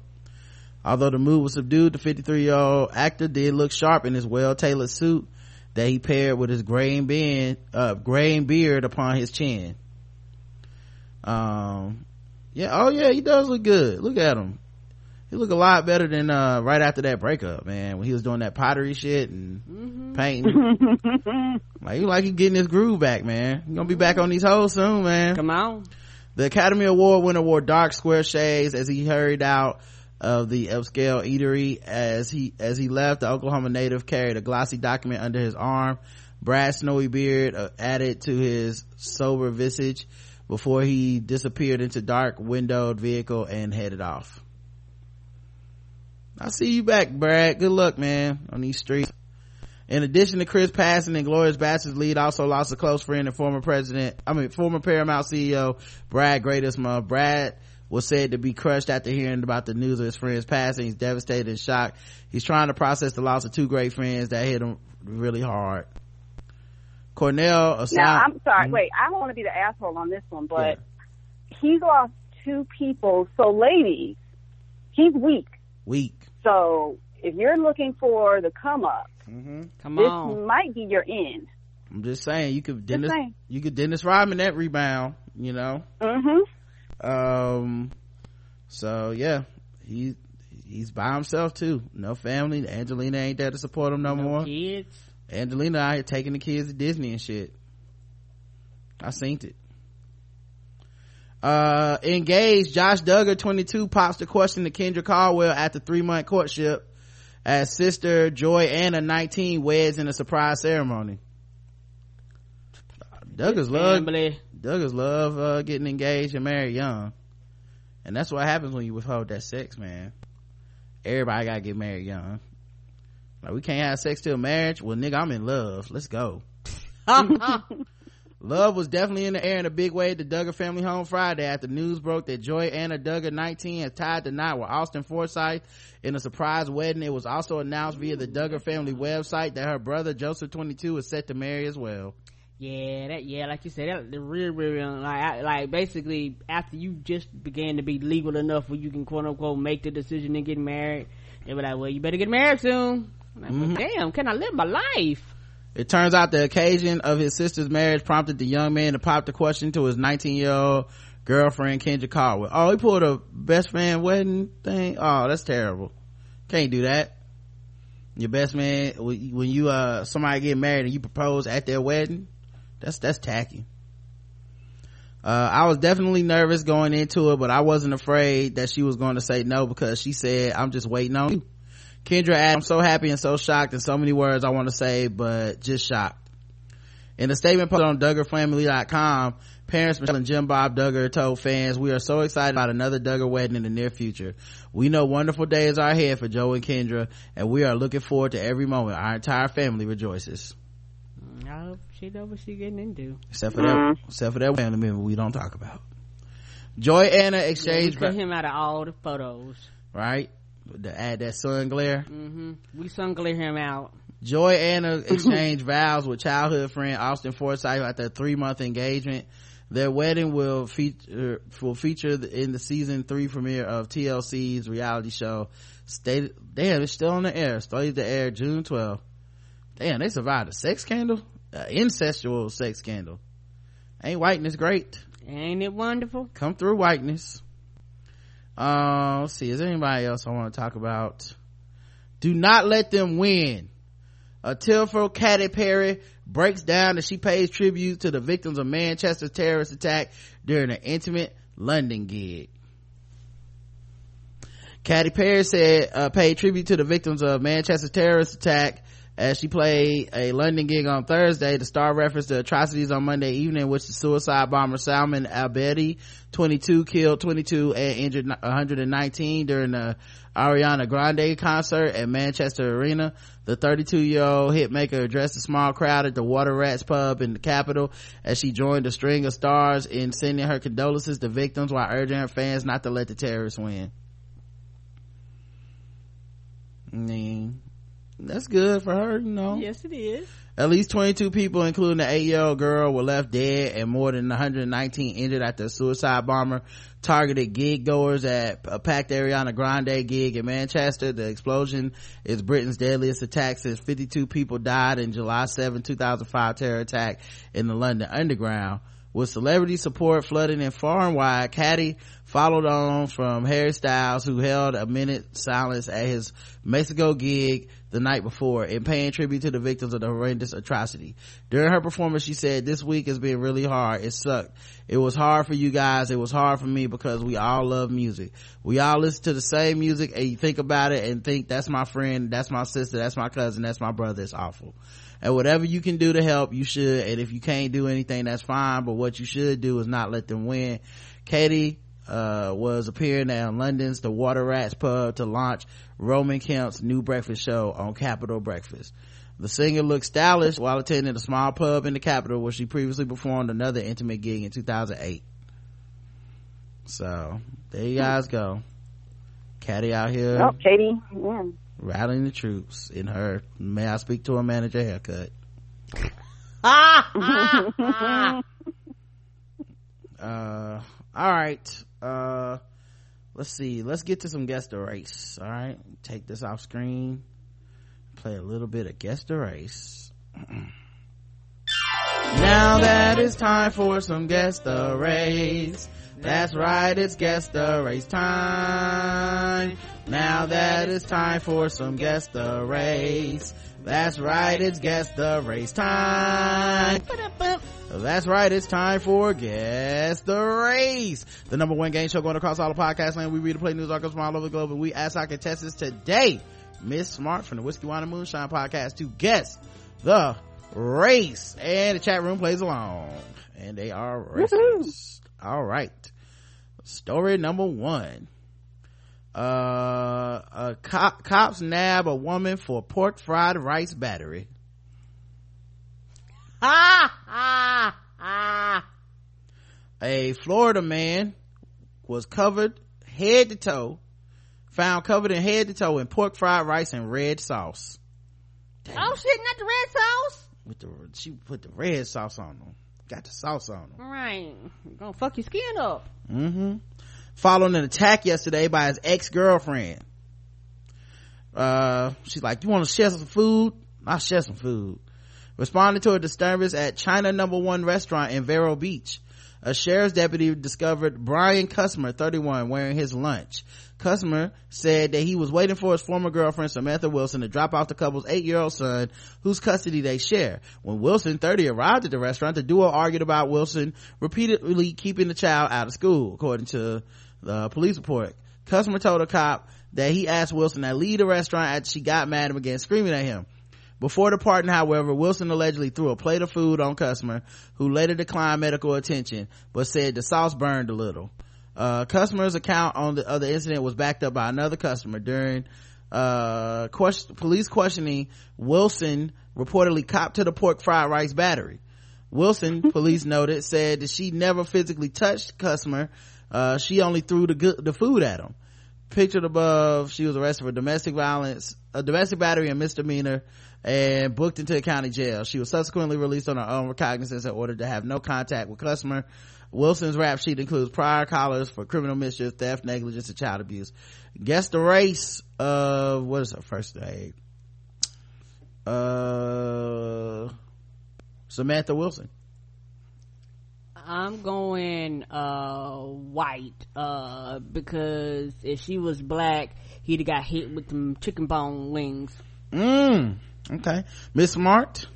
Although the mood was subdued, the 53 year old actor did look sharp in his well tailored suit that he paired with his graying beard, uh, graying beard upon his chin. Um, yeah, oh yeah, he does look good. Look at him. He look a lot better than, uh, right after that breakup, man, when he was doing that pottery shit and painting. <laughs> like, he like he getting his groove back, man. He gonna be back on these hoes soon, man. Come on. The Academy Award winner wore dark square shades as he hurried out of the upscale eatery. As he as he left, the Oklahoma native carried a glossy document under his arm. Brad's snowy beard uh, added to his sober visage before he disappeared into dark windowed vehicle and headed off. I see you back, Brad. Good luck, man, on these streets. In addition to Chris passing Inglourious Basterds lead also lost a close friend and former president, I mean, former Paramount CEO, Brad Greatest Month. Brad was said to be crushed after hearing about the news of his friend's passing. He's devastated and shocked. He's trying to process the loss of two great friends that hit him really hard. Cornell, a Now, I'm sorry. Mhm. Wait, I don't want to be the asshole on this one, but he's lost two people. So, ladies, he's weak. Weak. So, if you're looking for the come up, Come this on. might be your end. I'm just saying, you could Dennis, you could Dennis Rodman that rebound, you know? Mm-hmm. Um, so yeah, he, he's by himself too. No family. Angelina ain't there to support him no, more. Kids. Angelina out here taking the kids to Disney and shit. I seen it. Uh, engaged, Josh Duggar, 22, pops the question to Kendra Caldwell after three month courtship as sister Joy Anna, 19, weds in a surprise ceremony. Duggars love. Duggars love, uh, getting engaged and married young. And that's what happens when you withhold that sex, man. Everybody gotta get married young. Like, we can't have sex till marriage. Well, nigga, I'm in love. Let's go. <laughs> <laughs> <laughs> Love was definitely in the air in a big way at the Duggar family home Friday after news broke that Joy Anna Duggar, 19, has tied the knot with Austin Forsyth in a surprise wedding. It was also announced via the Duggar family website that her brother Joseph, 22, is set to marry as well. Yeah, that yeah, like you said, that the real, real, like I, like basically after you just began to be legal enough where you can quote unquote make the decision and get married, they were like, well, you better get married soon. I'm like, well, Mhm. damn, can I live my life? It turns out the occasion of his sister's marriage prompted the young man to pop the question to his 19 year old girlfriend, Kendra Caldwell. Oh, he pulled a best man wedding thing? Oh, that's terrible. Can't do that. Your best man, when you, uh, somebody get married and you propose at their wedding, that's, that's tacky. Uh, I was definitely nervous going into it, but I wasn't afraid that she was going to say no because she said, I'm just waiting on you. Kendra added, I'm so happy and so shocked in so many words I want to say, but just shocked. In a statement posted on DuggarFamily.com, parents Michelle and Jim Bob Duggar told fans, we are so excited about another Duggar wedding in the near future. We know wonderful days are ahead for Joe and Kendra, and we are looking forward to every moment. Our entire family rejoices. Mm, I hope she know what she getting into. Except for that, mm-hmm. except for that family member we don't talk about. Joy Anna Yeah, we exchanged, cut him out of all the photos. right? To add that sun glare. hmm We sun glare him out. Joy Anna <laughs> exchanged vows with childhood friend Austin Forsyth at their three month engagement. Their wedding will feature will feature in the season three premiere of TLC's reality show. State damn, it's still on the air. Started to air June 12th. Damn, they survived a sex scandal, uh, incestual sex scandal. Ain't whiteness great? Ain't it wonderful? Come through whiteness. Uh, let's see. Is there anybody else I want to talk about? Do not let them win. A tearful Katy Perry breaks down that she pays tribute to the victims of Manchester terrorist attack during an intimate London gig. Katy Perry said, uh, paid tribute to the victims of Manchester terrorist attack As she played a London gig on Thursday, the star referenced the atrocities on Monday evening, which the suicide bomber Salman Abedi, 22, killed 22 and injured 119 during the Ariana Grande concert at Manchester Arena. The 32 year old hitmaker addressed a small crowd at the Water Rats pub in the capital as she joined a string of stars in sending her condolences to victims while urging her fans not to let the terrorists win. Mean, that's good for her, you know. Yes, it is. At least 22 people, including the eight-year-old girl, were left dead and more than 119 injured after a suicide bomber targeted gig goers at a packed Ariana Grande gig in Manchester. The explosion is Britain's deadliest attack since 52 people died in July 7, 2005 terror attack in the London Underground. With celebrity support flooding in far and wide, Katy followed on from Harry Styles, who held a minute silence at his Mexico gig the night before in paying tribute to the victims of the horrendous atrocity. During her performance, she said, this week has been really hard. It sucked. It was hard for you guys. It was hard for me because we all love music. We all listen to the same music and you think about it and think that's my friend, that's my sister, that's my cousin, that's my brother. It's awful. And whatever you can do to help, you should. And if you can't do anything, that's fine. But what you should do is not let them win. Katy, uh, was appearing at London's The Water Rats pub to launch Roman Kemp's new breakfast show on Capital Breakfast. The singer looked stylish while attending a small pub in the capital where she previously performed another intimate gig in 2008. So, there you guys go. Katy out here. Oh, Katy, yeah. Rallying the troops in her, may I speak to a manager haircut. <laughs> <laughs> uh, all right. Uh, let's see. Let's get to some Guess the Race. All right. Take this off screen. Play a little bit of Guess the Race. <clears throat> now that it's time for some Guess the Race. That's right, it's Guess the Race time. Now that it's time for some Guess the Race. That's right, it's Guess the Race time. That's right, it's time for Guess the Race. The number one game show going across all the podcast land. We read and play news articles from all over the globe and we ask our contestants today, Miss Smart from the Whiskey Wine and Moonshine podcast to guess the race. And the chat room plays along. And they are racist. All right. Story number one. Uh, a cop, cops nab a woman for pork fried rice battery. Ha ha ha. A Florida man was covered head to toe, found covered in head to toe in pork fried rice and red sauce. Oh shit, not the red sauce? With the, she put the red sauce on them. Got the sauce on them. Right. Gonna fuck your skin up. Mm-hmm. Following an attack yesterday by his ex-girlfriend. Uh, she's like, you want to share some food? I'll share some food. Responding to a disturbance at China number one restaurant in Vero Beach. A sheriff's deputy discovered Brian Customer, 31, wearing his lunch. Customer said that he was waiting for his former girlfriend Samantha Wilson to drop off the couple's eight-year-old son, whose custody they share. When Wilson, 30, arrived at the restaurant, the duo argued about Wilson repeatedly keeping the child out of school, according to the police report. Customer told a cop that he asked Wilson to leave the restaurant after she got mad and began screaming at him. Before departing, however, Wilson allegedly threw a plate of food on customer, who later declined medical attention, but said the sauce burned a little. Uh, customer's account on the other incident was backed up by another customer during, uh, question, police questioning Wilson reportedly copped to the pork fried rice battery. Wilson, <laughs> police noted, said that she never physically touched customer. Uh, she only threw the good, the food at him. Pictured above, she was arrested for domestic violence, a domestic battery and misdemeanor, and booked into a county jail. She was subsequently released on her own recognizance and ordered to have no contact with customer. Wilson's rap sheet includes prior collars for criminal mischief, theft, negligence, and child abuse. Guess the race of, what is her first name? Uh, Samantha Wilson. I'm going uh white uh because if she was black he'd have got hit with them chicken bone wings. Mm. Okay. Miss Smart?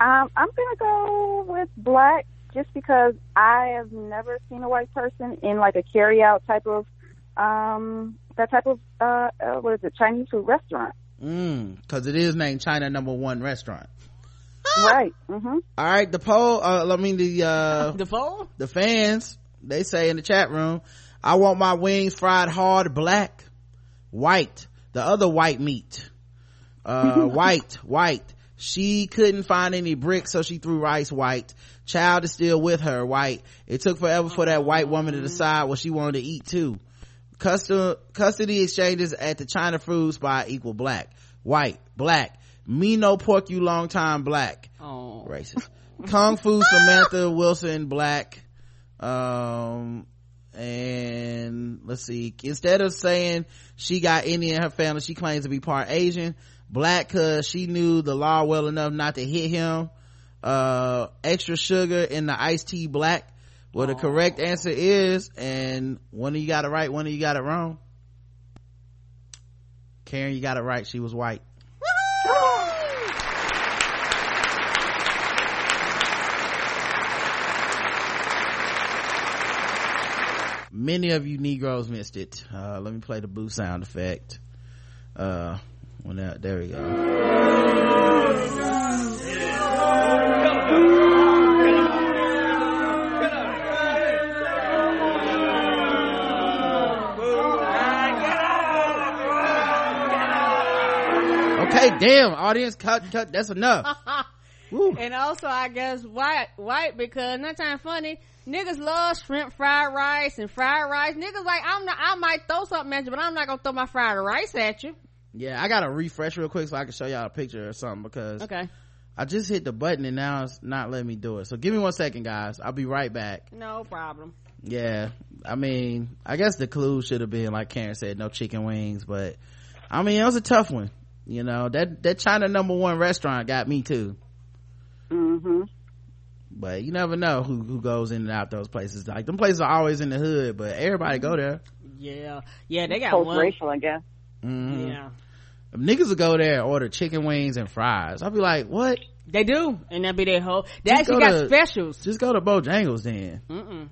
Um, I'm gonna go with black just because I have never seen a white person in like a carry out type of um that type of uh, uh what is it, Chinese food restaurant. Mm, cause it is named China number one restaurant. Right. Mm-hmm. All right, the poll, uh, I mean the, uh, <laughs> the poll? The fans, they say in the chat room, I want my wings fried hard black, white, the other white meat. Uh, <laughs> white, white. She couldn't find any bricks, so she threw rice white. Child is still with her, white. It took forever for that white woman to decide what she wanted to eat too. Custom, custody exchanges at the China food spot equal black, white, black. Me no pork you long time black. Oh. Racist. Kung Fu Samantha Wilson black. Um, and let's see. Instead of saying she got any in her family, she claims to be part Asian. Black cause she knew the law well enough not to hit him. Uh, extra sugar in the iced tea black. Well, the correct answer is, and one of you got it right, one of you got it wrong. Karen, you got it right. She was white. Many of you Negroes missed it. Uh, let me play the boo sound effect. Uh, when that, there we go. Okay, damn, audience, cut, cut, that's enough. <laughs> and also I guess white white because not time funny. Niggas love shrimp fried rice and fried rice. Niggas like I'm not I might throw something at you, but I'm not gonna throw my fried rice at you. Yeah, I gotta refresh real quick so I can show y'all a picture or something because Okay. I just hit the button and now it's not letting me do it. So give me one second, guys. I'll be right back. No problem. Yeah, I mean, I guess the clue should have been like Karen said, no chicken wings, but I mean, it was a tough one. You know that that China number one restaurant got me too. Mm-hmm. But you never know who who goes in and out those places. Like them places are always in the hood, but everybody go there. Yeah. Yeah, they got Post one. racial, I guess. Mhm. Yeah. Niggas will go there and order chicken wings and fries. I'll be like, what? They do. And that be their whole they Just actually go got to- specials. Just go to Bojangles then. Mm-mm.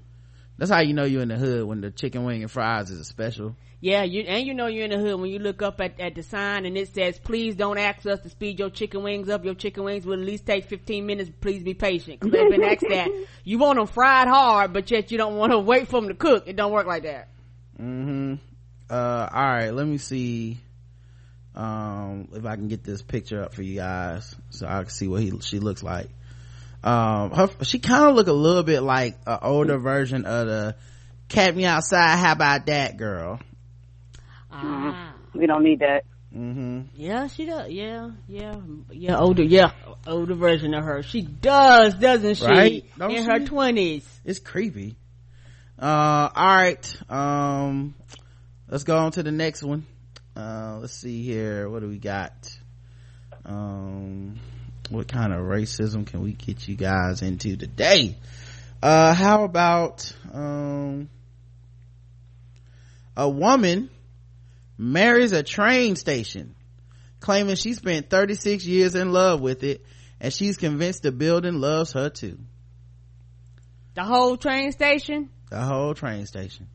That's how you know you're in the hood when the chicken wing and fries is a special. Yeah, you and you know you're in the hood when you look up at, at the sign and it says, "Please don't ask us to speed your chicken wings up. Your chicken wings will at least take 15 minutes. Please be patient." Because they've been asked that. <laughs> You want them fried hard, but yet you don't want to wait for them to cook. It don't work like that. hmm Uh, all right, let me see, um, if I can get this picture up for you guys so I can see what he, she looks like. Um, her, she kind of look a little bit like an older version of the "Cash Me Outside, How About That" girl. Ah. We don't need that. Mm-hmm. Yeah, she does. Yeah, yeah, yeah. Older, yeah, older version of her. She does, doesn't she? Right? Don't in her twenties. It's creepy. Uh, all right. Um, let's go on to the next one. Uh, let's see here. What do we got? Um, what kind of racism can we get you guys into today? Uh, how about, um, a woman marries a train station claiming she spent 36 years in love with it and she's convinced the building loves her too. The whole train station. The whole train station.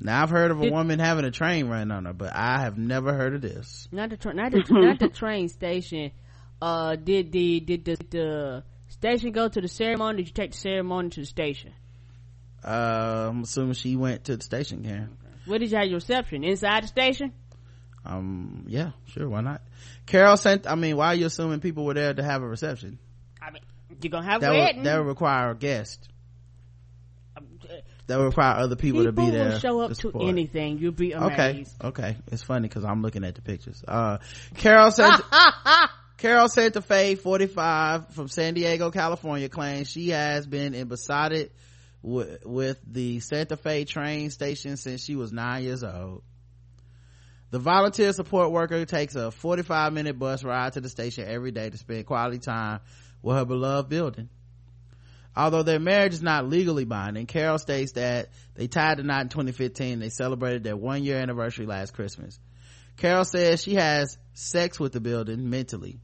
Now I've heard of a Did- woman having a train run on her, but I have never heard of this. Not the tra- not the not the <laughs> train station. Uh, did the did the the station go to the ceremony? Did you take the ceremony to the station? Uh, I'm assuming she went to the station, Karen. Where did you have your reception? Inside the station? Um, yeah, sure, why not? Carol sent, I mean, why are you assuming people were there to have a reception? I mean, you're gonna have a That wedding? would, that would require a guest. That would require other people, to be People there. show up to support. anything. You'll be Okay, amazed. okay. okay. It's funny because I'm looking at the pictures. Uh, Carol said, <laughs> Carol Santa Fe, 45, from San Diego, California, claims she has been in besotted w- with the Santa Fe train station since she was nine years old. The volunteer support worker takes a 45 minute bus ride to the station every day to spend quality time with her beloved building. Although their marriage is not legally binding, Carol states that they tied the knot in 2015. They celebrated their one year anniversary last Christmas. Carol says she has sex with the building mentally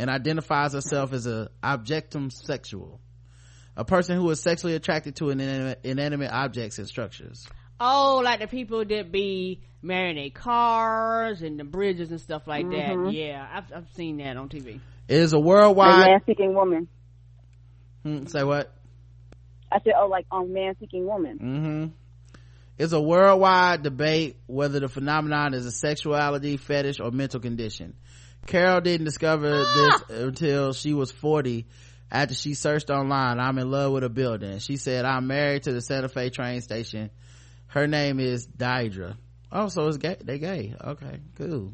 and identifies herself as a objectum sexual, a person who is sexually attracted to inanimate, inanimate objects and structures. Oh, like the people that be marrying their cars and the bridges and stuff like that. Mhm. Yeah, I've, I've seen that on TV. It is a A worldwide. man seeking woman. Hmm, say what? I said, oh, like on man seeking woman. Mm-hmm. It's a worldwide debate whether the phenomenon is a sexuality, fetish, or mental condition. Carol didn't discover this ah! until she was 40 after she searched online. I'm in love with a building. She said, I'm married to the Santa Fe train station. Her name is Deidre. Oh, so it's gay. They gay. Okay, cool.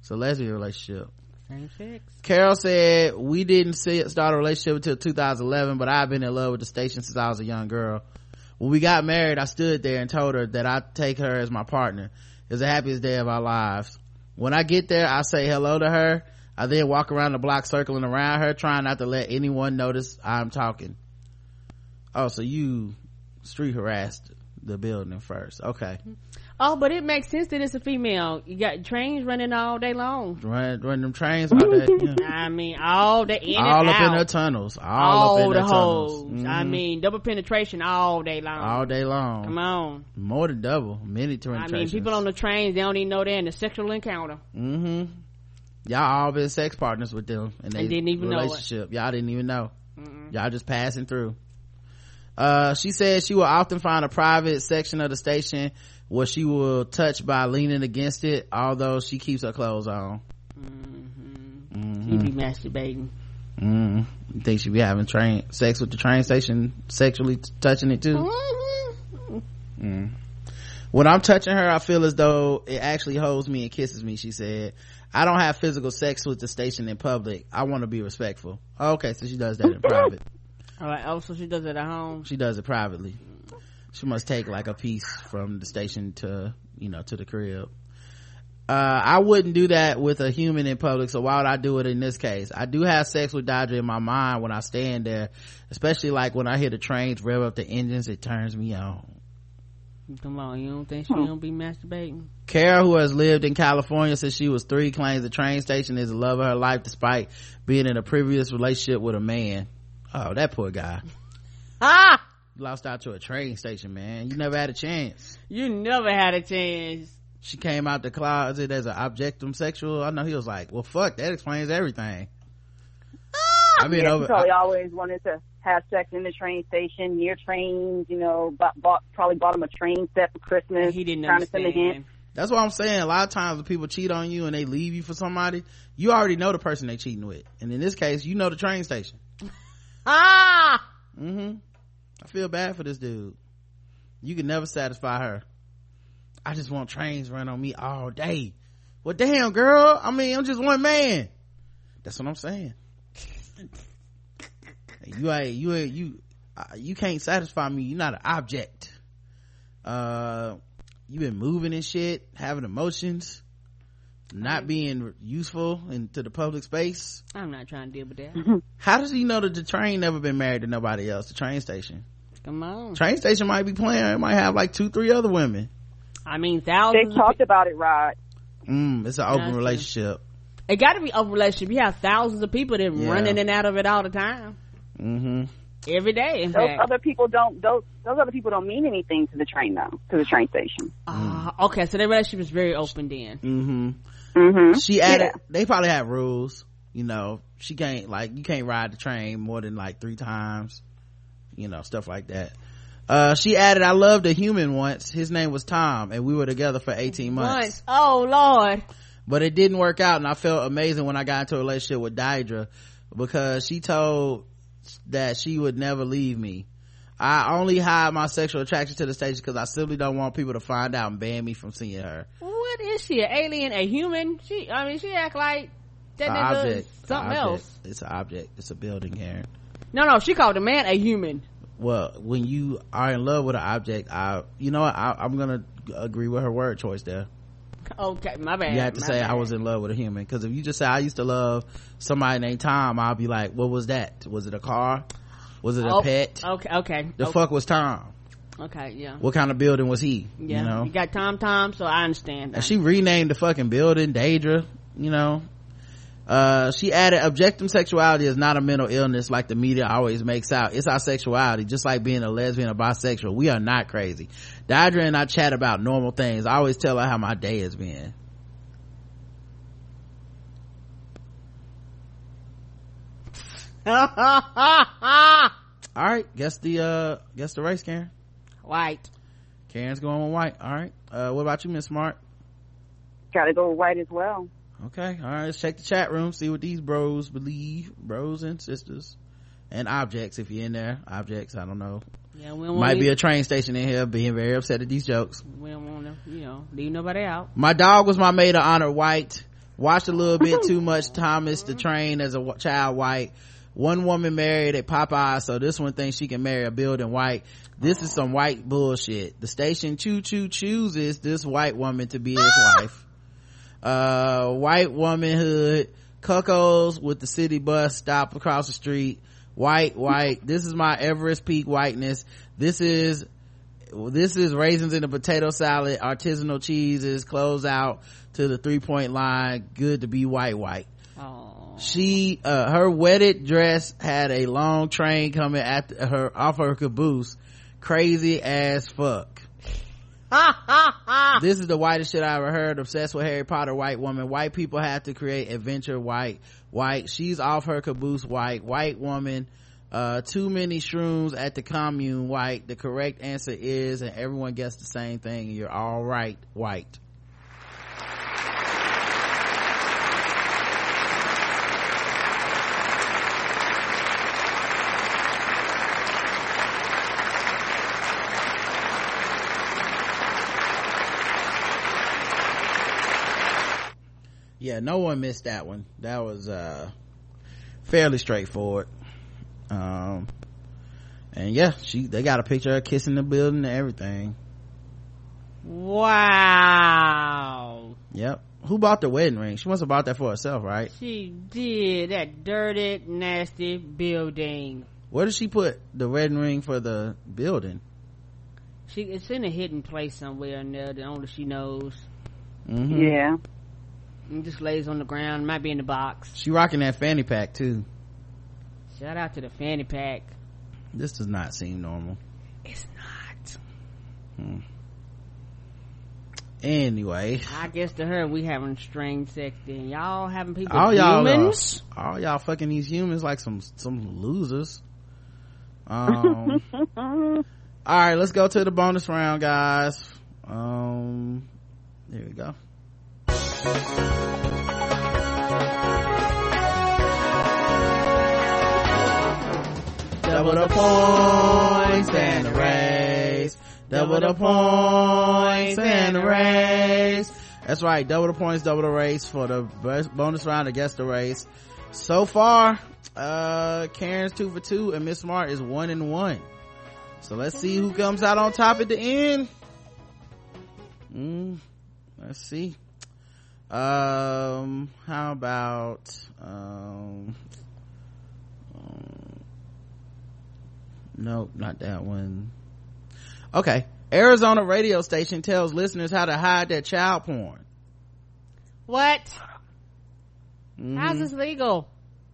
It's a lesbian relationship. Same sex. Carol said, we didn't see, start a relationship until 2011, but I've been in love with the station since I was a young girl. When we got married, I stood there and told her that I'd take her as my partner. It was the happiest day of our lives. When I get there, I say hello to her. I then walk around the block circling around her, trying not to let anyone notice I'm talking. Oh, so you street harassed the building first. Okay. Oh, but it makes sense that it's a female. You got trains running all day long. Run, run them trains out there. yeah. <laughs> I mean, all the in All up out. in the tunnels. All, all up in the the holes. I Mhm. mean, double penetration all day long. all day long. Come on. More than double. Many penetrations. I mean, people on the trains, they don't even know they're in a sexual encounter. Mm hmm Y'all all been sex partners with them and they And didn't even know it. relationship. Y'all didn't even know. Y'all just passing through. Uh, she said she will often find a private section of the station where she will touch by leaning against it, although she keeps her clothes on. You be masturbating. Mm. You think she be having train sex with the train station, sexually t- touching it too? Mm. When I'm touching her, I feel as though it actually holds me and kisses me, she said. I don't have physical sex with the station in public. I want to be respectful. Okay, so she does that in <laughs> private. All right. Oh, so she does it at home. She does it privately. She must take like a piece from the station to, you know, to the crib. Uh, I wouldn't do that with a human in public, so why would I do it in this case? I do have sex with Deidre in my mind when I stand there, especially like when I hear the trains rev up the engines, it turns me on. Come on, you don't think she don't be masturbating? Carol, who has lived in California since she was three, claims the train station is the love of her life despite being in a previous relationship with a man. Oh, that poor guy. <laughs> Ah! Lost out to a train station, man. You never had a chance. You never had a chance. She came out the closet as an objectum sexual. I know he was like, well, fuck, that explains everything. I mean, yeah, over, she probably always wanted to have sex in the train station, near trains, you know, bought, bought probably bought him a train set for Christmas. He didn't trying to send a hint. understand. that's what I'm saying. A lot of times when people cheat on you and they leave you for somebody, you already know the person they cheating with. And in this case, you know the train station. <laughs> Ah! hmm I feel bad for this dude. You can never satisfy her. I just want trains run on me all day. Well, damn, girl. I mean, I'm just one man. That's what I'm saying. you ain't, you ain't, you, uh, you can't satisfy me. You're not an object. Uh, you've been moving and shit, having emotions, not being useful into the public space. I'm not trying to deal with that. <laughs> How does he know that the train never been married to nobody else? The train station. Come on. Train station might be playing. It might have like two, three other women. I mean, They thousands. of talked about it, Rod. Mm, it's an open Gotcha. relationship. It got to be a relationship. You have thousands of people that Yeah. run in and out of it all the time, Mm-hmm. every day. In Those fact. other people don't. Those those other people don't mean anything to the train though. To the train station. Ah, okay, so their relationship is very open then. hmm Mm-hmm. She added, they probably have rules. You know, she can't, like, you can't ride the train more than like three times. You know, stuff like that. Uh, she added, I loved a human once. His name was Tom and we were together for 18 months. Once. Oh Lord. but it didn't work out and i felt amazing when i got into a relationship with Deidre because she told that she would never leave me i only hide my sexual attraction to the stage because i simply don't want people to find out and ban me from seeing her What is she? An alien? A human? She? I mean, she act like that nigga object is It's a something else. it's an object it's a building here No, no, she called the man a human. well when you are in love with an object i you know what I, i'm gonna agree with her word choice there Okay, my bad. you have to say bad. I was in love with a human. Cause if you just say I used to love somebody named Tom, I'll be like, what was that? Was it a car? Was it a Oh, pet? Okay, okay. The okay. fuck was Tom? Okay, yeah. What kind of building was he? Yeah, You know? got Tom Tom, so I understand. And she renamed the fucking building Deidre, you know? Uh, she added, objectum sexuality is not a mental illness like the media always makes out. It's our sexuality, just like being a lesbian or bisexual. We are not crazy. Deirdre and I chat about normal things. I always tell her how my day has been. <laughs> All right, guess the uh guess the race, Karen. White. Karen's going with white. All right. Uh, what about you, Miss Smart? Gotta go with white as well. Okay. All right. Let's check the chat room. See what these bros believe. Bros and sisters, and objects. If you're in there, objects. I don't know. Yeah, we don't Might be a train station in here, being very upset at these jokes. We don't want to, you know, leave nobody out. My dog was my maid of honor, white. Watched a little bit too <laughs> much Thomas the Train as a child, white. One woman married at Popeye, so this one thinks she can marry a building white. This is some white bullshit. The station choo choo chooses this white woman to be his ah! wife. Uh, white womanhood, cuckolds with the city bus stop across the street. White, white. This is my Everest peak whiteness. This is this is raisins in a potato salad, artisanal cheeses, close out to the three point line. Good to be white, white. She, uh, her wedded dress had a long train coming at her off her caboose. Crazy as fuck. <laughs> this is the whitest shit I ever heard. Obsessed with Harry Potter, white woman. White people have to create adventure, white, white. She's off her caboose, white, white woman. Uh, too many shrooms at the commune, white. The correct answer is, and everyone gets the same thing. You're all right, white. Yeah no one missed that one that was uh fairly straightforward um and yeah she they got a picture of her kissing the building and everything Wow. yep who bought the wedding ring she must have bought that for herself right She did that dirty, nasty building. where did she put the wedding ring for the building She it's in a hidden place somewhere in there that only she knows. Mhm. Yeah. It just lays on the ground. Might be in the box. she rocking that fanny pack too Shout out to the fanny pack. this does not seem normal It's not. Hmm. anyway I guess to her we having strange sex then. Y'all having people all y'all humans? uh, all y'all fucking these humans like some some losers um <laughs> all right let's go to the bonus round guys um there we go double the points and the race double the points and the race that's right double the points double the race for the bonus round against the race. So far uh karen's two for two and miss smart is one and one. So let's see who comes out on top at the end. Mm, let's see um how about um, um nope not that one okay arizona radio station tells listeners how to hide their child porn What? Mhm. How's this legal?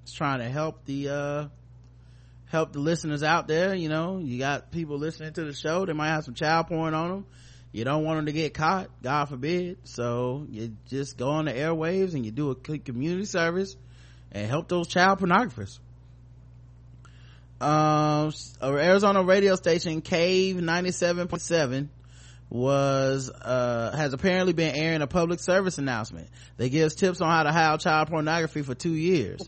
it's trying to help the uh help the listeners out there you know you got people listening to the show they might have some child porn on them you don't want them to get caught god forbid. So you just go on the airwaves and you do a community service and help those child pornographers. Um a arizona radio station cave 97.7 was uh has apparently been airing a public service announcement that gives tips on how to hide child pornography for two years.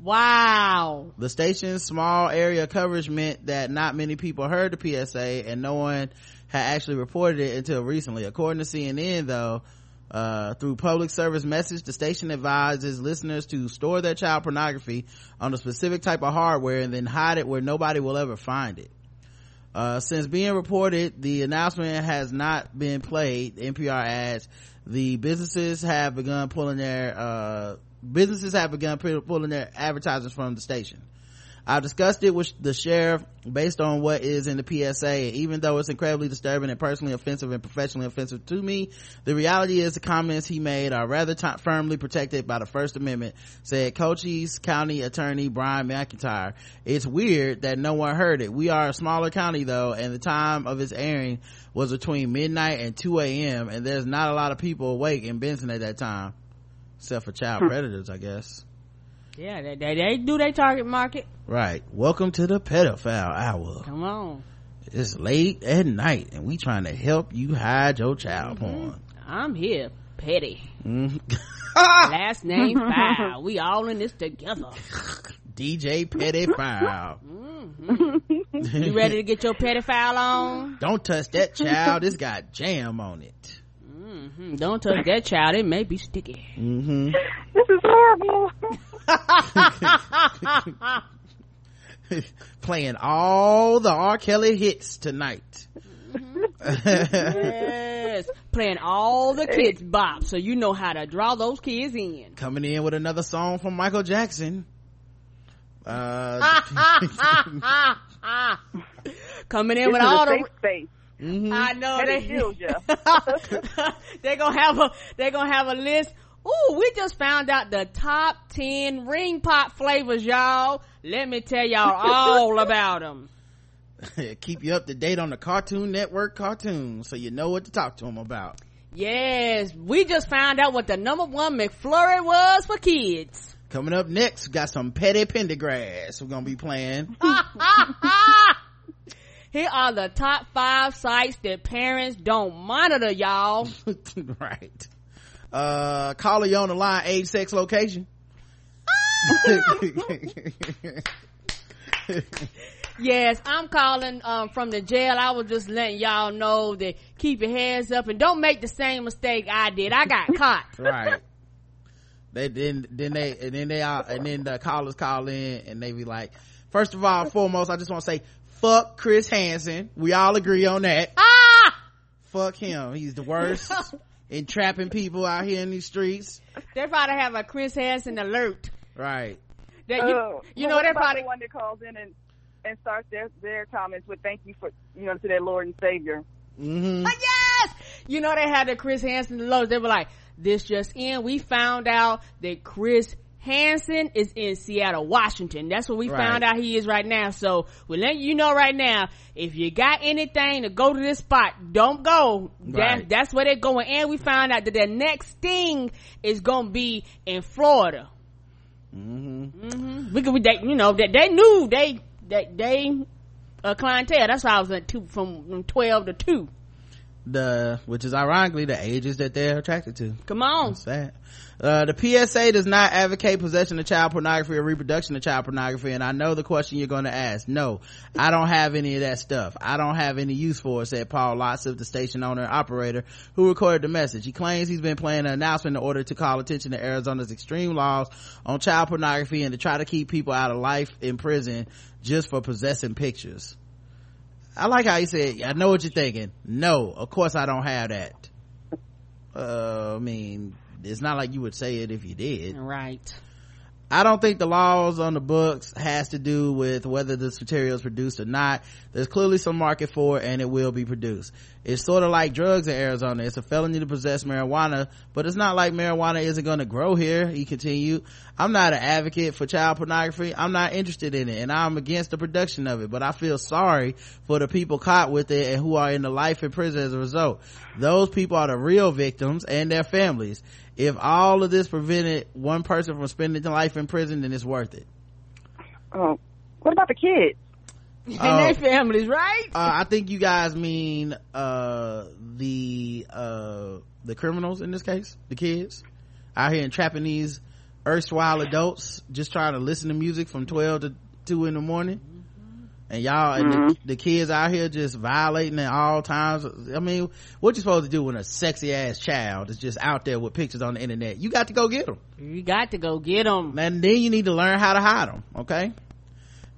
Wow. the station's small area coverage meant that not many people heard the PSA and no one had actually reported it until recently. According to CNN though, uh, through public service message, the station advises listeners to store their child pornography on a specific type of hardware and then hide it where nobody will ever find it. Uh, since being reported, the announcement has not been played. NPR adds the businesses have begun pulling their, uh, businesses have begun pulling their advertisements from the station. I've discussed it with the sheriff based on what is in the PSA. And even though it's incredibly disturbing and personally offensive and professionally offensive to me, the reality is the comments he made are rather t- firmly protected by the First Amendment, said Cochise County Attorney Brian McIntyre. It's weird that no one heard it. We are a smaller county though, and the time of its airing was between midnight and 2 a.m. and there's not a lot of people awake in Benson at that time. Except for child hmm. predators, I guess. Yeah, they, they, they do their target market. Right. Welcome to the pedophile hour. Come on. It's late at night and we trying to help you hide your child porn. I'm here, petty. Mhm. <laughs> Last name Foul. We all in this together. <laughs> DJ Petty Foul. You ready to get your petty foul on? <laughs> Don't touch that child. It's got jam on it. hmm Don't touch that child. It may be sticky. Mm-hmm. This is horrible. <laughs> Playing all the R. Kelly hits tonight. yes. Playing all the Kidz Bop so you know how to draw those kids in. Coming in with another song from Michael Jackson. Uh, <laughs> Coming in This with all a the safe space. mhm. I know Petty they Jill, <laughs> Jeff. they're gonna have a they're gonna have a list. Ooh, we just found out the top ten ring pop flavors, y'all. Let me tell y'all all <laughs> about them. <laughs> keep you up to date on the Cartoon Network cartoons so you know what to talk to them about. Yes, we just found out what the number one McFlurry was for kids. Coming up next, we got some Petty Pendergrass we're gonna be playing. <laughs> Here are the top five sites that parents don't monitor, y'all. right. Uh, caller you on the line, age, sex, location. <laughs> Yes, I'm calling um, from the jail. I was just letting y'all know that keep your heads up and don't make the same mistake I did. I got <laughs> caught. right. They then then they and then they all and then the callers call in and they be like, first of all, foremost, I just want to say, fuck Chris Hansen. We all agree on that. Ah! Fuck him. He's the worst <laughs> in trapping people out here in these streets. They're probably have a Chris Hansen alert. Right. That you, Oh, you well, know what they about probably the one that calls in and and starts their their comments with "Thank you for you know to their Lord and Savior." Mm-hmm. Ah, yes! You know they had the Chris Hansen alert. They were like, this just in, we found out that Chris Hansen is in Seattle, Washington. That's what we Right. found out he is right now. So we're letting you know right now, if you got anything to go to this spot, don't go. That, Right. that's where they're going. And we found out that the next thing is gonna be in Florida. Mm-hmm. hmm We could, we, they, you know, that they knew they, that they, a clientele. That's why I was at two, from from 12 to 2. The which is ironically the ages that they're attracted to. Come on. That's sad. Uh, the PSA does not advocate possession of child pornography or reproduction of child pornography. And I know the question you're going to ask. No, I don't have any of that stuff. I don't have any use for it, said Paul Lotsof, the station owner and operator who recorded the message. He claims he's been playing an announcement in order to call attention to Arizona's extreme laws on child pornography and to try to keep people out of life in prison just for possessing pictures. I like how he said, I know what you're thinking. No, of course I don't have that. Uh, I mean, it's not like you would say it if you did. Right. I don't think the laws on the books has to do with whether this material is produced or not. There's clearly some market for it and it will be produced. It's sort of like drugs in Arizona. It's a felony to possess marijuana, but it's not like marijuana isn't going to grow here. He continued. I'm not an advocate for child pornography. I'm not interested in it and I'm against the production of it, but I feel sorry for the people caught with it and who are in the life in prison as a result. Those people are the real victims and their families. If all of this prevented one person from spending life in prison, then it's worth it. Oh, what about the kids? <laughs> And Oh. their families, right? Uh, I think you guys mean, uh, the, uh, the criminals in this case, the kids out here entrapping these erstwhile adults just trying to listen to music from 12 to 2 in the morning. And y'all, and the, the kids out here just violating at all times. I mean, what you supposed to do when a sexy ass child is just out there with pictures on the internet? You got to go get them. You got to go get them. And then you need to learn how to hide them, okay?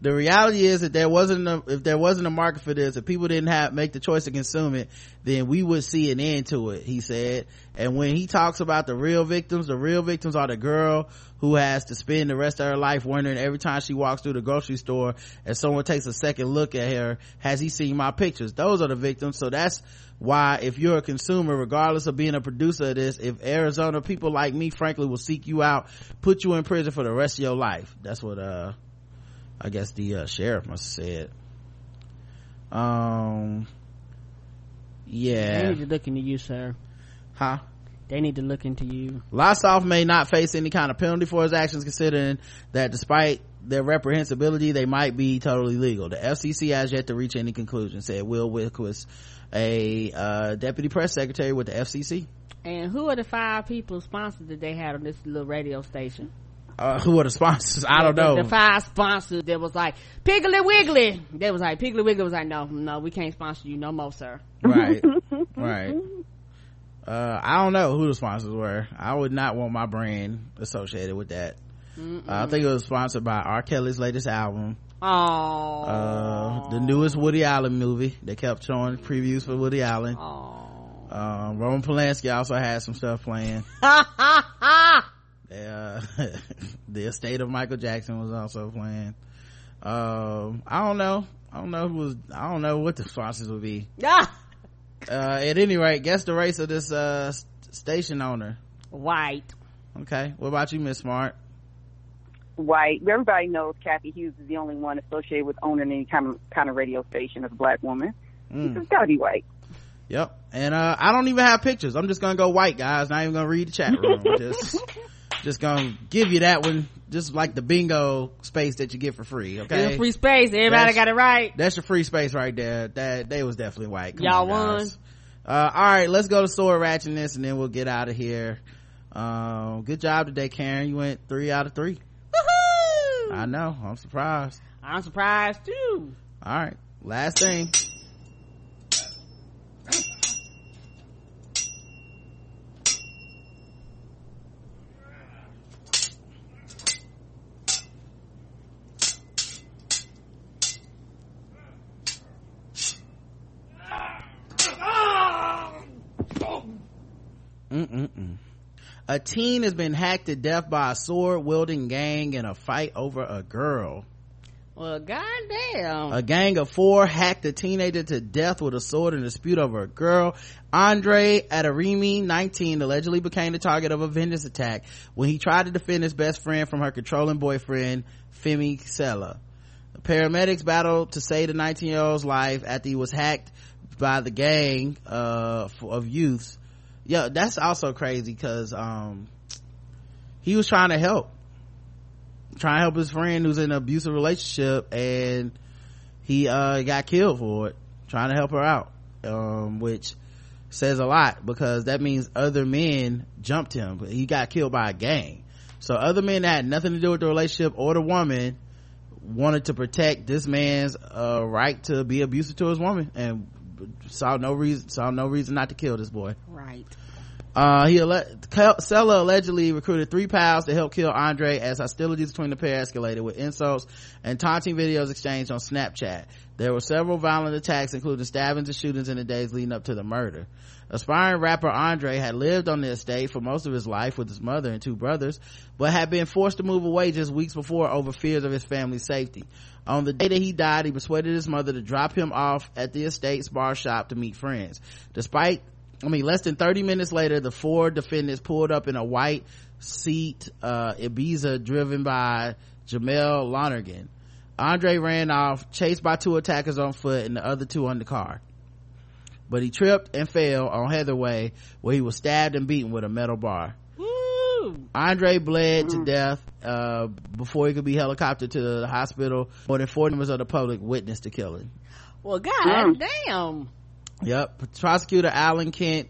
The reality is that there wasn't a, if there wasn't a market for this, if people didn't have make the choice to consume it, then we would see an end to it. He said, and when he talks about the real victims, the real victims are the girl who has to spend the rest of her life wondering every time she walks through the grocery store and someone takes a second look at her, has he seen my pictures? Those are the victims. So that's why if you're a consumer, regardless of being a producer of this, if Arizona people like me, frankly, will seek you out, put you in prison for the rest of your life. That's what, uh, I guess the uh, sheriff must have said. Um, yeah. They need to look into you, sir. Huh? They need to look into you. Lotsof may not face any kind of penalty for his actions, considering that despite their reprehensibility, they might be totally legal. The FCC has yet to reach any conclusion, said Will Wiquist, a uh, deputy press secretary with the FCC. And who are the five people sponsors that they had on this little radio station? Uh, who were the sponsors? I don't know. The, the five sponsors that was like Piggly Wiggly. They was like Piggly Wiggly was like, no, no, we can't sponsor you no more, sir. Right, <laughs> right. Uh, I don't know who the sponsors were. I would not want my brand associated with that. Uh, I think it was sponsored by R. Kelly's latest album. Oh. Uh, the newest Woody Allen movie. They kept showing previews for Woody Allen. Oh. Um, Roman Polanski also had some stuff playing. <laughs> uh, <laughs> the estate of Michael Jackson was also playing. Um, I don't know. I don't know who was, I don't know what the sponsors would be. Yeah. <laughs> Uh, at any rate, guess the race of this, uh, station owner. White. Okay. What about you, Miss Smart? White. Everybody knows Cathy Hughes is the only one associated with owning any kind of, kind of radio station as a black woman. Mm. It's gotta be white. Yep. And, uh, I don't even have pictures. I'm just gonna go white, guys. Not even gonna read the chat room. <laughs> just, just gonna give you that one. Just like the bingo space that you get for free. Okay. It's free space. Everybody That's- got it right. That's your free space right there. That they was definitely white. Come Y'all on, guys. Uh, all right, let's go to sword ratchetness and then we'll get out of here. Um, good job today, Karen. You went three out of three. I know. I'm surprised. I'm surprised too. All right, last thing. Mm-mm-mm. A teen has been hacked to death by a sword wielding gang in a fight over a girl. Well, goddamn. A gang of four hacked a teenager to death with a sword in a dispute over a girl. Andre Aderemi, 19, allegedly became the target of a vengeance attack when he tried to defend his best friend from her controlling boyfriend, Femi Sella. Paramedics battled to save the 19 year old's life after he was hacked by the gang, uh, of youths. Yeah, that's also crazy because, um, he was trying to help. Trying to help his friend who's in an abusive relationship and he uh got killed for it. Trying to help her out um which says a lot because that means other men jumped him. He got killed by a gang. So other men that had nothing to do with the relationship or the woman wanted to protect this man's uh right to be abusive to his woman and saw no reason saw no reason not to kill this boy Right. uh, he alle- Sella allegedly recruited three pals to help kill Andre as hostilities between the pair escalated with insults and taunting videos exchanged on Snapchat. There were several violent attacks, including stabbings and shootings in the days leading up to the murder. Aspiring rapper Andre had lived on the estate for most of his life with his mother and two brothers, but had been forced to move away just weeks before over fears of his family's safety. On the day that he died, he persuaded his mother to drop him off at the estate's spar shop to meet friends. Despite I mean, less than 30 minutes later, the four defendants pulled up in a white SEAT, uh, Ibiza driven by Jamel Lonergan. Andre ran off, chased by two attackers on foot and the other two on the car. But he tripped and fell on Heatherway where he was stabbed and beaten with a metal bar. Andre bled to death, uh, before he could be helicoptered to the hospital. More than 40 members of the public witnessed the killing. Well, god damn. Yep. Prosecutor Alan Kent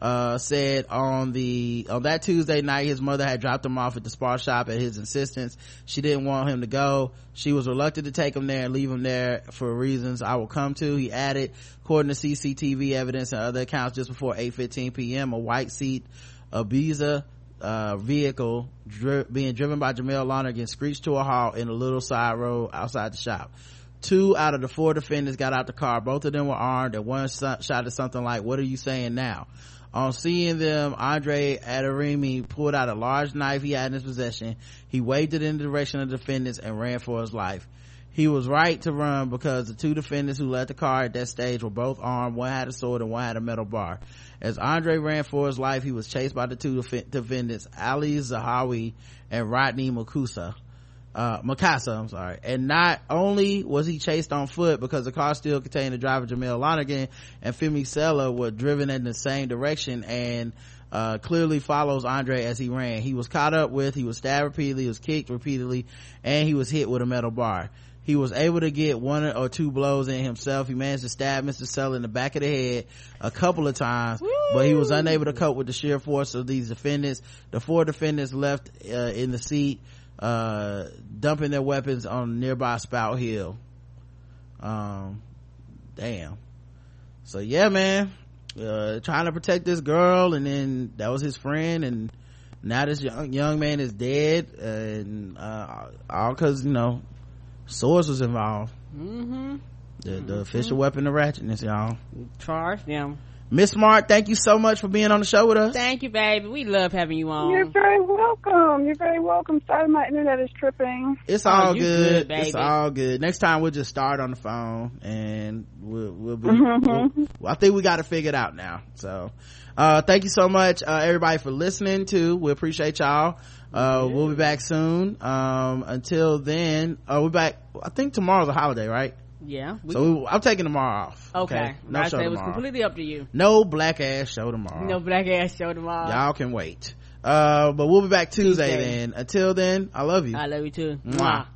uh, said on the on that Tuesday night his mother had dropped him off at the spar shop at his insistence. She didn't want him to go. She was reluctant to take him there and leave him there for reasons I will come to. He added, according to CCTV evidence and other accounts, just before 8:15 p.m., a white SEAT Ibiza uh, vehicle dri- being driven by Jamel Lonergan screeched to a halt in a little side road outside the shop. Two out of the four defendants got out the car. Both of them were armed and one shot shouted something like, what are you saying now? On seeing them, Andre Aderemi pulled out a large knife he had in his possession. He waved it in the direction of the defendants and ran for his life. He was right to run because the two defendants who led the car at that stage were both armed. One had a sword and one had a metal bar. As Andre ran for his life, he was chased by the two def- defendants, Ali Zahawi and Rodney Makusa. Uh, Makasa, I'm sorry. And not only was he chased on foot because the car still contained the driver Jamel Lonergan and Femi Sella were driven in the same direction and uh, clearly follows Andre as he ran. He was caught up with, he was stabbed repeatedly, he was kicked repeatedly, and he was hit with a metal bar. He was able to get one or two blows in himself. He managed to stab Mr. Sella in the back of the head a couple of times, but he was unable to cope with the sheer force of these defendants. The four defendants left uh, in the seat, uh, dumping their weapons on nearby Spout Hill. Um, damn. So yeah, man, uh, trying to protect this girl, and then that was his friend, and now this young young man is dead, and uh, all because you know swords was involved. Mm-hmm. The, the official weapon of ratchetness, y'all. Charge them. Miss Smart, thank you so much for being on the show with us. Thank you, baby. We love having you on. You're very welcome. You're very welcome. Sorry my internet is tripping. It's Oh, all you good. good, it's all good. Next time we'll just start on the phone and we'll, we'll be, Mhm. we'll- well, I think we got to figure it figured out now. So, uh, thank you so much, uh, everybody for listening too. We appreciate y'all. Uh, we'll be back soon. Um, until then, uh, we're back. I think tomorrow's a holiday, right? Yeah. We, so we, I'm taking tomorrow off. okay. No I show say it was completely up to you. No black ass show tomorrow. No black ass show tomorrow. Y'all can wait. Uh, but we'll be back Tuesday, Tuesday. then. Until then, I love you. I love you too. Mwah. Mwah.